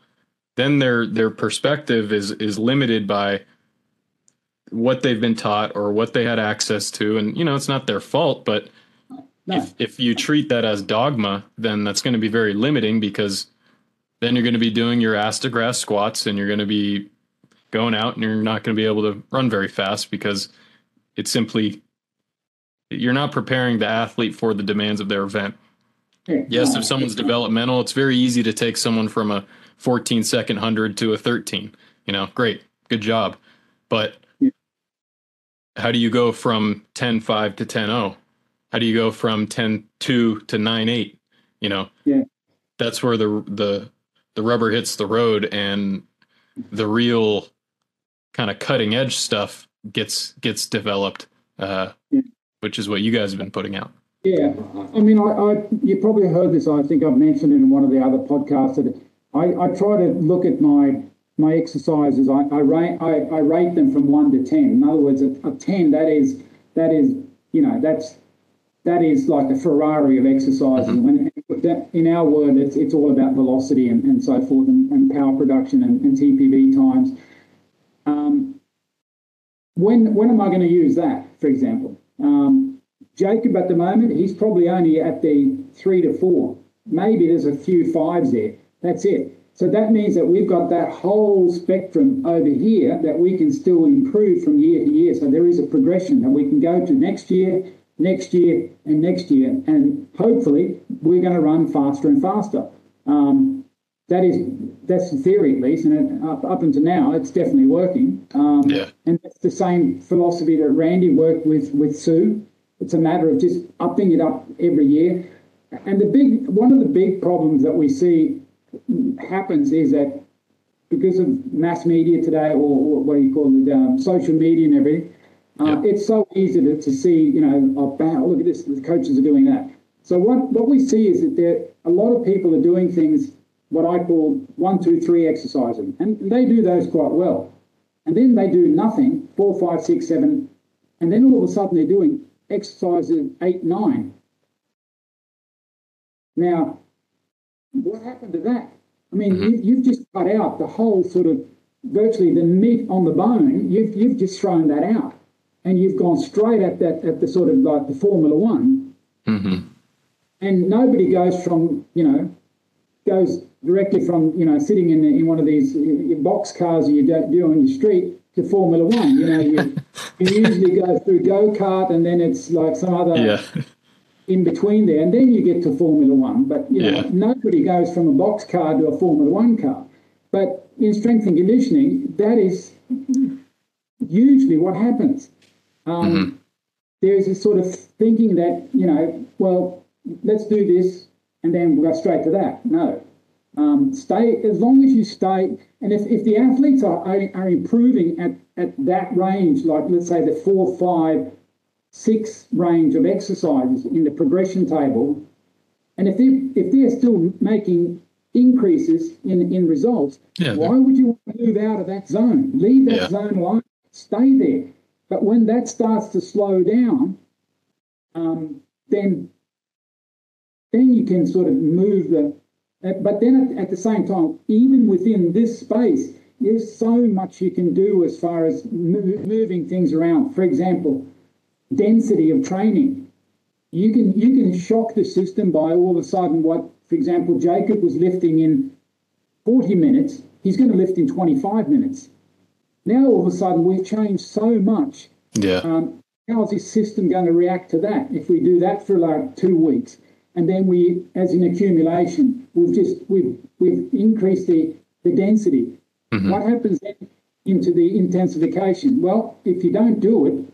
then their their perspective is is limited by what they've been taught or what they had access to and you know, it's not their fault, but no. If if you treat that as dogma, then that's going to be very limiting because then you're going to be doing your ass to grass squats and you're going to be going out and you're not going to be able to run very fast because it's simply you're not preparing the athlete for the demands of their event. Yes, if someone's developmental, it's very easy to take someone from a 14 second 100 to a 13. You know, great, good job. But how do you go from 10 5 to 10 0? How do you go from 10 2 to 9 8 you know? Yeah. That's where the the the rubber hits the road and the real kind of cutting edge stuff gets gets developed uh, yeah. which is what you guys have been putting out. Yeah. I mean I, I you probably heard this i think i've mentioned it in one of the other podcasts that i, I try to look at my my exercises. I, I rate I, I rate them from one to ten. In other words a, a 10 that is that is you know that's that is like a Ferrari of exercises. Mm-hmm. And that, in our world, it's, it's all about velocity and, and so forth, and, and power production and, and TPV times. Um, when when am I going to use that, for example? Um, Jacob at the moment, he's probably only at the three to four. Maybe there's a few fives there. That's it. So that means that we've got that whole spectrum over here that we can still improve from year to year. So there is a progression that we can go to next year next year and next year. And hopefully, we're going to run faster and faster. Um, that is that's the theory at least, and it, up, up until now, it's definitely working. Um, yeah. And it's the same philosophy that Randy worked with with Su. It's a matter of just upping it up every year. And the big one of the big problems that we see happens is that because of mass media today, or, or what do you call it, um, social media and everything, uh, It's so easy to, to see, you know, oh, bam, look at this, the coaches are doing that. So what, what we see is that there a lot of people are doing things what I call one, two, three exercising, and they do those quite well. And then they do nothing, four, five, six, seven, and then all of a sudden they're doing exercises eight, nine. Now, what happened to that? I mean, mm-hmm. you, have just cut out the whole sort of virtually the meat on the bone. You've, you've just thrown that out and you've gone straight at that at the sort of like the Formula One, mm-hmm. and nobody goes from you know goes directly from you know sitting in in one of these box cars you don't do on your street to Formula One. You know, you, you usually go through go kart and then it's like some other. Yeah. In between there, and then you get to Formula One. But you know, yeah. nobody goes from a box car to a Formula One car. But in strength and conditioning, that is usually what happens. Um, mm-hmm. There's a sort of thinking that, you know, well, let's do this and then we'll go straight to that. No. Um, stay as long as you stay, and if, if the athletes are, are improving at, at that range, like let's say the four, five, six range of exercises in the progression table, and if they if they're still making increases in in results, yeah, why would you want to move out of that zone? Leave that yeah. zone alone. Stay there. But when that starts to slow down, um, then then you can sort of move the. Uh, but then at, at, the same time, even within this space, there's so much you can do as far as moving things around. For example, density of training. You can you can shock the system by all of a sudden what, for example, Jacob was lifting in 40 minutes. He's going to lift in 25 minutes. Now all of a sudden we've changed so much. Yeah. Um, how is this system going to react to that if we do that for like two weeks? And then we, as an accumulation, we've just we've we've increased the, the density. Mm-hmm. What happens then into the intensification? Well, if you don't do it,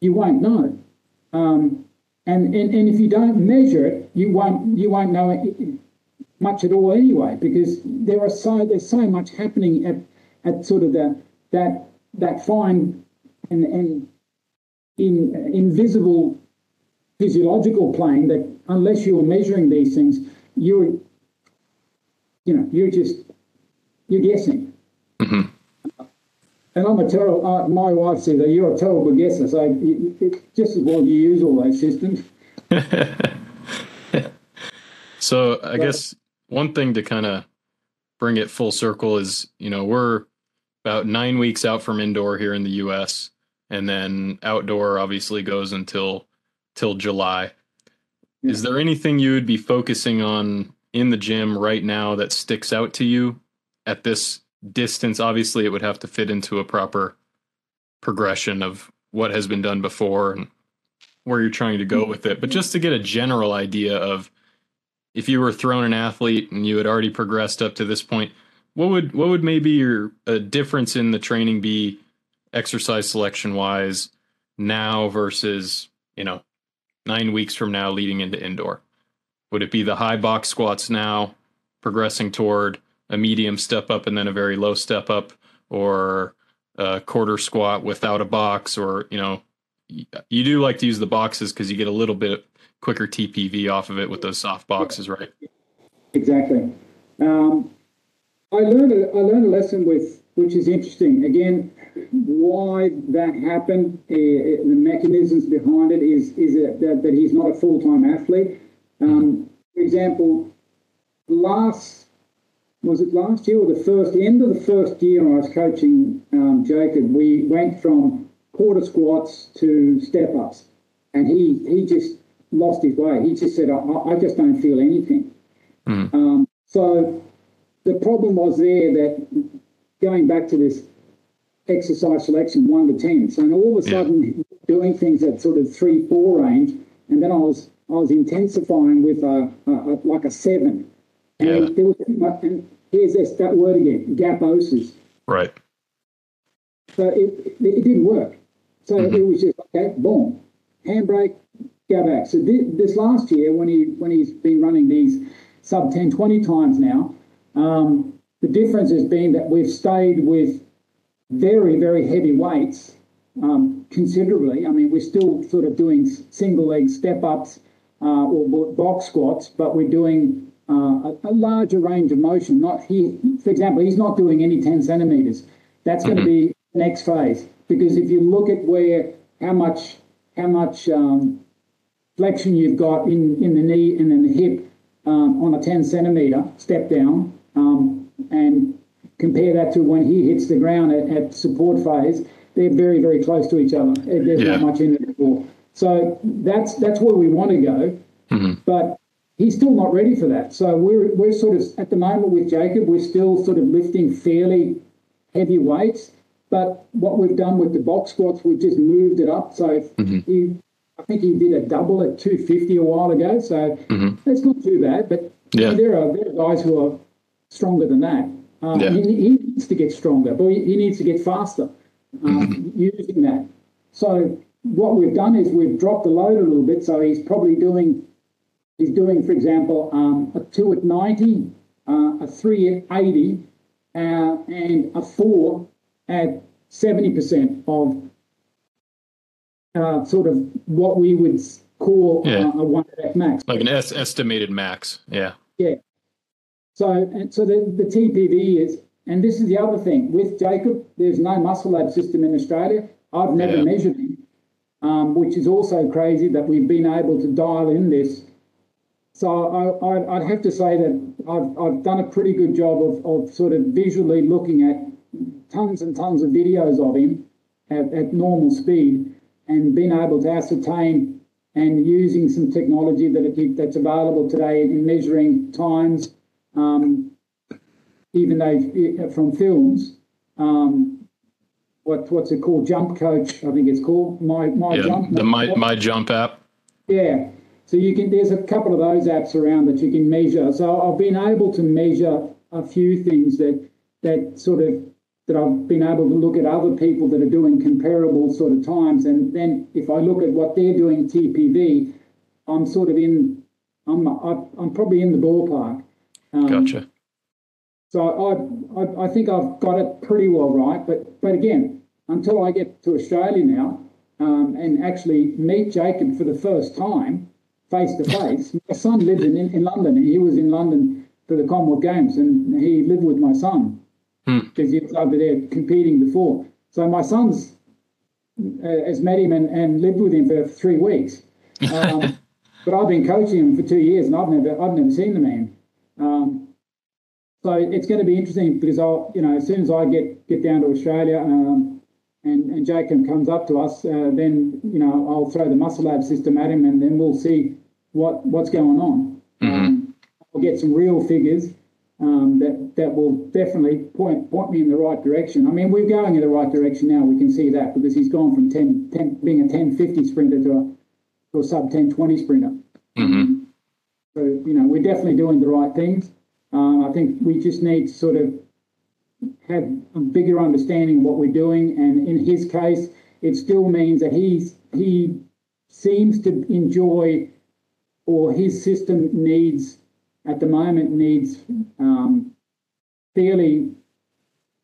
you won't know. Um, and, and, and if you don't measure it, you won't you won't know it much at all anyway, because there are so there's so much happening at, at sort of the that that fine and, and in invisible physiological plane that unless you're measuring these things, you're you know you're just you're guessing. Mm-hmm. And I'm a terrible. Uh, my wife says that you're a terrible guesser. So it's just as well you use all those systems. so I guess one thing to kind of bring it full circle is you know we're about nine weeks out from indoor here in the U.S. and then outdoor obviously goes until till July. Yeah. Is there anything you would be focusing on in the gym right now that sticks out to you at this distance? Obviously, it would have to fit into a proper progression of what has been done before and where you're trying to go with it. But just to get a general idea of if you were thrown an athlete and you had already progressed up to this point, what would what would maybe your a difference in the training be exercise selection wise now versus you know nine weeks from now leading into indoor? Would it be the high box squats now, progressing toward a medium step up and then a very low step up, or a quarter squat without a box, or you know, you do like to use the boxes because you get a little bit quicker TPV off of it with those soft boxes, right? Exactly. Um, I learned a, I learned a lesson with which is interesting. Again, why that happened, uh, the mechanisms behind it is is that, that he's not a full time athlete. Um, for example, last was it last year or the first the end of the first year when I was coaching um, Jacob, we went from quarter squats to step ups, and he he just lost his way. He just said, "I, I just don't feel anything." Mm. Um, so the problem was there that going back to this exercise selection one to ten. So and all of a sudden yeah. doing things at sort of three, four range, and then I was I was intensifying with a, a, a like a seven. And yeah. there was and here's this that word again, gaposis. Right. So it, it, didn't work. So mm-hmm. it was just okay, boom, handbrake, go back. So this, this last year when he when he's been running these sub 10, 20 times now, um, the difference has been that we've stayed with very, very heavy weights um, considerably. I mean, we're still sort of doing single leg step ups uh, or box squats, but we're doing uh, a, a, larger range of motion. Not he, for example, he's not doing any 10 centimeters. That's going to mm-hmm. be the next phase because if you look at where how much how much um, flexion you've got in, in the knee and in the hip um, on a 10 centimeter step down, um, and compare that to when he hits the ground at, at support phase, they're very, very close to each other. There's yeah. not much in it at all. So that's that's where we want to go. Mm-hmm. But he's still not ready for that. So we're we're sort of at the moment with Jacob, we're still sort of lifting fairly heavy weights. But what we've done with the box squats, we've just moved it up. So mm-hmm. he, I think he did a double at 250 a while ago. So mm-hmm. that's not too bad. But yeah. there are there are guys who are stronger than that. Um, yeah. he, he, needs to get stronger, but he, he needs to get faster um, mm-hmm. using that. So what we've done is we've dropped the load a little bit. So he's probably doing, he's doing, for example, um, a two at 90, uh, a three at 80, uh, and a four at 70% of uh, sort of what we would call yeah. uh, a one rep max. Like an es- estimated max. Yeah. Yeah. So, and so the, the TPV is, and this is the other thing with Jacob, there's no MuscleLab system in Australia. I've never Yeah. measured him, um, which is also crazy that we've been able to dial in this. So I, I, I'd have to say that I've, I've done a pretty good job of, of sort of visually looking at tons and tons of videos of him at, at normal speed and being able to ascertain and using some technology that it, that's available today in measuring times, um, even though from films, um, what what's it called? Jump Coach, I think it's called. My my Yeah, jump. the my my jump app. Yeah. So you can there's a couple of those apps around that you can measure. So I've been able to measure a few things that that sort of that I've been able to look at other people that are doing comparable sort of times, and then if I look at what they're doing TPV, I'm sort of in, I'm I'm probably in the ballpark. Um, Gotcha. So I, I I think I've got it pretty well right, but but again, until I get to Australia now um, and actually meet Jacob for the first time face to face, my son lives in, in London, and he was in London for the Commonwealth Games, and he lived with my son because he was over there competing before. So my son's uh, has met him and, and lived with him for three weeks. Um, but I've been coaching him for two years, and I've never I've never seen the man. Um, so it's going to be interesting because I'll you know as soon as I get get down to Australia. Um, and, and Jacob comes up to us, uh, then you know I'll throw the MuscleLab system at him, and then we'll see what what's going on. Um, I'll get some real figures um, that that will definitely point point me in the right direction. I mean, we're going in the right direction now. We can see that because he's gone from 10, 10 being a 1050 sprinter to a, to a sub 1020 sprinter. hmm So you know, we're definitely doing the right things. Um, I think we just need to sort of have a bigger understanding of what we're doing. And in his case, it still means that he's he seems to enjoy, or his system needs at the moment needs um, fairly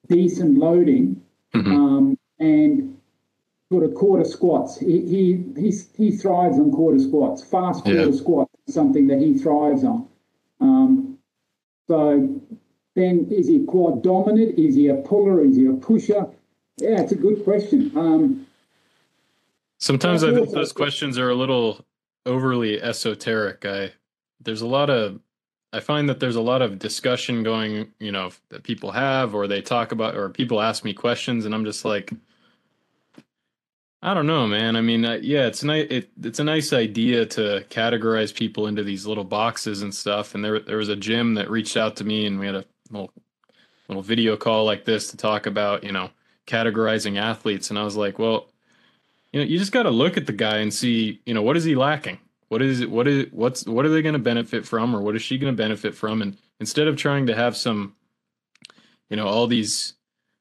decent loading Mhm. um, and sort of quarter squats. He, he he's, he thrives on quarter squats. Fast quarter Yeah. squats something that he thrives on. Um, so then, is he quad dominant? Is he a puller? Is he a pusher? Yeah, it's a good question. Um, Sometimes I I think those questions are a little overly esoteric. I there's a lot of I find that there's a lot of discussion going, you know, that people have or they talk about or people ask me questions and I'm just like I don't know, man. I mean, uh, yeah, it's nice. It, it's a nice idea to categorize people into these little boxes and stuff. And there, there was a gym that reached out to me, and we had a little, little video call like this to talk about, you know, categorizing athletes. And I was like, well, you know, you just got to look at the guy and see, you know, what is he lacking? What is it? What is what's what are they going to benefit from, or what is she going to benefit from? And instead of trying to have some, you know, all these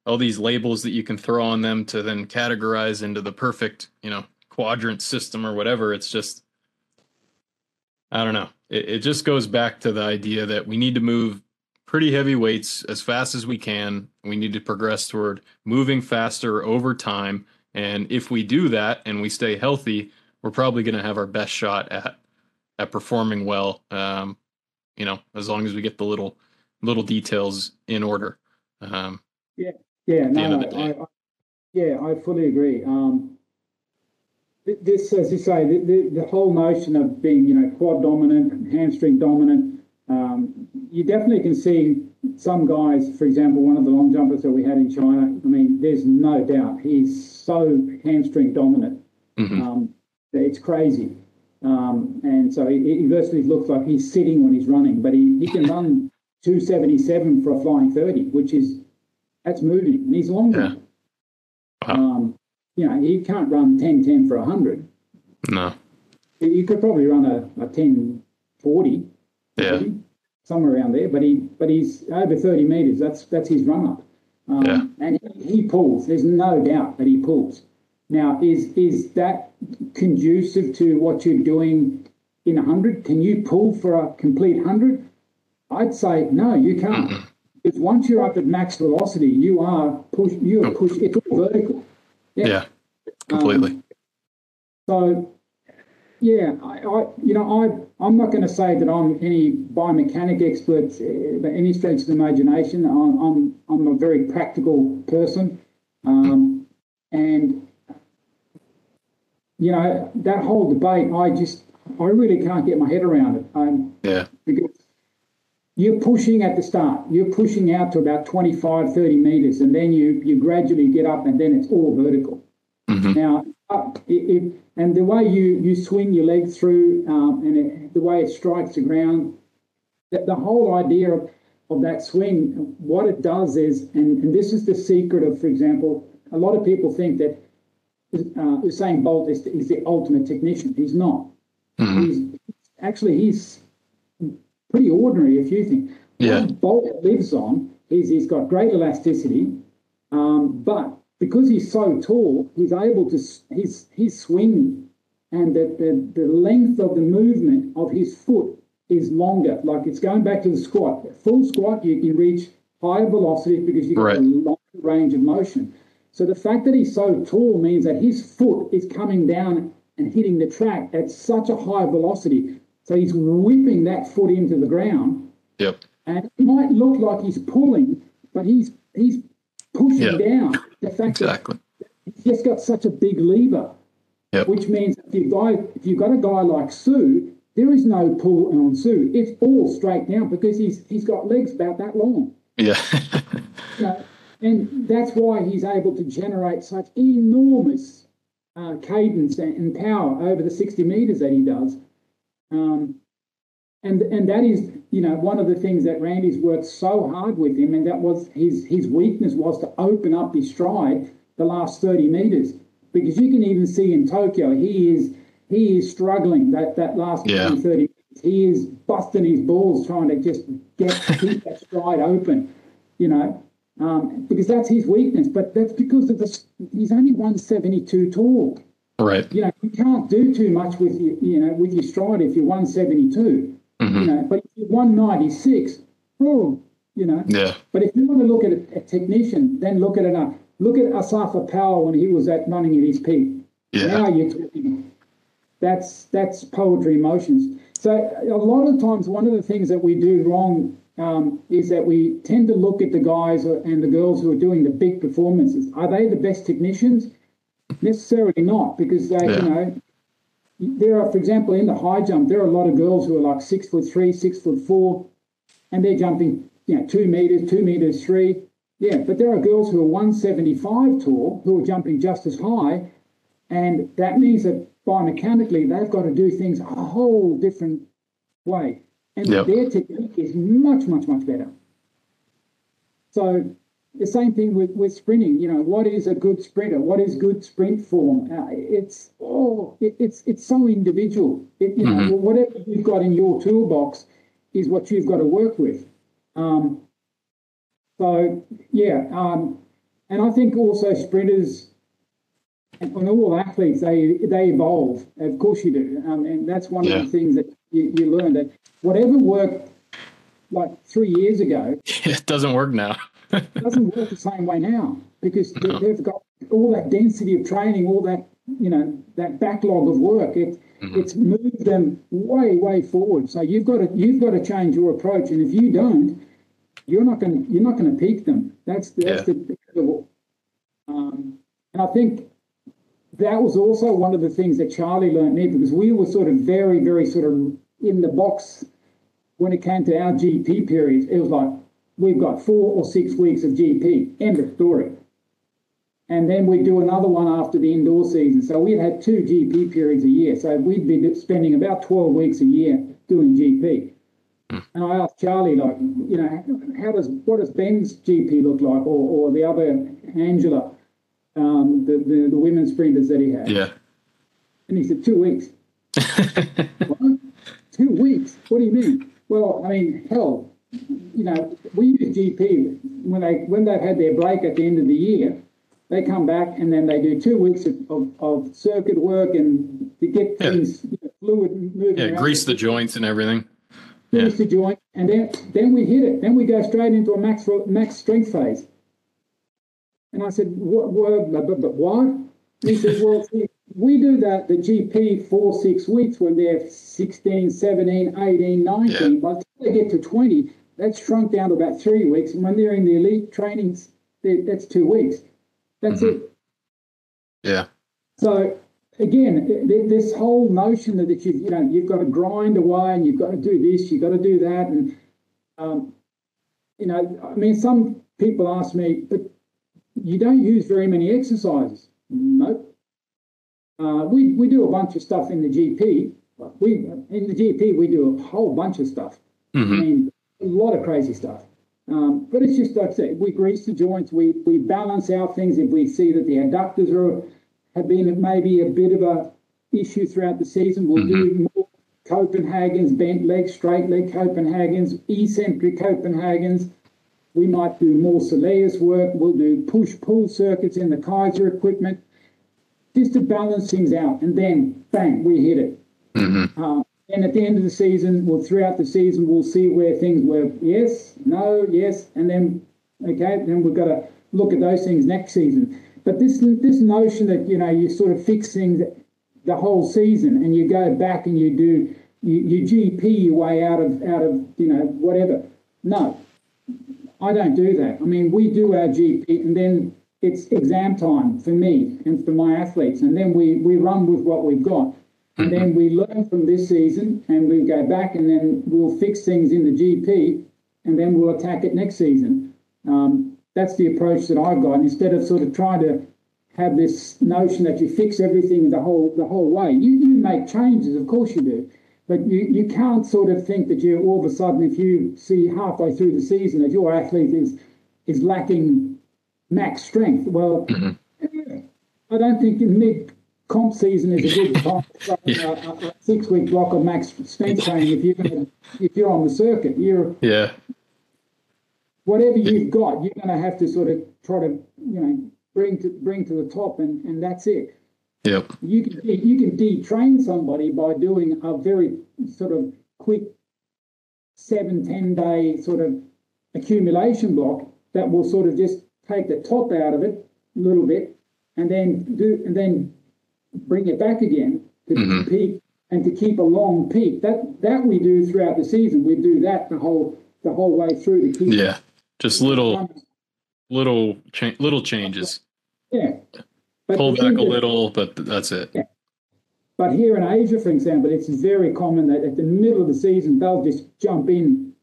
all these labels that you can throw on them to then categorize into the perfect, you know, quadrant system or whatever, it's just I don't know. It, it just goes back to the idea that we need to move pretty heavy weights as fast as we can. We need to progress toward moving faster over time. And if we do that and we stay healthy, we're probably going to have our best shot at at performing well. Um, you know, as long as we get the little little details in order. Um, Yeah, the no, I. I, yeah, I fully agree. Um, this, as you say, the, the, the whole notion of being, you know, quad dominant, hamstring dominant, um, you definitely can see some guys, for example, one of the long jumpers that we had in China, I mean, there's no doubt he's so hamstring dominant. mhm. Um, it's crazy. Um, and so he, he virtually looks like he's sitting when he's running, but he, he can run 277 for a flying 30, which is, that's moving. And he's longer. Yeah. Wow. Um, you know, he can't run 10 10 for 100. No. You could probably run a, a 10 40, Yeah. maybe, somewhere around there, but he but he's over 30 meters. That's that's his run up. Um, Yeah. And he pulls. There's no doubt that he pulls. Now, is is that conducive to what you're doing in 100? Can you pull for a complete 100? I'd say no, you can't. Mhm. Because once you're up at max velocity, you are push. You are push. It's all vertical. Yeah. Completely. So, yeah, I, I you know, I, I'm not going to say that I'm any biomechanic expert uh, by any stretch of the imagination. I'm, I'm, I'm a very practical person, um, and you know, that whole debate, I just, I really can't get my head around it. Um, yeah. Because you're pushing at the start, you're pushing out to about 25, 30 meters, and then you, you gradually get up and then it's all vertical. Mm-hmm. Now, it, it, and the way you, you swing your leg through um, and it, the way it strikes the ground, the, the whole idea of, of that swing, what it does is, and, and this is the secret of, for example, a lot of people think that uh, Usain Bolt is, is the ultimate technician. He's not. Mm-hmm. He's actually he's pretty ordinary if you think. Yeah. What Bolt lives on is he's got great elasticity, um, but because he's so tall, he's able to his his swing and the, the, the length of the movement of his foot is longer. Like it's going back to the squat. Full squat, you can reach higher velocity because you've got right. a longer range of motion. So the fact that he's so tall means that his foot is coming down and hitting the track at such a high velocity. So he's whipping that foot into the ground. Yep. And it might look like he's pulling, but he's he's pushing Yep. down. The fact Exactly. that he's just got such a big lever, Yep. which means if you guy if you've got a guy like Su, there is no pull on Su. It's all straight down because he's he's got legs about that long. Yeah. Know, and that's why he's able to generate such enormous uh, cadence and, and power over the 60 meters that he does. Um, and and that is, you know, one of the things that Randy's worked so hard with him, and that was his his weakness was to open up his stride the last 30 meters. Because you can even see in Tokyo, he is he is struggling that, that last Yeah. 20, 30 minutes. He is busting his balls trying to just get keep that stride open, you know um, because that's his weakness. But that's because of the he's only 172 tall. Right. You know, you can't do too much with your you know with your stride if you're 172. Mm-hmm. You know, but if you're 196, oh, you know. Yeah. But if you want to look at a, a technician, then look at it. Uh, look at Asafa Powell when he was at running at his peak. Yeah. Now you're talking. That's that's poetry emotions. So a lot of times, one of the things that we do wrong um, is that we tend to look at the guys and the girls who are doing the big performances. Are they the best technicians? Necessarily not, because they, Yeah. you know, there are, for example, in the high jump, there are a lot of girls who are like six foot three, six foot four, and they're jumping, you know, two meters, two meters three. Yeah, but there are girls who are 175 tall who are jumping just as high, and that means that biomechanically they've got to do things a whole different way, and Yep. their technique is much, much, much better. So the same thing with, with sprinting. You know, what is a good sprinter? What is good sprint form? Uh, it's oh, it, it's it's so individual. It, you know, whatever you've got in your toolbox is what you've got to work with. Um, so yeah, um, and I think also sprinters and and all athletes they they evolve. Of course you do, um, and that's one Yeah. of the things that you, you learn that whatever worked like three years ago It doesn't work now. doesn't work the same way now because they- they've got all that density of training, all that you know that backlog of work. It, It's moved them way way forward. So you've got to you've got to change your approach, and if you don't, you're not going to you're not going to peak them. That's that's Yeah. the um, and I think that was also one of the things that Charlie learned me because we were sort of very very sort of in the box when it came to our GP periods. It was like we've got four or six weeks of GP. End of story. And then we'd do another one after the indoor season. So we'd had two GP periods a year. So we'd be spending about 12 weeks a year doing GP. And I asked Charlie, like, you know, how does what does Ben's GP look like, or, or the other Angella, um, the, the the women's sprinters that he had? Yeah. And he said two weeks. what? Two weeks? What do you mean? Well, I mean, hell, you know, we use GP when they when they've had their break at the end of the year. They come back and then they do two weeks of, of, of circuit work and to get Yeah. things you know, fluid moving. Yeah. around. Grease the joints and everything. Finish the joint, and then then we hit it. Then we go straight into a max max strength phase. And I said, what? what but, but what? And he said, well, we do that the GP four six weeks when they're 16, 17, 18, 19. By the time they get to 20, that's shrunk down to about three weeks. And when they're in the elite trainings, that's two weeks. That's it. Yeah. So again, this whole notion that you you know you've got to grind away and you've got to do this, you've got to do that, and um, you know, I mean, some people ask me, but you don't use very many exercises. Nope. Uh, we we do a bunch of stuff in the GP. We in the GP we do a whole bunch of stuff. Mm-hmm. I mean, a lot of crazy stuff. Um, but it's just like I say, we grease the joints, we we balance out things. If we see that the adductors are have been maybe a bit of a issue throughout the season, we'll mm-hmm. do more Copenhagen's, bent leg, straight leg Copenhagen's, eccentric Copenhagen's. We might do more Soleus work. We'll do push pull circuits in the Keiser equipment just to balance things out. And then, bang, we hit it. Mm-hmm. Uh, and at the end of the season, well, throughout the season, we'll see where things were yes, no, yes, and then, okay, then we've got to look at those things next season. But this this notion that you know you sort of fix things the whole season and you go back and you do you, you GP your way out of out of you know whatever. No, I don't do that. I mean, we do our GP and then it's exam time for me and for my athletes, and then we we run with what we've got. And then we learn from this season and we go back and then we'll fix things in the GP and then we'll attack it next season. Um, that's the approach that I've got. Instead of sort of trying to have this notion that you fix everything the whole the whole way. You, you make changes, of course you do. But you, you can't sort of think that you all of a sudden, if you see halfway through the season that your athlete is is lacking max strength. Well, mm-hmm. I don't think in mid comp season is a good time to yeah. a, a, six week block of max strength training if you're gonna, if you're on the circuit. You're yeah. Whatever you've got, you're going to have to sort of try to you know bring to bring to the top, and and that's it. Yep. You can you can detrain somebody by doing a very sort of quick seven ten day sort of accumulation block that will sort of just take the top out of it a little bit, and then do and then bring it back again to mm-hmm. peak and to keep a long peak. That that we do throughout the season. We do that the whole the whole way through to keep. Yeah, just little little cha- little changes. Yeah. But Pull back a little, but that's it. Yeah. But here in Asia, for example, it's very common that at the middle of the season they'll just jump in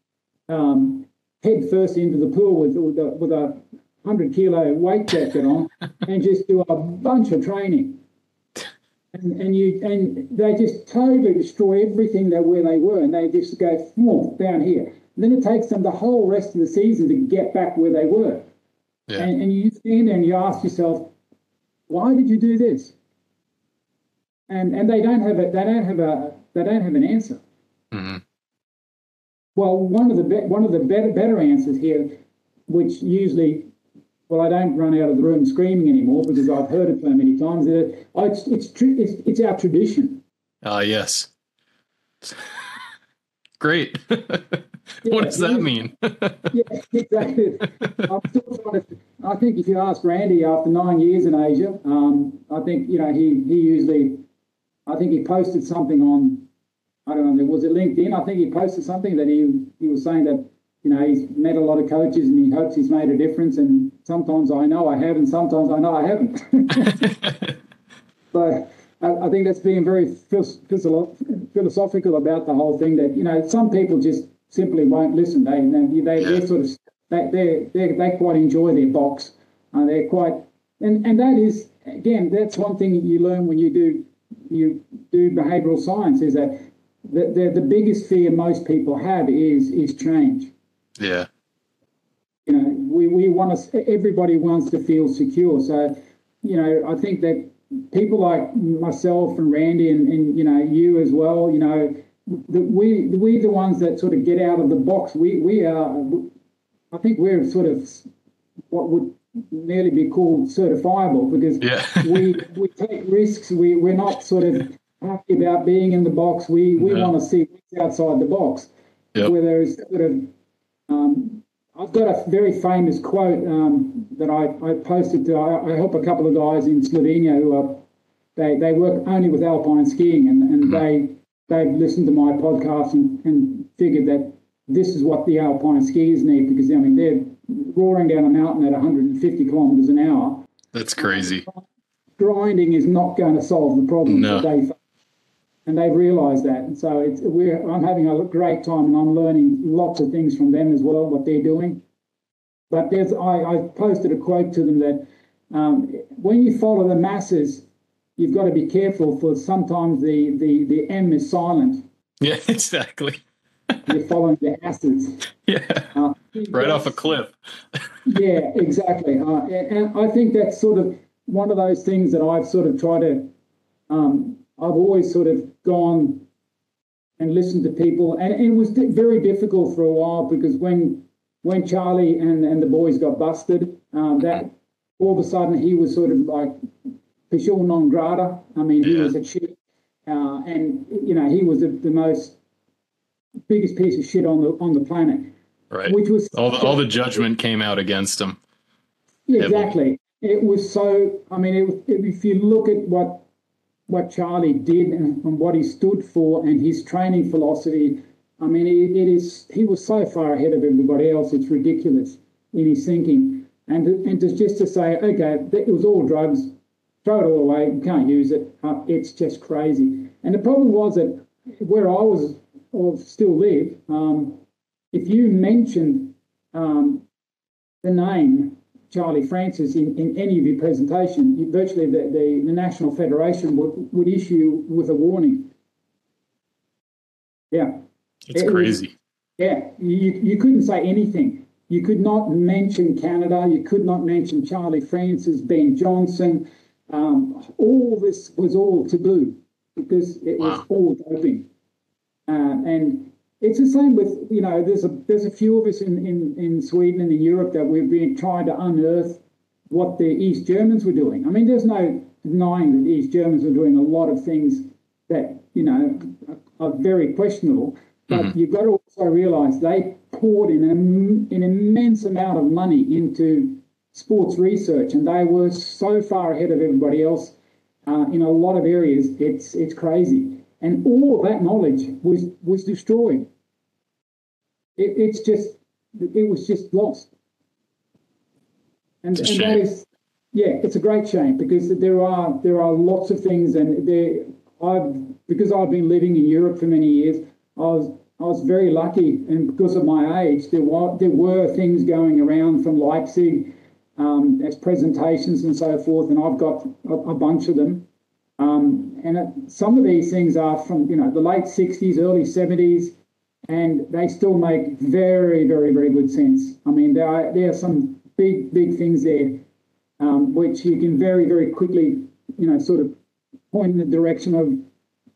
um, head first into the pool with with a, with a hundred kilo weight jacket on and just do a bunch of training. And, and you and they just totally destroy everything that where they were, and they just go down here. And then it takes them the whole rest of the season to get back where they were. Yeah. And, and you stand there and you ask yourself, why did you do this? And and they don't have a they don't have a they don't have an answer. Mm-hmm. Well, one of the be- one of the better better answers here, which usually, well, I don't run out of the room screaming anymore because I've heard it so many times. That it's it's it's, it's our tradition. Ah, uh, yes. Great. Yeah, what does that mean? yeah, exactly. I'm still trying to. I think if you ask Randy after nine years in Asia, um, I think you know he he usually, I think he posted something on, I don't know, was it LinkedIn? I think he posted something that he he was saying that you know he's met a lot of coaches and he hopes he's made a difference. And sometimes I know I have, and sometimes I know I haven't. so I, think that's being very philosophical about the whole thing. That you know some people just simply won't listen. They they they sort of they they they they quite enjoy their box. Uh, they're quite and and that is again that's one thing you learn when you do you do behavioural science is that the, the the biggest fear most people have is is change. Yeah. You know, we, we want to, everybody wants to feel secure. So, you know, I think that people like myself and Randy and, and you know, you as well, you know, the, we we the ones that sort of get out of the box. We we are, I think we're sort of what would nearly be called certifiable because yeah. we we take risks. We we're not sort of happy about being in the box. We we want to see what's outside the box. Yep. Where there is sort of um, I've got a very famous quote um, that I, I posted to. I, I, help a couple of guys in Slovenia who are they, they work only with alpine skiing and, and mm-hmm. they they've listened to my podcast and, and figured that this is what the alpine skiers need because I mean they're roaring down a mountain at 150 kilometers an hour. That's crazy. grinding is not going to solve the problem No. That they face. And they've realised that. And so it's, we're, I'm having a great time and I'm learning lots of things from them as well, what they're doing. But there's, I, I posted a quote to them that um, when you follow the masses, you've got to be careful for sometimes the, the, the M is silent. Yeah, exactly. You're following the asses. Yeah, Uh, right off a cliff. yeah, exactly. Uh, and, and I think that's sort of one of those things that I've sort of tried to. Um, I've always sort of gone and listened to people, and, and it was very difficult for a while because when when Charlie and, and the boys got busted, um, that all of a sudden he was sort of like persona non grata. I mean, he Yeah. was a shit, uh, and you know he was the, the most biggest piece of shit on the on the planet, Right. which was All the all the judgment came out against him. Yeah, exactly. It was so. I mean, it, if you look at what what Charlie did and, and what he stood for and his training philosophy, I mean, it, it is. He was so far ahead of everybody else. It's ridiculous in his thinking. And and to just to say, okay, it was all drugs. Throw it all away. You can't use it. Uh, it's just crazy. And the problem was that where I was or still live, um, if you mentioned um, the name Charlie Francis in, in any of your presentation, virtually the, the, the National Federation would, would issue with a warning. Yeah, It's It crazy. yeah, you, you couldn't say anything. You could not mention Canada. You could not mention Charlie Francis, Ben Johnson. Um, all this was all taboo because it was all doping. Uh, and it's the same with you know there's a there's a few of us in, in, in Sweden and in Europe that we've been trying to unearth what the East Germans were doing. I mean, there's no denying that the East Germans were doing a lot of things that you know are very questionable. But you've got to also realise they poured in an, an immense amount of money into sports research, and they were so far ahead of everybody else uh, in a lot of areas. It's it's crazy, and all of that knowledge was was destroyed. It, it's just it was just lost, and, and that is yeah, it's a great shame because there are there are lots of things, and there I've because I've been living in Europe for many years. I was I was very lucky, and because of my age, there were there were things going around from Leipzig um, as presentations and so forth, and I've got a, a bunch of them. Um, and it, some of these things are from you know the late '60s, early '70s, and they still make very, very, very good sense. I mean, there are there are some big, big things there, um, which you can very, very quickly, you know, sort of point in the direction of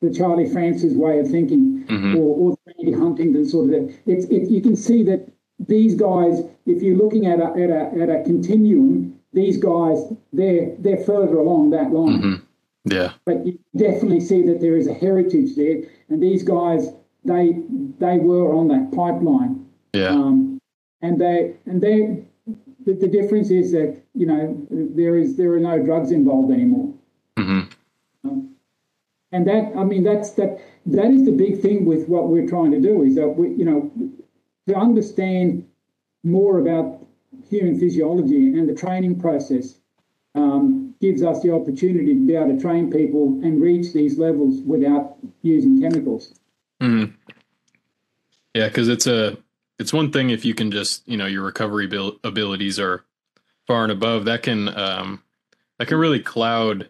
the Charlie Francis way of thinking, Mhm. or, or the Randy Huntington sort of. It's it, you can see that these guys, if you're looking at a at a at a continuum, these guys they're they're further along that line hmm Yeah. but you definitely see that there is a heritage there, and these guys they they were on that pipeline, Yeah. um, and they and they the, the difference is that you know there is there are no drugs involved anymore, hmm and that I mean that's that that is the big thing with what we're trying to do is that we you know to understand more about human physiology and the training process um, gives us the opportunity to be able to train people and reach these levels without using chemicals. hmm Yeah, because it's a it's one thing if you can just you know your recovery abil- abilities are far and above that can um that can really cloud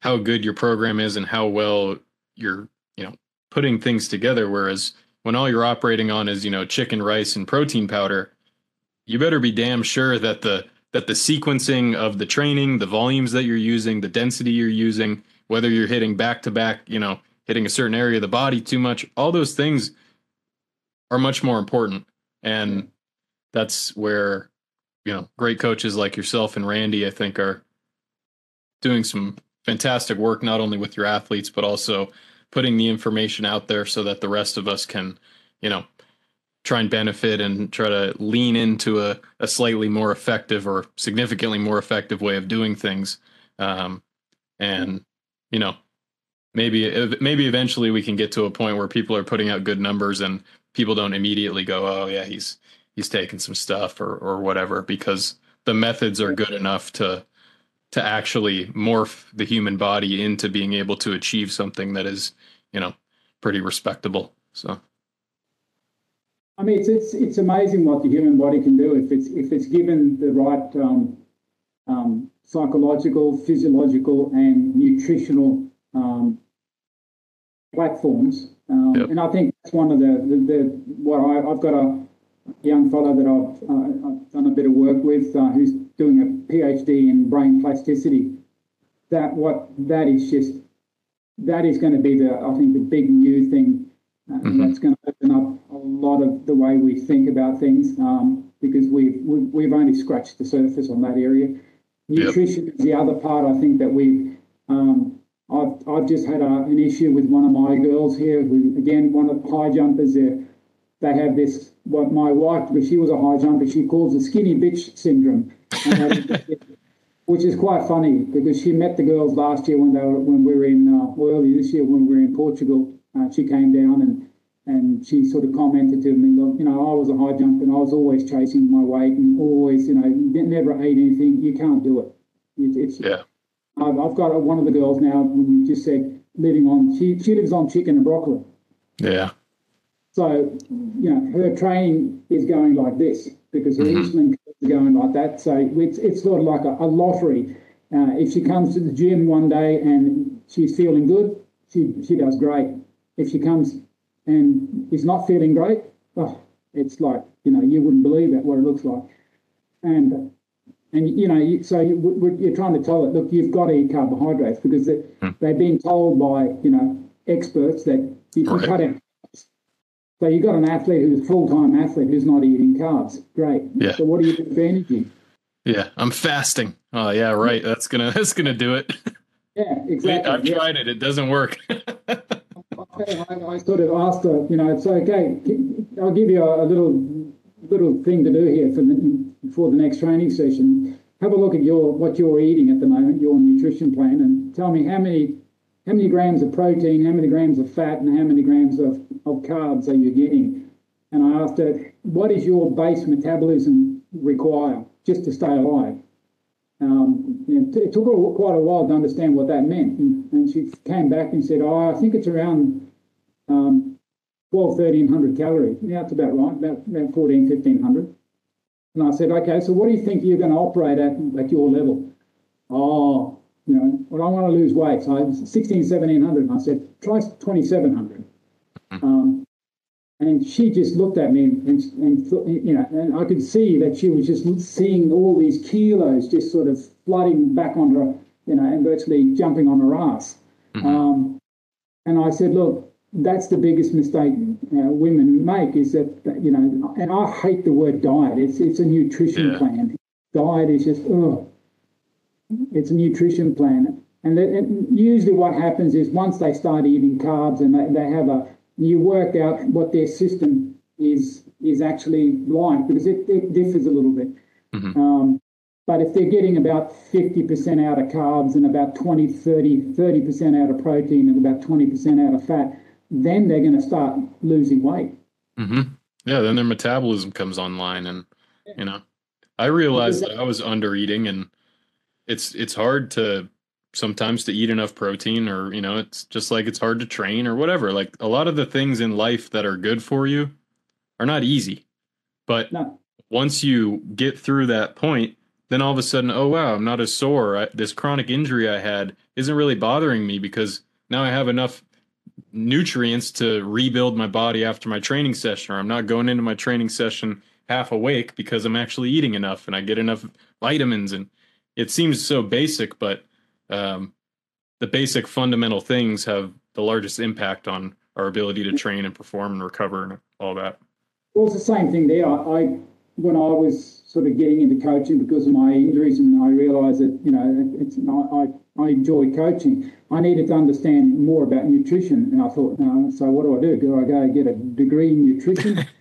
how good your program is and how well you're you know putting things together whereas when all you're operating on is you know chicken rice and protein powder you better be damn sure that the that the sequencing of the training the volumes that you're using the density you're using whether you're hitting back to back you know hitting a certain area of the body too much all those things are much more important. And that's where you know great coaches like yourself and randy i think are doing some fantastic work not only with your athletes but also putting the information out there so that the rest of us can you know try and benefit and try to lean into a, a slightly more effective or significantly more effective way of doing things um, and you know maybe maybe eventually we can get to a point where people are putting out good numbers and people don't immediately go oh yeah he's he's taking some stuff or or whatever because the methods are good enough to to actually morph the human body into being able to achieve something that is, you know, pretty respectable. So I mean, it's it's it's amazing what the human body can do if it's if it's given the right um, um, psychological, physiological, and nutritional um, platforms. Um, yep. And I think that's one of the the, the what I, have got a young fellow that I've, uh, I've done a bit of work with uh, who's doing a PhD in brain plasticity. That what that is just that is going to be the I think the big new thing uh, mm-hmm. that's going to open up a lot of the way we think about things um, because we've, we've, we've only scratched the surface on that area. Nutrition yep. is the other part I think that we um, I've, I've just had a, an issue with one of my girls here who again one of the high jumpers there they have this what my wife because she was a high jumper she calls the skinny bitch syndrome which is quite funny because she met the girls last year when they were when we were in uh, well, early this year when we were in Portugal uh, she came down and and she sort of commented to me, you know, I was a high jumper and I was always chasing my weight and always, you know, never ate anything. You can't do it. It's, yeah. I've, I've got one of the girls now, when you just said living on, she, she lives on chicken and broccoli. Yeah. So, you know, her training is going like this because her mm-hmm. insulin is going like that. So it's, it's sort of like a, a lottery. Uh, if she comes to the gym one day and she's feeling good, she, she does great if she comes and is not feeling great, oh, it's like you know you wouldn't believe it what it looks like, and and you know so you, you're trying to tell it look you've got to eat carbohydrates because they, hmm. they've been told by you know experts that you can right. cut out. So you've got an athlete who's a full time athlete who's not eating carbs. Great. Yeah. So what do you do for energy? Yeah, I'm fasting. Oh yeah, right. That's gonna that's gonna do it. Yeah, exactly. I've yeah. tried it. It doesn't work. I, I, sort of asked her, you know, it's okay. I'll give you a, a little little thing to do here for the, for the next training session. Have a look at your what you're eating at the moment, your nutrition plan, and tell me how many how many grams of protein, how many grams of fat, and how many grams of, of carbs are you getting? And I asked her, what is your base metabolism require just to stay alive? Um, it took her quite a while to understand what that meant. And, and she came back and said, Oh, I think it's around um, 12, 1300 calories. Yeah, that's about right, about, about 14, 1500. And I said, Okay, so what do you think you're going to operate at at your level? Oh, you know, well, I want to lose weight. So I was 16, 1700. And I said, Try 2700. Mm-hmm. Um, and she just looked at me and, and, and, you know, and I could see that she was just seeing all these kilos just sort of flooding back on her, you know, and virtually jumping on her ass. Mm-hmm. Um, and I said, look, that's the biggest mistake uh, women make is that, you know, and I hate the word diet. It's, it's a nutrition yeah. plan. Diet is just, oh, it's a nutrition plan. And, and usually what happens is once they start eating carbs and they, they have a, you work out what their system is is actually like because it, it differs a little bit. Mm-hmm. Um, but if they're getting about 50% out of carbs and about 20, 30, 30% out of protein and about 20% out of fat, then they're going to start losing weight. Mm-hmm. Yeah, then their metabolism comes online. And, you know, I realized that I was under eating and it's it's hard to sometimes to eat enough protein or you know it's just like it's hard to train or whatever like a lot of the things in life that are good for you are not easy but no. once you get through that point then all of a sudden oh wow i'm not as sore I, this chronic injury i had isn't really bothering me because now i have enough nutrients to rebuild my body after my training session or i'm not going into my training session half awake because i'm actually eating enough and i get enough vitamins and it seems so basic but um, the basic fundamental things have the largest impact on our ability to train and perform and recover and all that. Well, it's the same thing there. I, when I was sort of getting into coaching because of my injuries, and I realised that you know it's I, I enjoy coaching. I needed to understand more about nutrition, and I thought, no, so what do I do? Do I go get a degree in nutrition?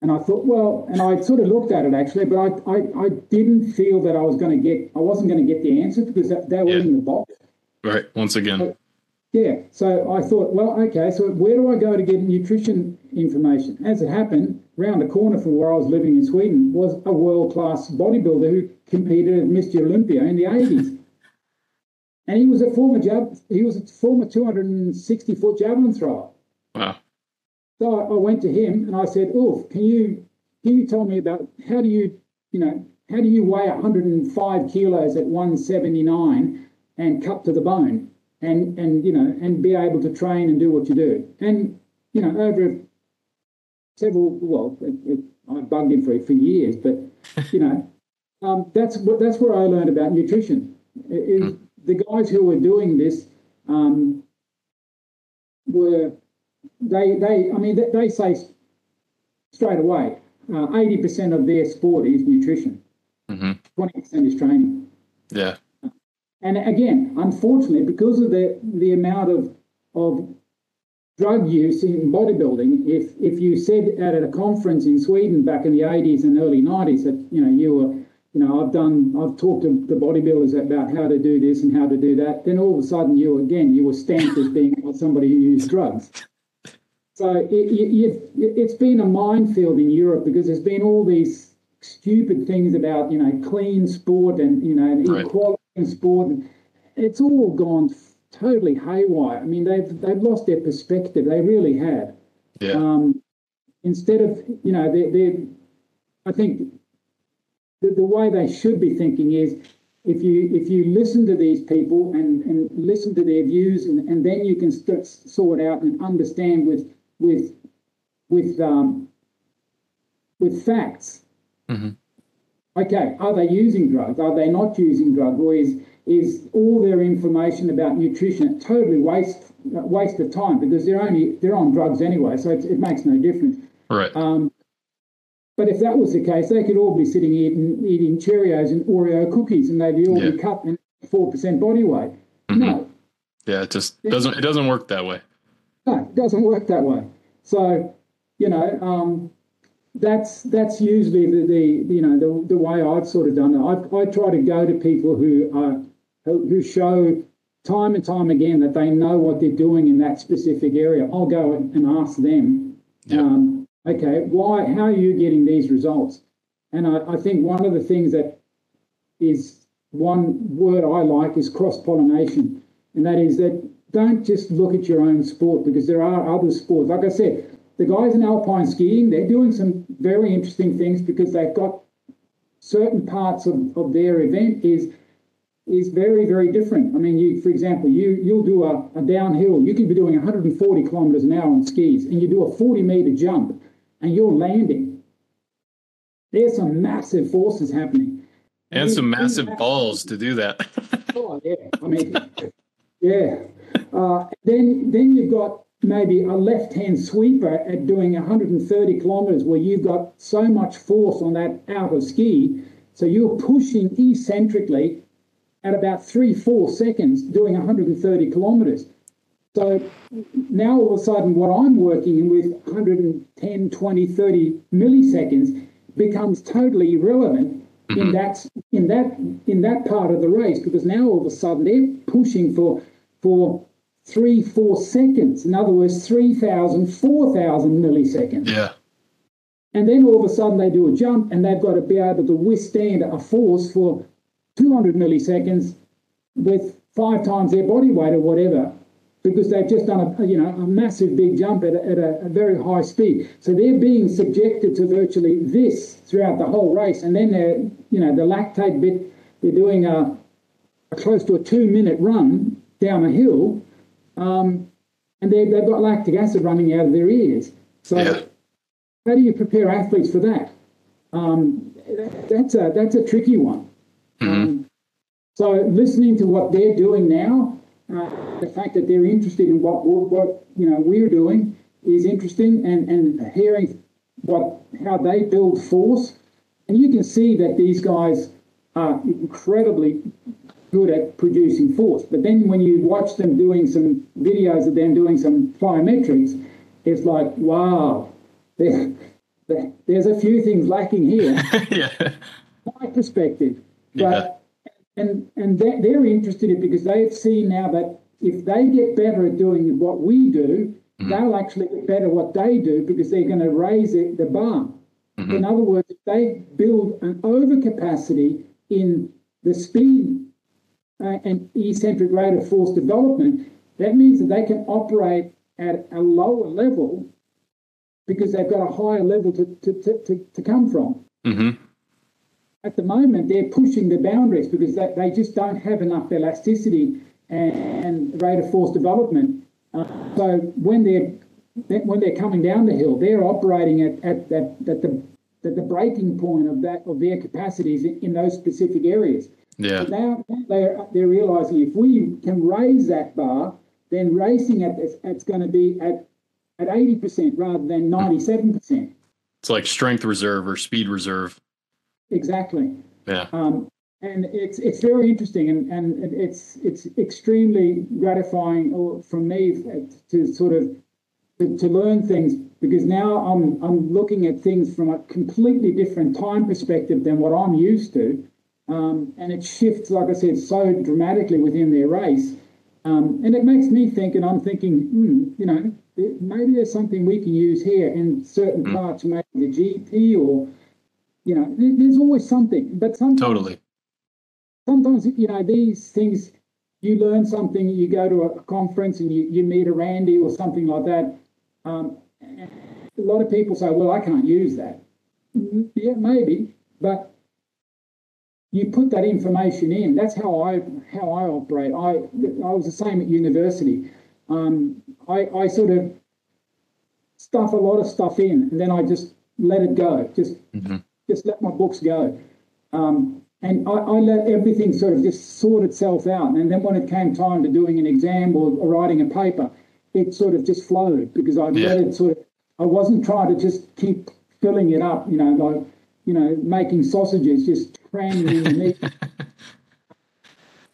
And I thought, well, and I sort of looked at it actually, but I, I, I didn't feel that I was going to get, I wasn't going to get the answer because that, they were yeah. in the box. Right. Once again. So, yeah. So I thought, well, okay, so where do I go to get nutrition information? As it happened, round the corner from where I was living in Sweden was a world class bodybuilder who competed at Mr. Olympia in the 80s. and he was a former jab, he was a former 260 foot javelin thrower. Wow. So I, I went to him and I said, "Oh, can you can you tell me about how do you you know how do you weigh 105 kilos at 179 and cut to the bone and and you know and be able to train and do what you do?" And you know over several well, it, it, I bugged him for for years, but you know um, that's what that's where I learned about nutrition. Is the guys who were doing this um, were they they I mean they, they say straight away uh, eighty uh, percent of their sport is nutrition, mm-hmm. 20 mm-hmm. percent is training. Yeah. And again, unfortunately, because of the the amount of of drug use in bodybuilding, if if you said at a conference in Sweden back in the 80s and early 90s that you know you were you know, I've done, I've talked to the bodybuilders about how to do this and how to do that. Then all of a sudden, you again, you were stamped as being somebody who used drugs. So it, it, it's been a minefield in Europe because there's been all these stupid things about, you know, clean sport and, you know, right. equality And it's all gone totally haywire. I mean, they've, they've lost their perspective. They really have. Yeah. Um, instead of, you know, they're, they're I think the, the way they should be thinking is if you if you listen to these people and, and listen to their views and, and then you can st- sort out and understand with with with um, with facts. Mm-hmm. Okay, are they using drugs? Are they not using drugs? Or is is all their information about nutrition a totally waste waste of time because they're only they're on drugs anyway, so it makes no difference. Right. Um, but if that was the case, they could all be sitting eating, eating Cheerios and Oreo cookies, and they'd be all yeah. be cut in four percent body weight. Mm-hmm. No. Yeah, it just doesn't. It doesn't work that way. No, it doesn't work that way. So, you know, um, that's that's usually the, the you know the, the way I've sort of done it. I, I try to go to people who are who show time and time again that they know what they're doing in that specific area. I'll go and ask them. Um, okay, why, how are you getting these results? And I, I think one of the things that is one word I like is cross pollination. And that is that don't just look at your own sport because there are other sports. Like I said, the guys in alpine skiing, they're doing some very interesting things because they've got certain parts of, of their event is is very, very different. I mean, you, for example, you you'll do a, a downhill. You could be doing 140 kilometers an hour on skis, and you do a 40 meter jump, and you're landing, there's some massive forces happening. And, and some massive balls to do that. oh yeah, I mean, yeah. Uh, then then you've got maybe a left-hand sweeper at doing 130 kilometers, where you've got so much force on that outer ski, so you're pushing eccentrically at about three four seconds, doing 130 kilometers. So now all of a sudden, what I'm working with 110, 20, 30 milliseconds becomes totally irrelevant mm-hmm. in that in that in that part of the race because now all of a sudden they're pushing for for three, four seconds. In other words, 3,000, 4,000 milliseconds. Yeah. And then all of a sudden they do a jump and they've got to be able to withstand a force for 200 milliseconds with five times their body weight or whatever because they've just done a, you know a massive big jump at, a, at a, a, very high speed. So they're being subjected to virtually this throughout the whole race, and then they're you know the lactate bit. They're doing a, a close to a two-minute run down a hill, um, and they've got lactic acid running out of their ears. So yeah. how do you prepare athletes for that? Um, that that's a that's a tricky one. Mm-hmm. Um, so listening to what they're doing now uh, the fact that they're interested in what what you know we're doing is interesting, and and hearing what how they build force, and you can see that these guys are incredibly good at producing force. But then when you watch them doing some videos of them doing some plyometrics, it's like wow, there, there's a few things lacking here. yeah. My perspective, but. Yeah and and they're, they're interested in because they've seen now that if they get better at doing what we do, mm-hmm. they'll actually get better what they do because they're going to raise it, the bar. Mm-hmm. In other words, if they build an overcapacity in the speed uh, an eccentric rate of force development, that means that they can operate at a lower level because they've got a higher level to, to, to, to, to come from. Mm-hmm. At the moment, they're pushing the boundaries because they, they just don't have enough elasticity and, and rate of force development. Uh, so when they're when they're coming down the hill, they're operating at, at, at, at the at the breaking point of that of their capacities in, in those specific areas. Yeah. Now they're they're realizing if we can raise that bar, then racing at it's going to be at at eighty percent rather than ninety seven percent. It's like strength reserve or speed reserve. Exactly. Yeah. Um, and it's it's very interesting and, and it's it's extremely gratifying for me to sort of to, to learn things because now I'm I'm looking at things from a completely different time perspective than what I'm used to, um, and it shifts, like I said, so dramatically within their race, um, and it makes me think, and I'm thinking, hmm, you know, maybe there's something we can use here in certain mm. parts, maybe the GP or, you know, there's always something, but sometimes totally. sometimes you know these things you learn something you go to a conference and you, you meet a randy or something like that. Um, a lot of people say well i can't use that. Mm, yeah maybe but you put that information in that's how i how i operate i i was the same at university um, I, I sort of stuff a lot of stuff in and then i just let it go just mm-hmm. just let my books go um, and I, I, let everything sort of just sort itself out. And then when it came time to doing an exam or, or writing a paper, it sort of just flowed because I yeah. let it sort of, I wasn't trying to just keep filling it up, you know, like, you know, making sausages, just cramming in.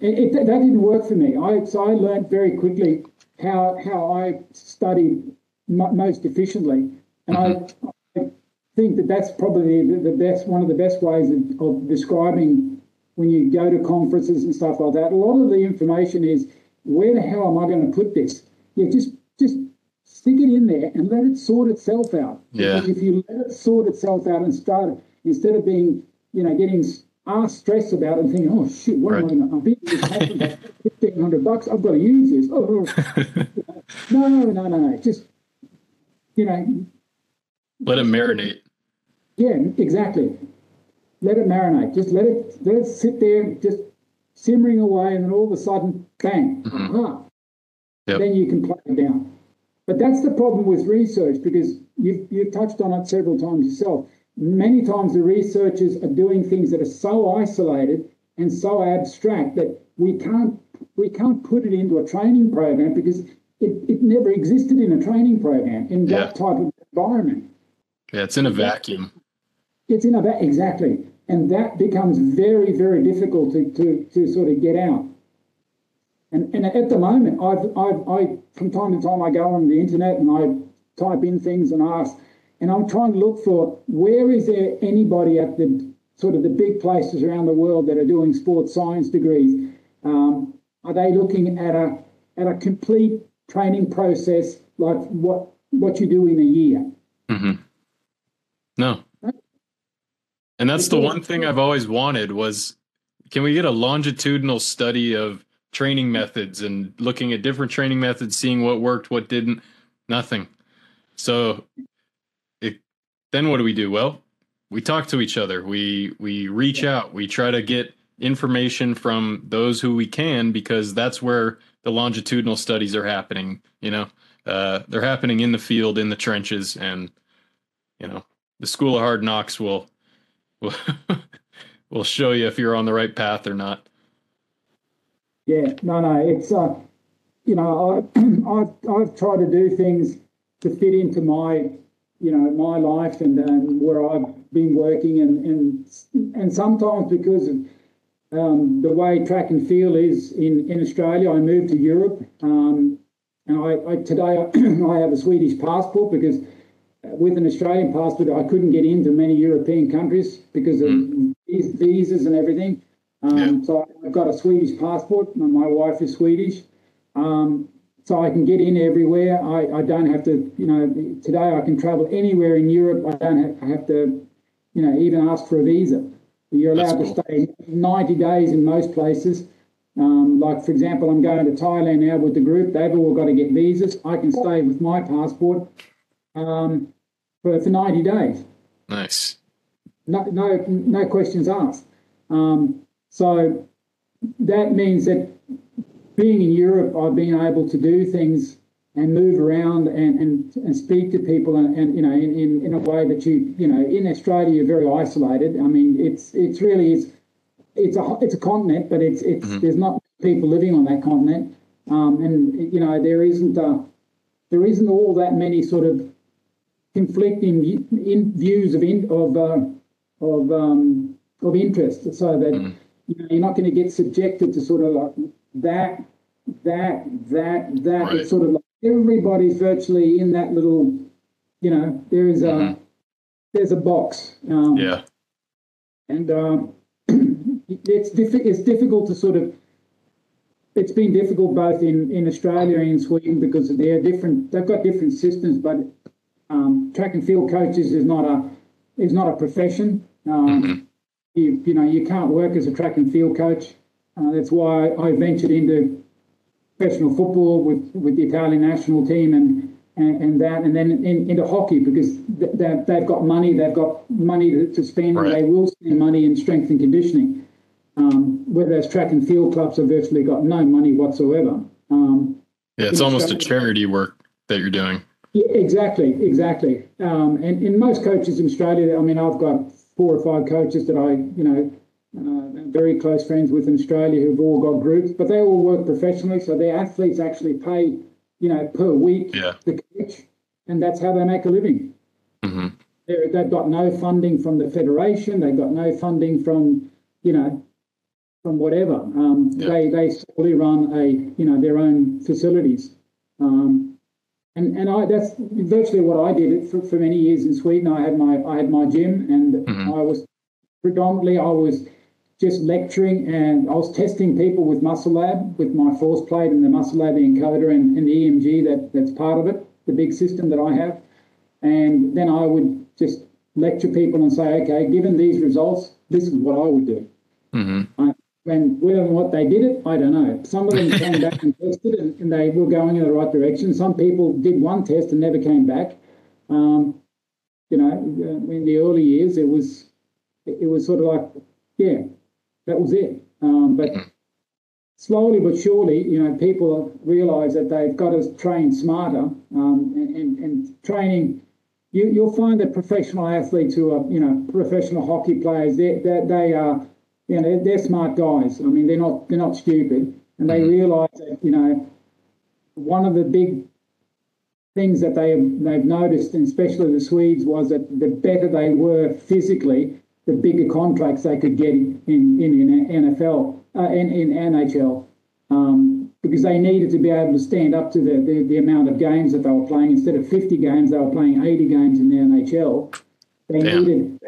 It, it, that didn't work for me. I, so I learned very quickly how, how I studied most efficiently. And mm-hmm. I, think that that's probably the, the best, one of the best ways of, of, describing when you go to conferences and stuff like that. A lot of the information is where the hell am I going to put this? Yeah, just just stick it in there and let it sort itself out. Yeah. If you let it sort itself out and start instead of being, you know, getting asked stressed about it and thinking, oh shit, what right. am I going to? Been this fifteen hundred bucks. I've got to use this. Oh, no, no, no, no. Just you know, let it marinate. Yeah, exactly. Let it marinate. Just let it let it sit there, just simmering away, and then all of a sudden, bang, mm-hmm. aha. Yep. Then you can play it down. But that's the problem with research because you've you've touched on it several times yourself. Many times the researchers are doing things that are so isolated and so abstract that we can't we can't put it into a training program because it, it never existed in a training program in yeah. that type of environment. Yeah, it's in a vacuum. It's in a vacuum, exactly. And that becomes very, very difficult to, to, to sort of get out. And, and at the moment, I've, I've, I, from time to time, I go on the internet and I type in things and ask, and I'm trying to look for where is there anybody at the sort of the big places around the world that are doing sports science degrees? Um, are they looking at a at a complete training process like what what you do in a year? Mm-hmm. No. And that's the one thing I've always wanted was can we get a longitudinal study of training methods and looking at different training methods, seeing what worked, what didn't? Nothing. So then what do we do? Well, we talk to each other. We we reach out. We try to get information from those who we can because that's where the longitudinal studies are happening. You know, uh, they're happening in the field, in the trenches, and you know, the school of hard knocks will will will show you if you're on the right path or not. Yeah, no, no, it's uh, you know, I, I've I've tried to do things to fit into my you know my life and, and where I've been working and and and sometimes because of um, the way track and field is in, in Australia, I moved to Europe. Um, and I, I today I have a Swedish passport because with an Australian passport, I couldn't get into many European countries because of mm. visas and everything. Um, yeah. So I've got a Swedish passport. And my wife is Swedish. Um, so I can get in everywhere. I, I don't have to, you know, today I can travel anywhere in Europe. I don't have, I have to, you know, even ask for a visa. You're allowed cool. to stay 90 days in most places. Um, like, for example, I'm going to Thailand now with the group. They've all got to get visas. I can stay with my passport um, for, for 90 days. Nice. No, no, no questions asked. Um, so that means that being in Europe, I've been able to do things and move around and, and, and speak to people and, and you know in, in, in a way that you you know in Australia you're very isolated. I mean it's it's really it's it's a it's a continent, but it's it's mm-hmm. there's not people living on that continent, um, and you know there isn't a, there isn't all that many sort of conflicting in views of in, of uh, of um, of interest, so that mm-hmm. you know you're not going to get subjected to sort of like that that that that. Right. It's sort of like everybody's virtually in that little, you know, there is a mm-hmm. there's a box. Um, yeah. And um, it's diffi- it's difficult to sort of. It's been difficult both in, in Australia and in Sweden because they're different. They've got different systems, but um, track and field coaches is not a is not a profession. Um, mm-hmm. You you know you can't work as a track and field coach. Uh, that's why I ventured into professional football with, with the Italian national team and, and, and that, and then in, into hockey because th- they've got money, they've got money to, to spend, right. and they will spend money in strength and conditioning. Um, whereas track and field clubs have virtually got no money whatsoever. Um, yeah, it's almost a charity work that you're doing. Yeah, exactly, exactly. Um, and in most coaches in Australia, I mean, I've got four or five coaches that I, you know, very close friends with in Australia who've all got groups, but they all work professionally, so their athletes actually pay, you know, per week yeah. the coach, and that's how they make a living. Mm-hmm. They've got no funding from the federation. They've got no funding from, you know, from whatever. Um, yeah. They they solely run a you know their own facilities. Um, and and I that's virtually what I did for, for many years in Sweden. I had my I had my gym, and mm-hmm. I was predominantly I was just lecturing and I was testing people with MuscleLab, with my force plate and the MuscleLab encoder and, and the EMG that, that's part of it, the big system that I have. And then I would just lecture people and say, okay, given these results, this is what I would do. Mm-hmm. I, and whether or what they did it, I don't know. Some of them came back and tested and, and, they were going in the right direction. Some people did one test and never came back. Um, you know, uh, in the early years, it was it was sort of like, yeah, that was it. Um, but mm-hmm. slowly but surely, you know, people realise that they've got to train smarter um, and, and, and, training. You, you'll find that professional athletes who are, you know, professional hockey players, they, they, they are, you know, they're, they're, smart guys. I mean, they're not they're not stupid, and they mm-hmm. realise that, you know, one of the big things that they have, they've noticed, and especially the Swedes, was that the better they were physically, the bigger contracts they could get in in, in NFL uh, in, in NHL um, because they needed to be able to stand up to the, the, the amount of games that they were playing. Instead of 50 games, they were playing 80 games in the NHL. They Damn. needed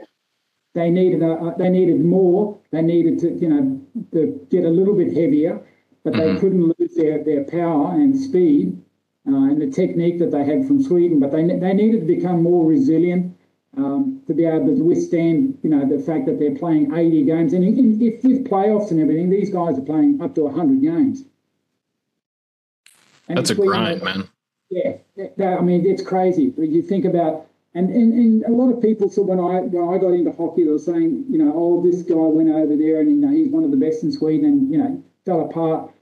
they needed uh, they needed more. They needed to you know to get a little bit heavier, but mm-hmm. they couldn't lose their, their power and speed uh, and the technique that they had from Sweden. But they they needed to become more resilient um, to be able to withstand, you know, the fact that they're playing 80 games. And in, if with playoffs and everything, these guys are playing up to 100 games. And That's a grind, man. Yeah, that, I mean, it's crazy. But you think about, and, and, and a lot of people, so when I when I got into hockey, they were saying, you know, oh, this guy went over there and, you know, he's one of the best in Sweden and, you know, fell apart.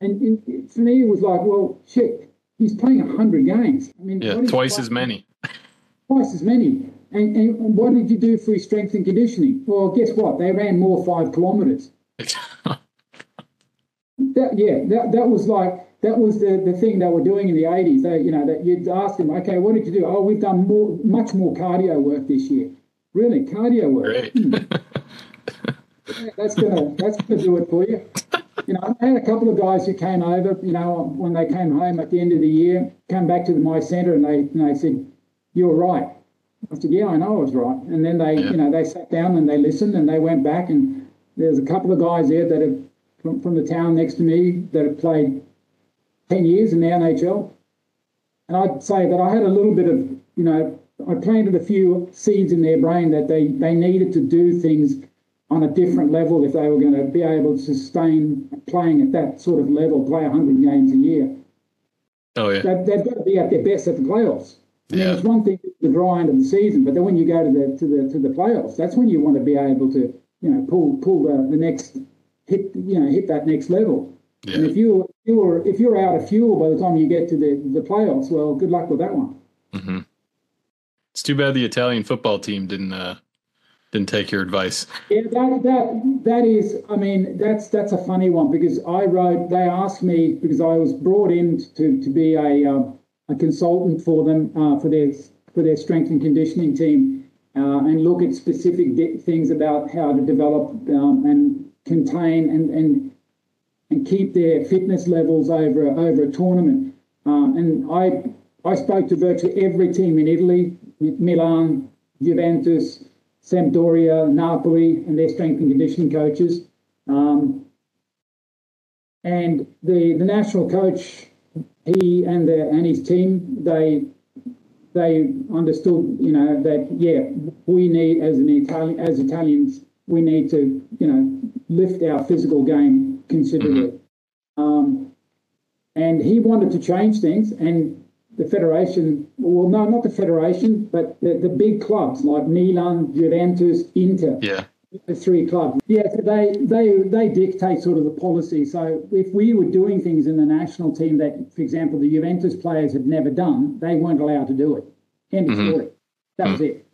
And, and for me, it was like, well, shit, he's playing 100 games. I mean, yeah, twice as many. Twice as many. And, and what did you do for his strength and conditioning? Well, guess what? They ran more five kilometres. that, yeah, that, that was like that was the, the thing they were doing in the 80s. They, you know, that you'd ask them, okay, what did you do? Oh, we've done more, much more cardio work this year. Really, cardio work. Hmm. that's gonna that's gonna do it for you. You know, I had a couple of guys who came over. You know, when they came home at the end of the year, come back to my centre and they and they said, "You're right. I said, yeah, I know I was right. And then they, yeah. you know, they sat down and they listened and they went back and there's a couple of guys there that have from, from the town next to me that have played 10 years in the NHL. And I'd say that I had a little bit of, you know, I planted a few seeds in their brain that they, they needed to do things on a different level if they were going to be able to sustain playing at that sort of level, play 100 games a year. Oh, yeah. They, they've got to be at their best at the playoffs. I mean, it's one thing the grind of the season, but then when you go to the to the to the playoffs, that's when you want to be able to, you know, pull pull the, the next hit, you know, hit that next level. And if you you're if you're out of fuel by the time you get to the the playoffs, well, good luck with that one. hmm It's too bad the Italian football team didn't uh, didn't take your advice. Yeah, that that that is. I mean, that's that's a funny one because I wrote. They asked me because I was brought in to to be a um, a consultant for them uh, for their for their strength and conditioning team uh, and look at specific di- things about how to develop um, and contain and and and keep their fitness levels over over a tournament. Um, and I I spoke to virtually every team in Italy, Milan, Juventus, Sampdoria, Napoli, and their strength and conditioning coaches. Um, and the the national coach, he and the and his team, they they understood, you know, that yeah, we need as an Italian as Italians, we need to, you know, lift our physical game considerably. Um, and he wanted to change things, and the federation, well, no, not the federation, but the, the big clubs like Milan, Juventus, Inter, Yeah. The three clubs. Yeah, so they they they dictate sort of the policy. So if we were doing things in the national team that, for example, the Juventus players had never done, they weren't allowed to do it. End of Mhm. story. That was it.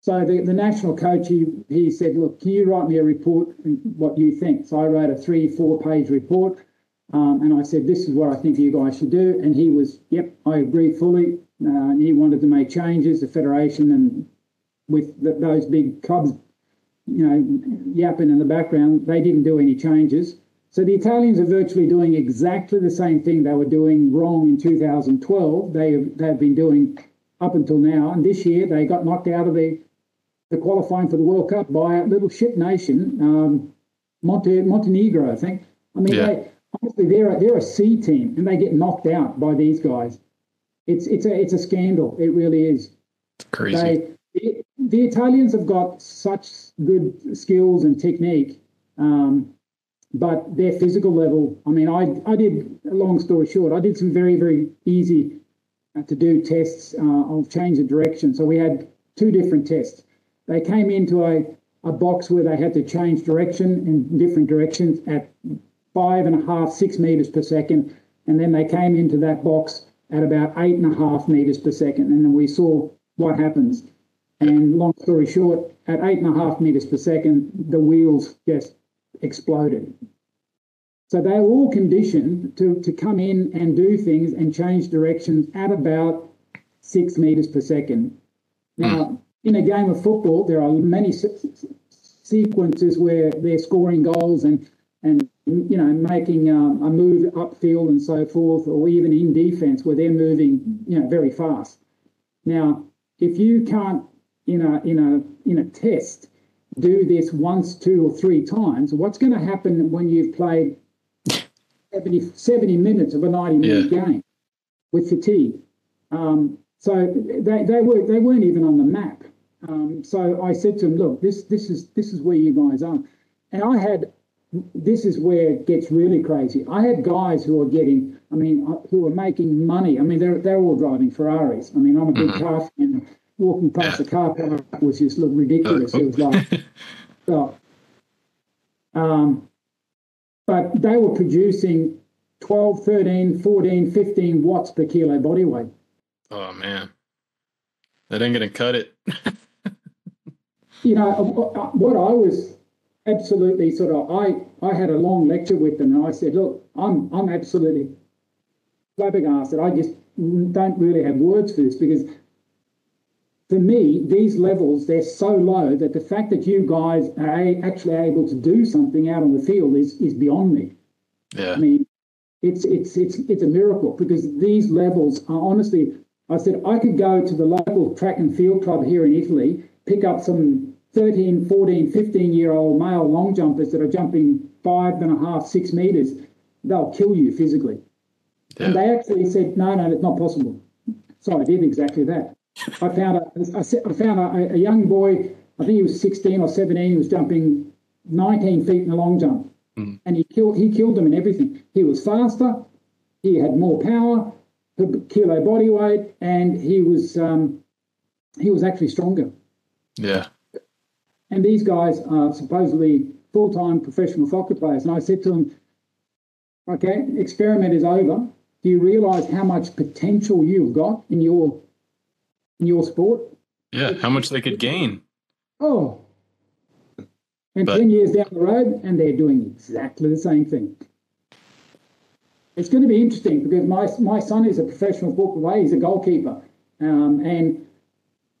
So the, the national coach, he, he said, look, can you write me a report, what you think? So I wrote a three, four page report. Um, and I said, this is what I think you guys should do. And he was, yep, I agree fully. Uh, and he wanted to make changes, the federation and with the, those big clubs you know, yapping in the background. They didn't do any changes. So the Italians are virtually doing exactly the same thing they were doing wrong in 2012. They have, they've been doing up until now. And this year they got knocked out of the, the qualifying for the World Cup by a little ship nation, um, Monte, Montenegro, I think. I mean, Yeah. they, honestly, they're a, they're a C team and they get knocked out by these guys. It's, it's, a, it's a scandal. It really is. It's crazy. They, the, Italians have got such good skills and technique, um, but their physical level. I mean, I I did. Long story short, I did some very very easy uh, to do tests. Uh, I'll change of direction. So we had two different tests. They came into a a box where they had to change direction in different directions at five and a half, six meters per second, and then they came into that box at about eight and a half meters per second, and then we saw what happens. And long story short, at eight and a half meters per second, the wheels just exploded. So they were all conditioned to, to come in and do things and change directions at about six meters per second. Now, in a game of football, there are many se- se- sequences where they're scoring goals and and you know making um, a move upfield and so forth, or even in defence where they're moving you know very fast. Now, if you can't in a in a in a test do this once, two, or three times, what's going to happen when you've played 70, 70 minutes of a 90 minute game with fatigue? Um, so they, they were they weren't even on the map. Um, so I said to them, look, this this is this is where you guys are, and I had this is where it gets really crazy. I had guys who are getting, I mean, uh, who are making money. I mean, they're they're all driving Ferraris. I mean, I'm a big car fan. Walking past the car park was just look ridiculous. It was like, so, um, but they were producing 12, 13, 14, 15 watts per kilo body weight. oh man, that ain't gonna cut it. you know, uh, uh, what I was absolutely sort of, I, I had a long lecture with them and I said, look, I'm, I'm absolutely flabbergasted. I just don't really have words for this because for me, these levels, they're so low that the fact that you guys are a- actually able to do something out on the field is, is beyond me. Yeah. I mean, it's it's it's it's a miracle because these levels are honestly. I said I could go to the local track and field club here in Italy, pick up some 13, 14, 15 year old male long jumpers that are jumping five and a half, six meters. They'll kill you physically. And they actually said, no, no, it's not possible. So I did exactly that. I found a, I found a, a young boy, I think he was 16 or 17, he was jumping 19 feet in the long jump. Mm. And he killed he killed them in everything. He was faster, he had more power per kilo body weight, and he was um, he was actually stronger. Yeah. And these guys are supposedly full time professional soccer players. And I said to them, okay, experiment is over. Do you realize how much potential you've got in your in your sport? Yeah, how much they could gain. Oh, and but, 10 years down the road, and they're doing exactly the same thing. It's going to be interesting because my, my son is a professional football player. He's a goalkeeper. Um, and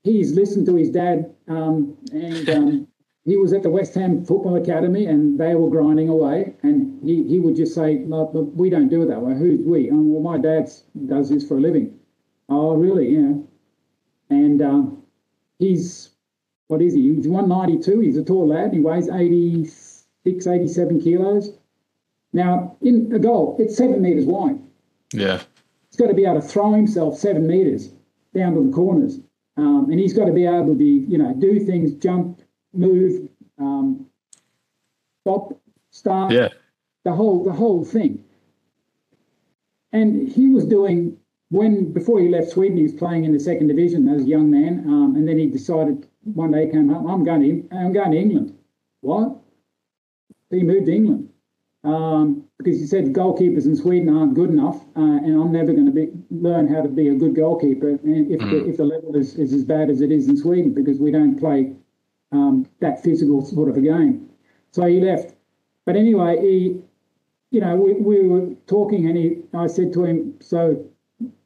he's listened to his dad. Um, and um, he was at the West Ham Football Academy and they were grinding away. And he, he would just say, We don't do it that way. Who's we? Oh, well, my dad does this for a living. Oh, really? Yeah. And um, he's what is he? He's 192. He's a tall lad. He weighs 86, 87 kilos. Now, in a goal, it's seven meters wide. Yeah. He's got to be able to throw himself seven meters down to the corners. Um, and he's got to be able to be, you know, do things, jump, move, um, stop, start, yeah. the whole the whole thing. And he was doing when before he left Sweden, he was playing in the second division as a young man, um, and then he decided one day he came home, I'm going to I'm going to England. What? He moved to England um, because he said goalkeepers in Sweden aren't good enough, uh, and I'm never going to be learn how to be a good goalkeeper if mm. the, if the level is, is as bad as it is in Sweden because we don't play um, that physical sort of a game. So he left. But anyway, he, you know, we, we were talking, and he, I said to him, so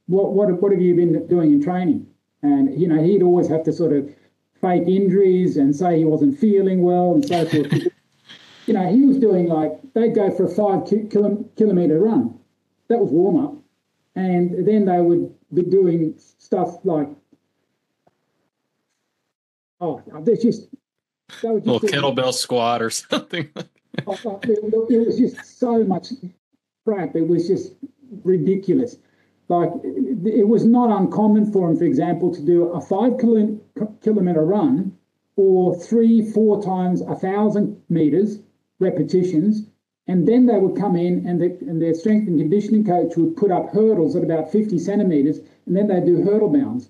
what what what have you been doing in training? And you know, he'd always have to sort of fake injuries and say he wasn't feeling well and so forth. you know, he was doing like they'd go for a five kilometer run. That was warm up, and then they would be doing stuff like oh, there's just a little kettlebell squat or something. oh, it was just so much crap. It was just ridiculous. Like it was not uncommon for him, for example, to do a five kilometer run or three, four times a thousand meters repetitions. And then they would come in and, the, and their strength and conditioning coach would put up hurdles at about 50 centimeters and then they'd do hurdle bounds.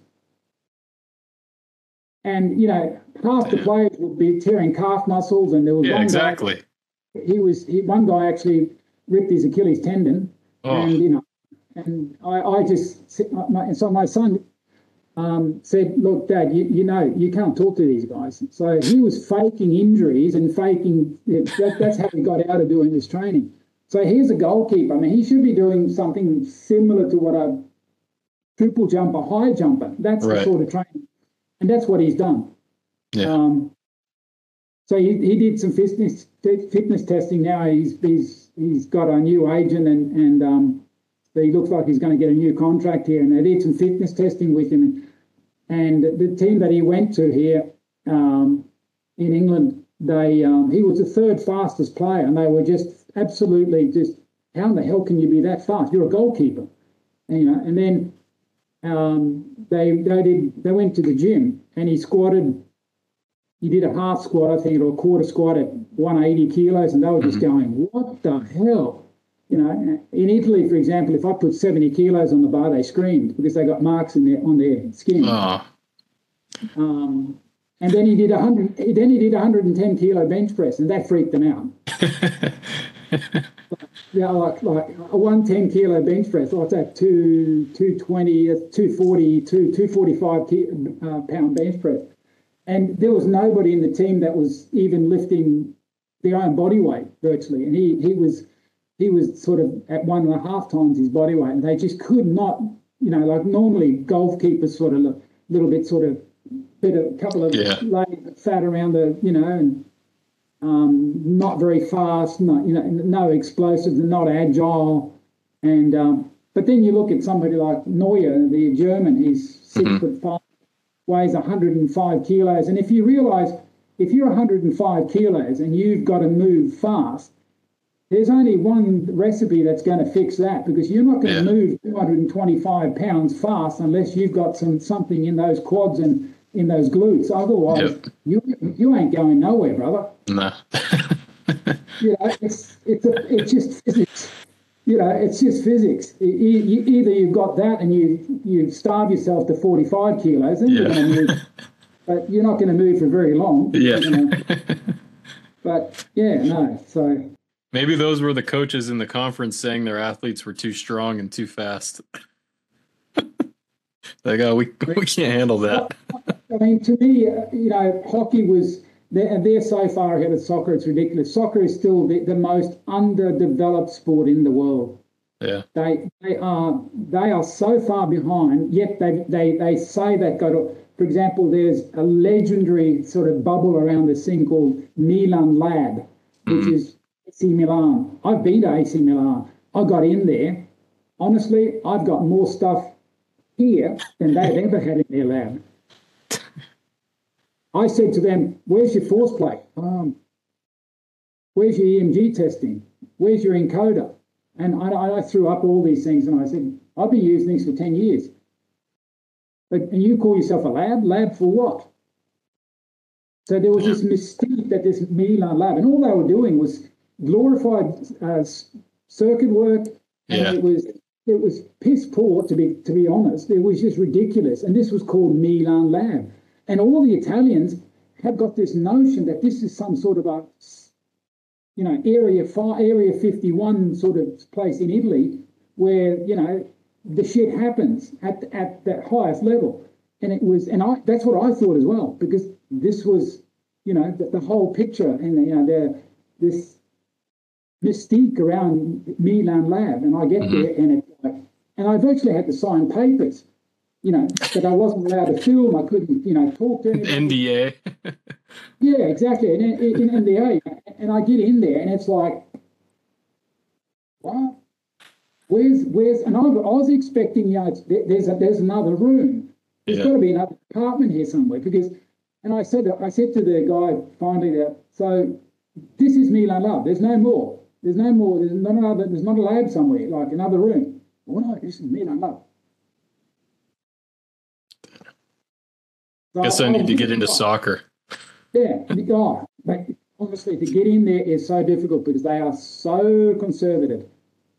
And, you know, half the players would be tearing calf muscles and there was yeah, exactly. Guy, he was, he, one guy actually ripped his Achilles tendon oh. and, you know, and I, I just so my son um, said, "Look, Dad, you, you know you can't talk to these guys." So he was faking injuries and faking. That, that's how he got out of doing this training. So here's a goalkeeper. I mean, he should be doing something similar to what a triple jumper, high jumper. That's right. the sort of training, and that's what he's done. Yeah. Um, so he, he did some fitness fitness testing. Now he's he's he's got a new agent and and um, he looks like he's going to get a new contract here. And they did some fitness testing with him. And the team that he went to here um, in England, they um, he was the third fastest player, and they were just absolutely just how in the hell can you be that fast? You're a goalkeeper, and, you know. And then um, they they did they went to the gym, and he squatted. He did a half squat, I think, or a quarter squat at 180 kilos, and they were just mm-hmm. going, "What the hell?" You know, in Italy, for example, if I put 70 kilos on the bar, they screamed because they got marks in their on their skin. Oh. Um, and then he did 100. Then he did 110 kilo bench press, and that freaked them out. yeah, like like a 110 kilo bench press. What's that? Two 220, 240, two 245 uh, pound bench press. And there was nobody in the team that was even lifting their own body weight virtually, and he he was he was sort of at one and a half times his body weight, and they just could not, you know, like normally golf keepers sort of a little bit sort of bit a couple of yeah. fat around the, you know, and um, not very fast, not you know, no explosives, and not agile, and um, but then you look at somebody like Neuer, the German, he's 6 mm-hmm. foot five, weighs 105 kilos, and if you realise if you're 105 kilos and you've got to move fast there's only one recipe that's going to fix that because you're not going yeah. to move 225 pounds fast unless you've got some something in those quads and in those glutes. Otherwise, yep. you you ain't going nowhere, brother. No. you know, it's it's a, it's just physics. You know, it's just physics. You, you, either you've got that and you you starve yourself to forty five kilos, and yeah. you're going to move, but you're not going to move for very long. Yeah. You know? but yeah, no. So maybe those were the coaches in the conference saying their athletes were too strong and too fast. like, oh, we we can't handle that. I mean, to me, uh, you know, hockey was they're, they're so far ahead of soccer, it's ridiculous. Soccer is still the, the most underdeveloped sport in the world. Yeah. They they are they are so far behind, yet they they, they say they've got a for example, there's a legendary sort of bubble around this thing called Milan Lab, which mm. is AC Milan. I've been to AC Milan. I got in there. Honestly, I've got more stuff here than they've ever had in their lab. I said to them, Where's your force plate? Um, where's your EMG testing? Where's your encoder? And I, I, threw up all these things and I said, I've been using these for 10 years. But and you call yourself a lab? Lab for what? So there was this mystique that this Milan lab, and all they were doing was glorified uh, circuit work, and yeah. it was it was piss poor to be to be honest. It was just ridiculous, and this was called Milan Lab. And all the Italians have got this notion that this is some sort of a, you know, area five, area 51 sort of place in Italy where, you know, the shit happens at, at that highest level. And it was, and I, that's what I thought as well, because this was, you know, the, the whole picture and, you know, the, this mystique around Milan Lab. And I get mm-hmm. there and it's like, and I virtually had to sign papers you know, that I wasn't allowed to film. I couldn't, you know, talk to anybody. NDA. yeah, exactly. And in NDA, and I get in there, and it's like, what? Where's where's? And I, I was expecting, you know, there's a, there's another room. There's yeah. got to be another apartment here somewhere because. And I said, I said to the guy finally that so this is Milan Lab. There's no more. There's no more. There's not another. There's not a lab somewhere like another room. Well, no, this is Milan Lab. Guess I need to get into soccer. Yeah, oh, but honestly, to get in there is so difficult because they are so conservative.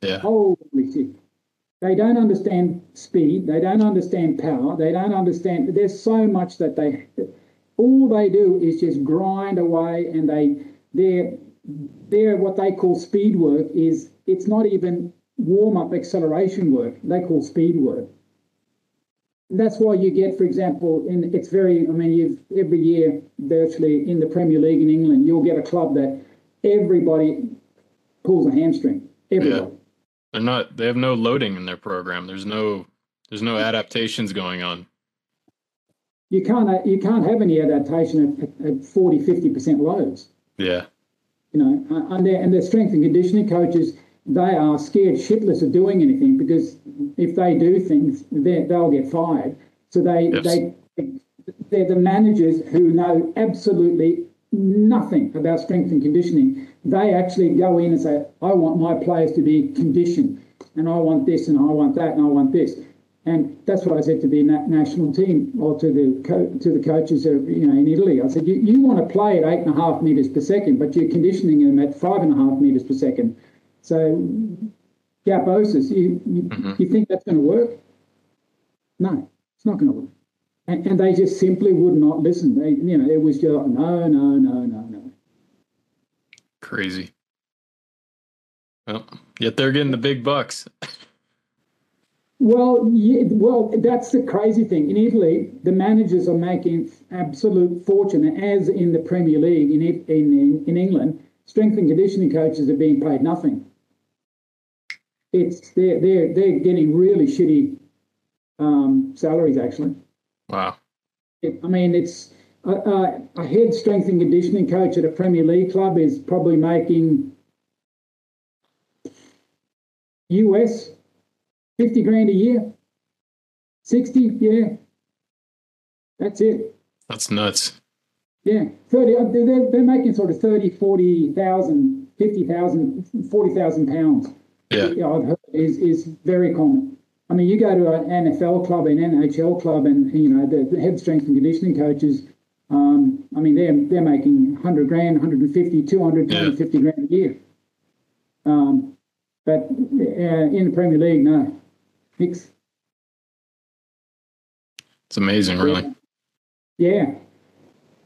Yeah. Holy shit. They don't understand speed. They don't understand power. They don't understand. There's so much that they, all they do is just grind away, and they, they're, they're what they call speed work. Is it's not even warm up acceleration work. They call speed work that's why you get, for example, in it's very. I mean, you've every year virtually in the Premier League in England, you'll get a club that everybody pulls a hamstring. Everybody. Yeah. They're not. They have no loading in their program. There's no. There's no adaptations going on. You can't. You can't have any adaptation at, at 40, 50 percent loads. Yeah. You know, uh, and their and their strength and conditioning coaches they are scared shitless of doing anything because if they do things, they'll get fired. So they yes. they they're the managers who know absolutely nothing about strength and conditioning. They actually go in and say, "I want my players to be conditioned, and I want this, and I want that, and I want this." And that's what I said to the national team or to the co- to the coaches, you know, in Italy. I said, "You, you want to play at eight and a half meters per second, but you're conditioning them at five and a half meters per second. So gaposis, you, you, mm-hmm. you think that's going to work? No, it's not going to work. And, and they just simply would not listen. They, you know, it was just no, no, no, no, no. Crazy. Well, yet they're getting the big bucks. Well, yeah, well, that's the crazy thing. In Italy, the managers are making absolute fortune, as in the Premier League in in in England. Strength and conditioning coaches are being paid nothing it's they're they're they're getting really shitty um, salaries actually. Wow. It, I mean, it's a, a, head strength and conditioning coach at a Premier League club is probably making US fifty grand a year, sixty, yeah. That's it. That's nuts. Yeah, 30, uh, they're, they're making sort of 30, 40,000, 50,000, 40,000 pounds yeah. I've heard is, is very common. I mean, you go to an NFL club, an NHL club, and you know the, the head strength and conditioning coaches Um, I mean, they're they're making 100 grand, 150, 200, Yeah. 250 grand a year. Um, but uh, in the Premier League, no. It's amazing, really. Yeah.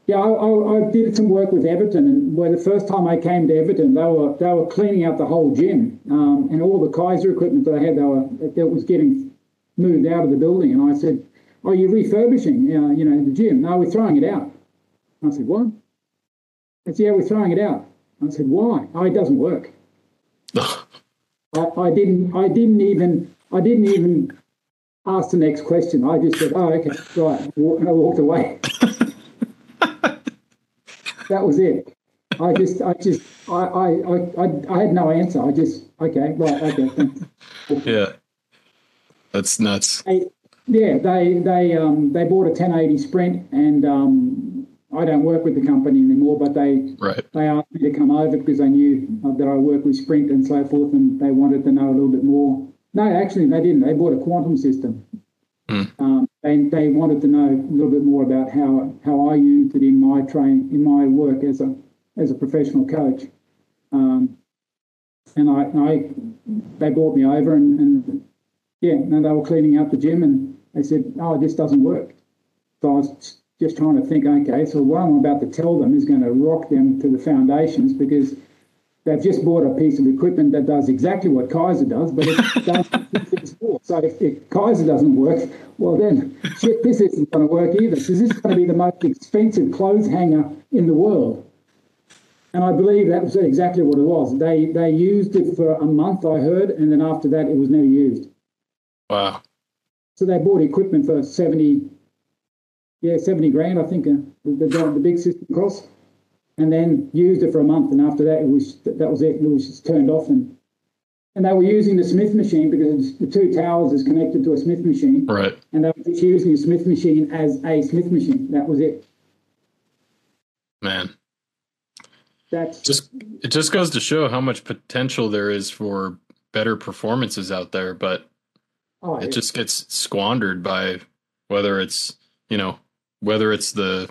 Yeah, I, I, I did some work with Everton, and where the first time I came to Everton, they were they were cleaning out the whole gym, um, and all the Keiser equipment that they had, they were that was getting moved out of the building. And I said, "Are you refurbishing, uh, you know, the gym?" No, we're throwing it out. I said, "What?" I said, "Yeah, we're throwing it out." I said, "Why?" Oh, it doesn't work. I, I didn't. I didn't even. I didn't even ask the next question. I just said, "Oh, okay, right," and I walked away. that was it. I just, I just, I, I, I, I, had no answer. I just, okay, right, okay. yeah. That's nuts. They, yeah, they, they, um, they bought a 1080 Sprint, and um, I don't work with the company anymore, but they, Right. they asked me to come over because they knew that I work with Sprint and so forth, and they wanted to know a little bit more. No, actually, they didn't. They bought a quantum system. Hmm. Um, they, they wanted to know a little bit more about how how I used it in my train in my work as a as a professional coach. Um, and I, I they brought me over and, and yeah, and they were cleaning out the gym and they said, "Oh, this doesn't work." So I was just trying to think, okay, so what I'm about to tell them is going to rock them to the foundations because they've just bought a piece of equipment that does exactly what Keiser does, but it does two things more. So if, if Keiser doesn't work, well then, shit, this isn't going to work either because this is going to be the most expensive clothes hanger in the world. And I believe that was exactly what it was. They they used it for a month, I heard, and then after that, it was never used. Wow. So they bought equipment for 70, yeah, 70 grand, I think, uh, the, the, the big system cost, and then used it for a month. And after that, it was that was it. It was just turned off. And and they were using the Smith machine because the two towers is connected to a Smith machine, Right. and they were just using the Smith machine as a Smith machine. That was it. Man. That's Just it just goes to show how much potential there is for better performances out there, but oh, it just gets squandered by whether it's, you know, whether it's the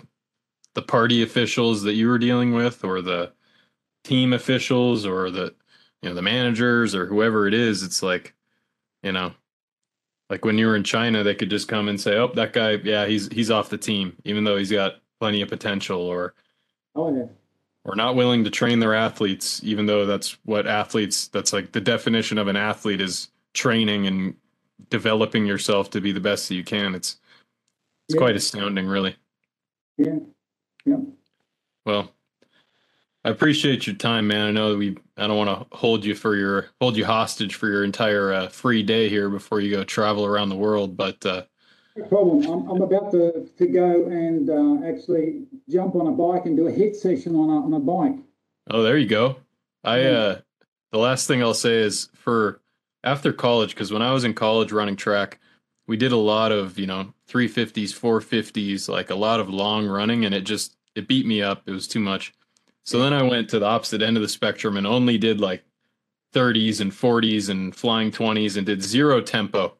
the party officials that you were dealing with or the team officials or the you know the managers or whoever it is it's like you know like when you were in China they could just come and say oh that guy yeah he's he's off the team even though he's got plenty of potential or oh yeah. or not willing to train their athletes even though that's what athletes that's like the definition of an athlete is training and developing yourself to be the best that you can it's it's Yeah. quite astounding really Yeah, yeah. well i appreciate your time man i know that we i don't want to hold you for your hold you hostage for your entire uh, free day here before you go travel around the world but uh No problem. I'm, I'm about to, to go and uh, actually jump on a bike and do a HIIT session on a, on a bike. Oh, there you go. I uh the last thing I'll say is for after college because when I was in college running track, we did a lot of, you know, 350s, 450s, like a lot of long running and it just it beat me up. It was too much. So then I went to the opposite end of the spectrum and only did like 30s and 40s and flying 20s and did zero tempo.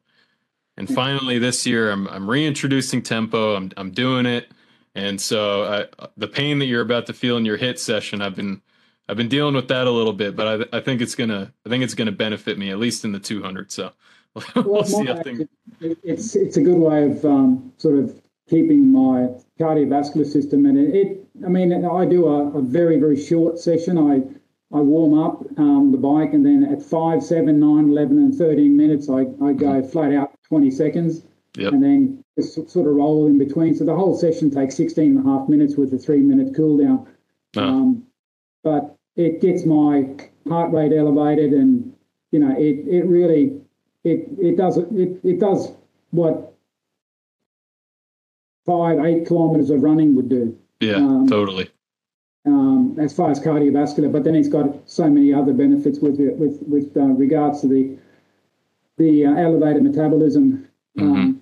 And hmm. finally this year I'm I'm reintroducing tempo. I'm I'm doing it. And so I, the pain that you're about to feel in your HIIT session, I've been I've been dealing with that a little bit, but I, I think it's gonna I think it's gonna benefit me at least in the 200. So we'll Well, see how things. it's it's a good way of um, sort of keeping my cardiovascular system. And it, it I mean, I do a, a very very short session. I I warm up um, the bike, and then at five, seven, nine, 11, and 13 minutes, I, I go flat out 20 seconds. Yep. and then just sort of roll in between. So the whole session takes 16 and a half minutes with a three minute cool down. Oh. Um, but it gets my heart rate elevated and, you know, it, it really, it, it does, it, it does what five, eight kilometers of running would do. Yeah, um, totally. Um, as far as cardiovascular, but then it's got so many other benefits with it, with with uh, regards to the the uh, elevated metabolism um,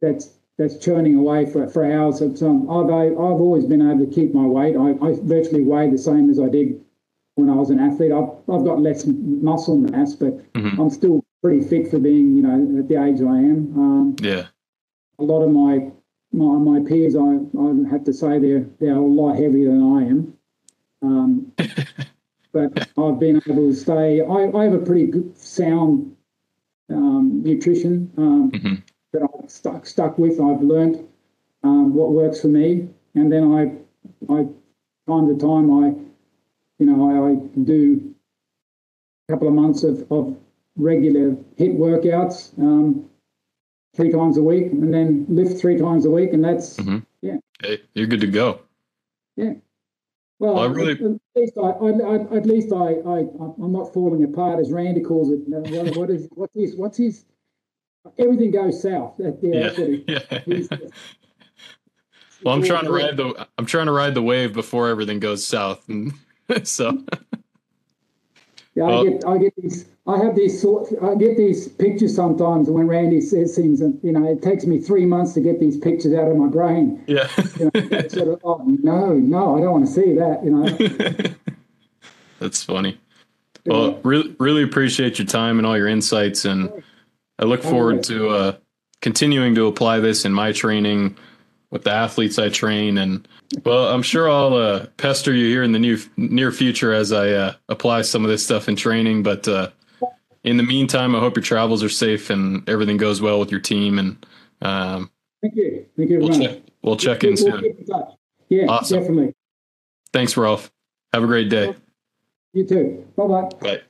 that's that's churning away for, for hours. So I've I've always been able to keep my weight. I, I virtually weigh the same as I did when I was an athlete. I've, I've got less muscle mass, but Mhm. I'm still pretty fit for being you know at the age I am. Um, Yeah, a lot of my my, my peers, I, I have to say they're they're a lot heavier than I am. Um, but I've been able to stay. I, I have a pretty good sound um, nutrition um, hmm that I've stuck stuck with. I've learnt um, what works for me, and then I, I, time to time, I, you know, I, I do a couple of months of, of regular HIIT workouts, um, three times a week, and then lift three times a week, and that's Mhm. yeah. Hey, you're good to go. Well, Well, I at- really- at, least I, I, I, at least I, I, I'm not falling apart as Randy calls it. Uh, What, what is, what's his, what's his? Everything goes south. That, yeah, yeah. he's, well, I'm trying to ride the I'm trying to ride the wave before everything goes south, and so Yeah, I get, I get these, I have these sort, I get these pictures sometimes when Randy says things, and you know, it takes me three months to get these pictures out of my brain. yeah. You know, sort of, oh no, no, I don't want to see that. You know, That's funny. Well, really, really appreciate your time and all your insights, and I look forward to uh, continuing to apply this in my training with the athletes I train. And well, I'm sure I'll uh, pester you here in the new near future as I uh, apply some of this stuff in training. But uh, in the meantime, I hope your travels are safe and everything goes well with your team. And um, thank you, thank you. we'll check we'll check in soon. in. Yeah, Awesome. definitely. Thanks, Rolf. Have a great day. You too. Bye bye. Bye.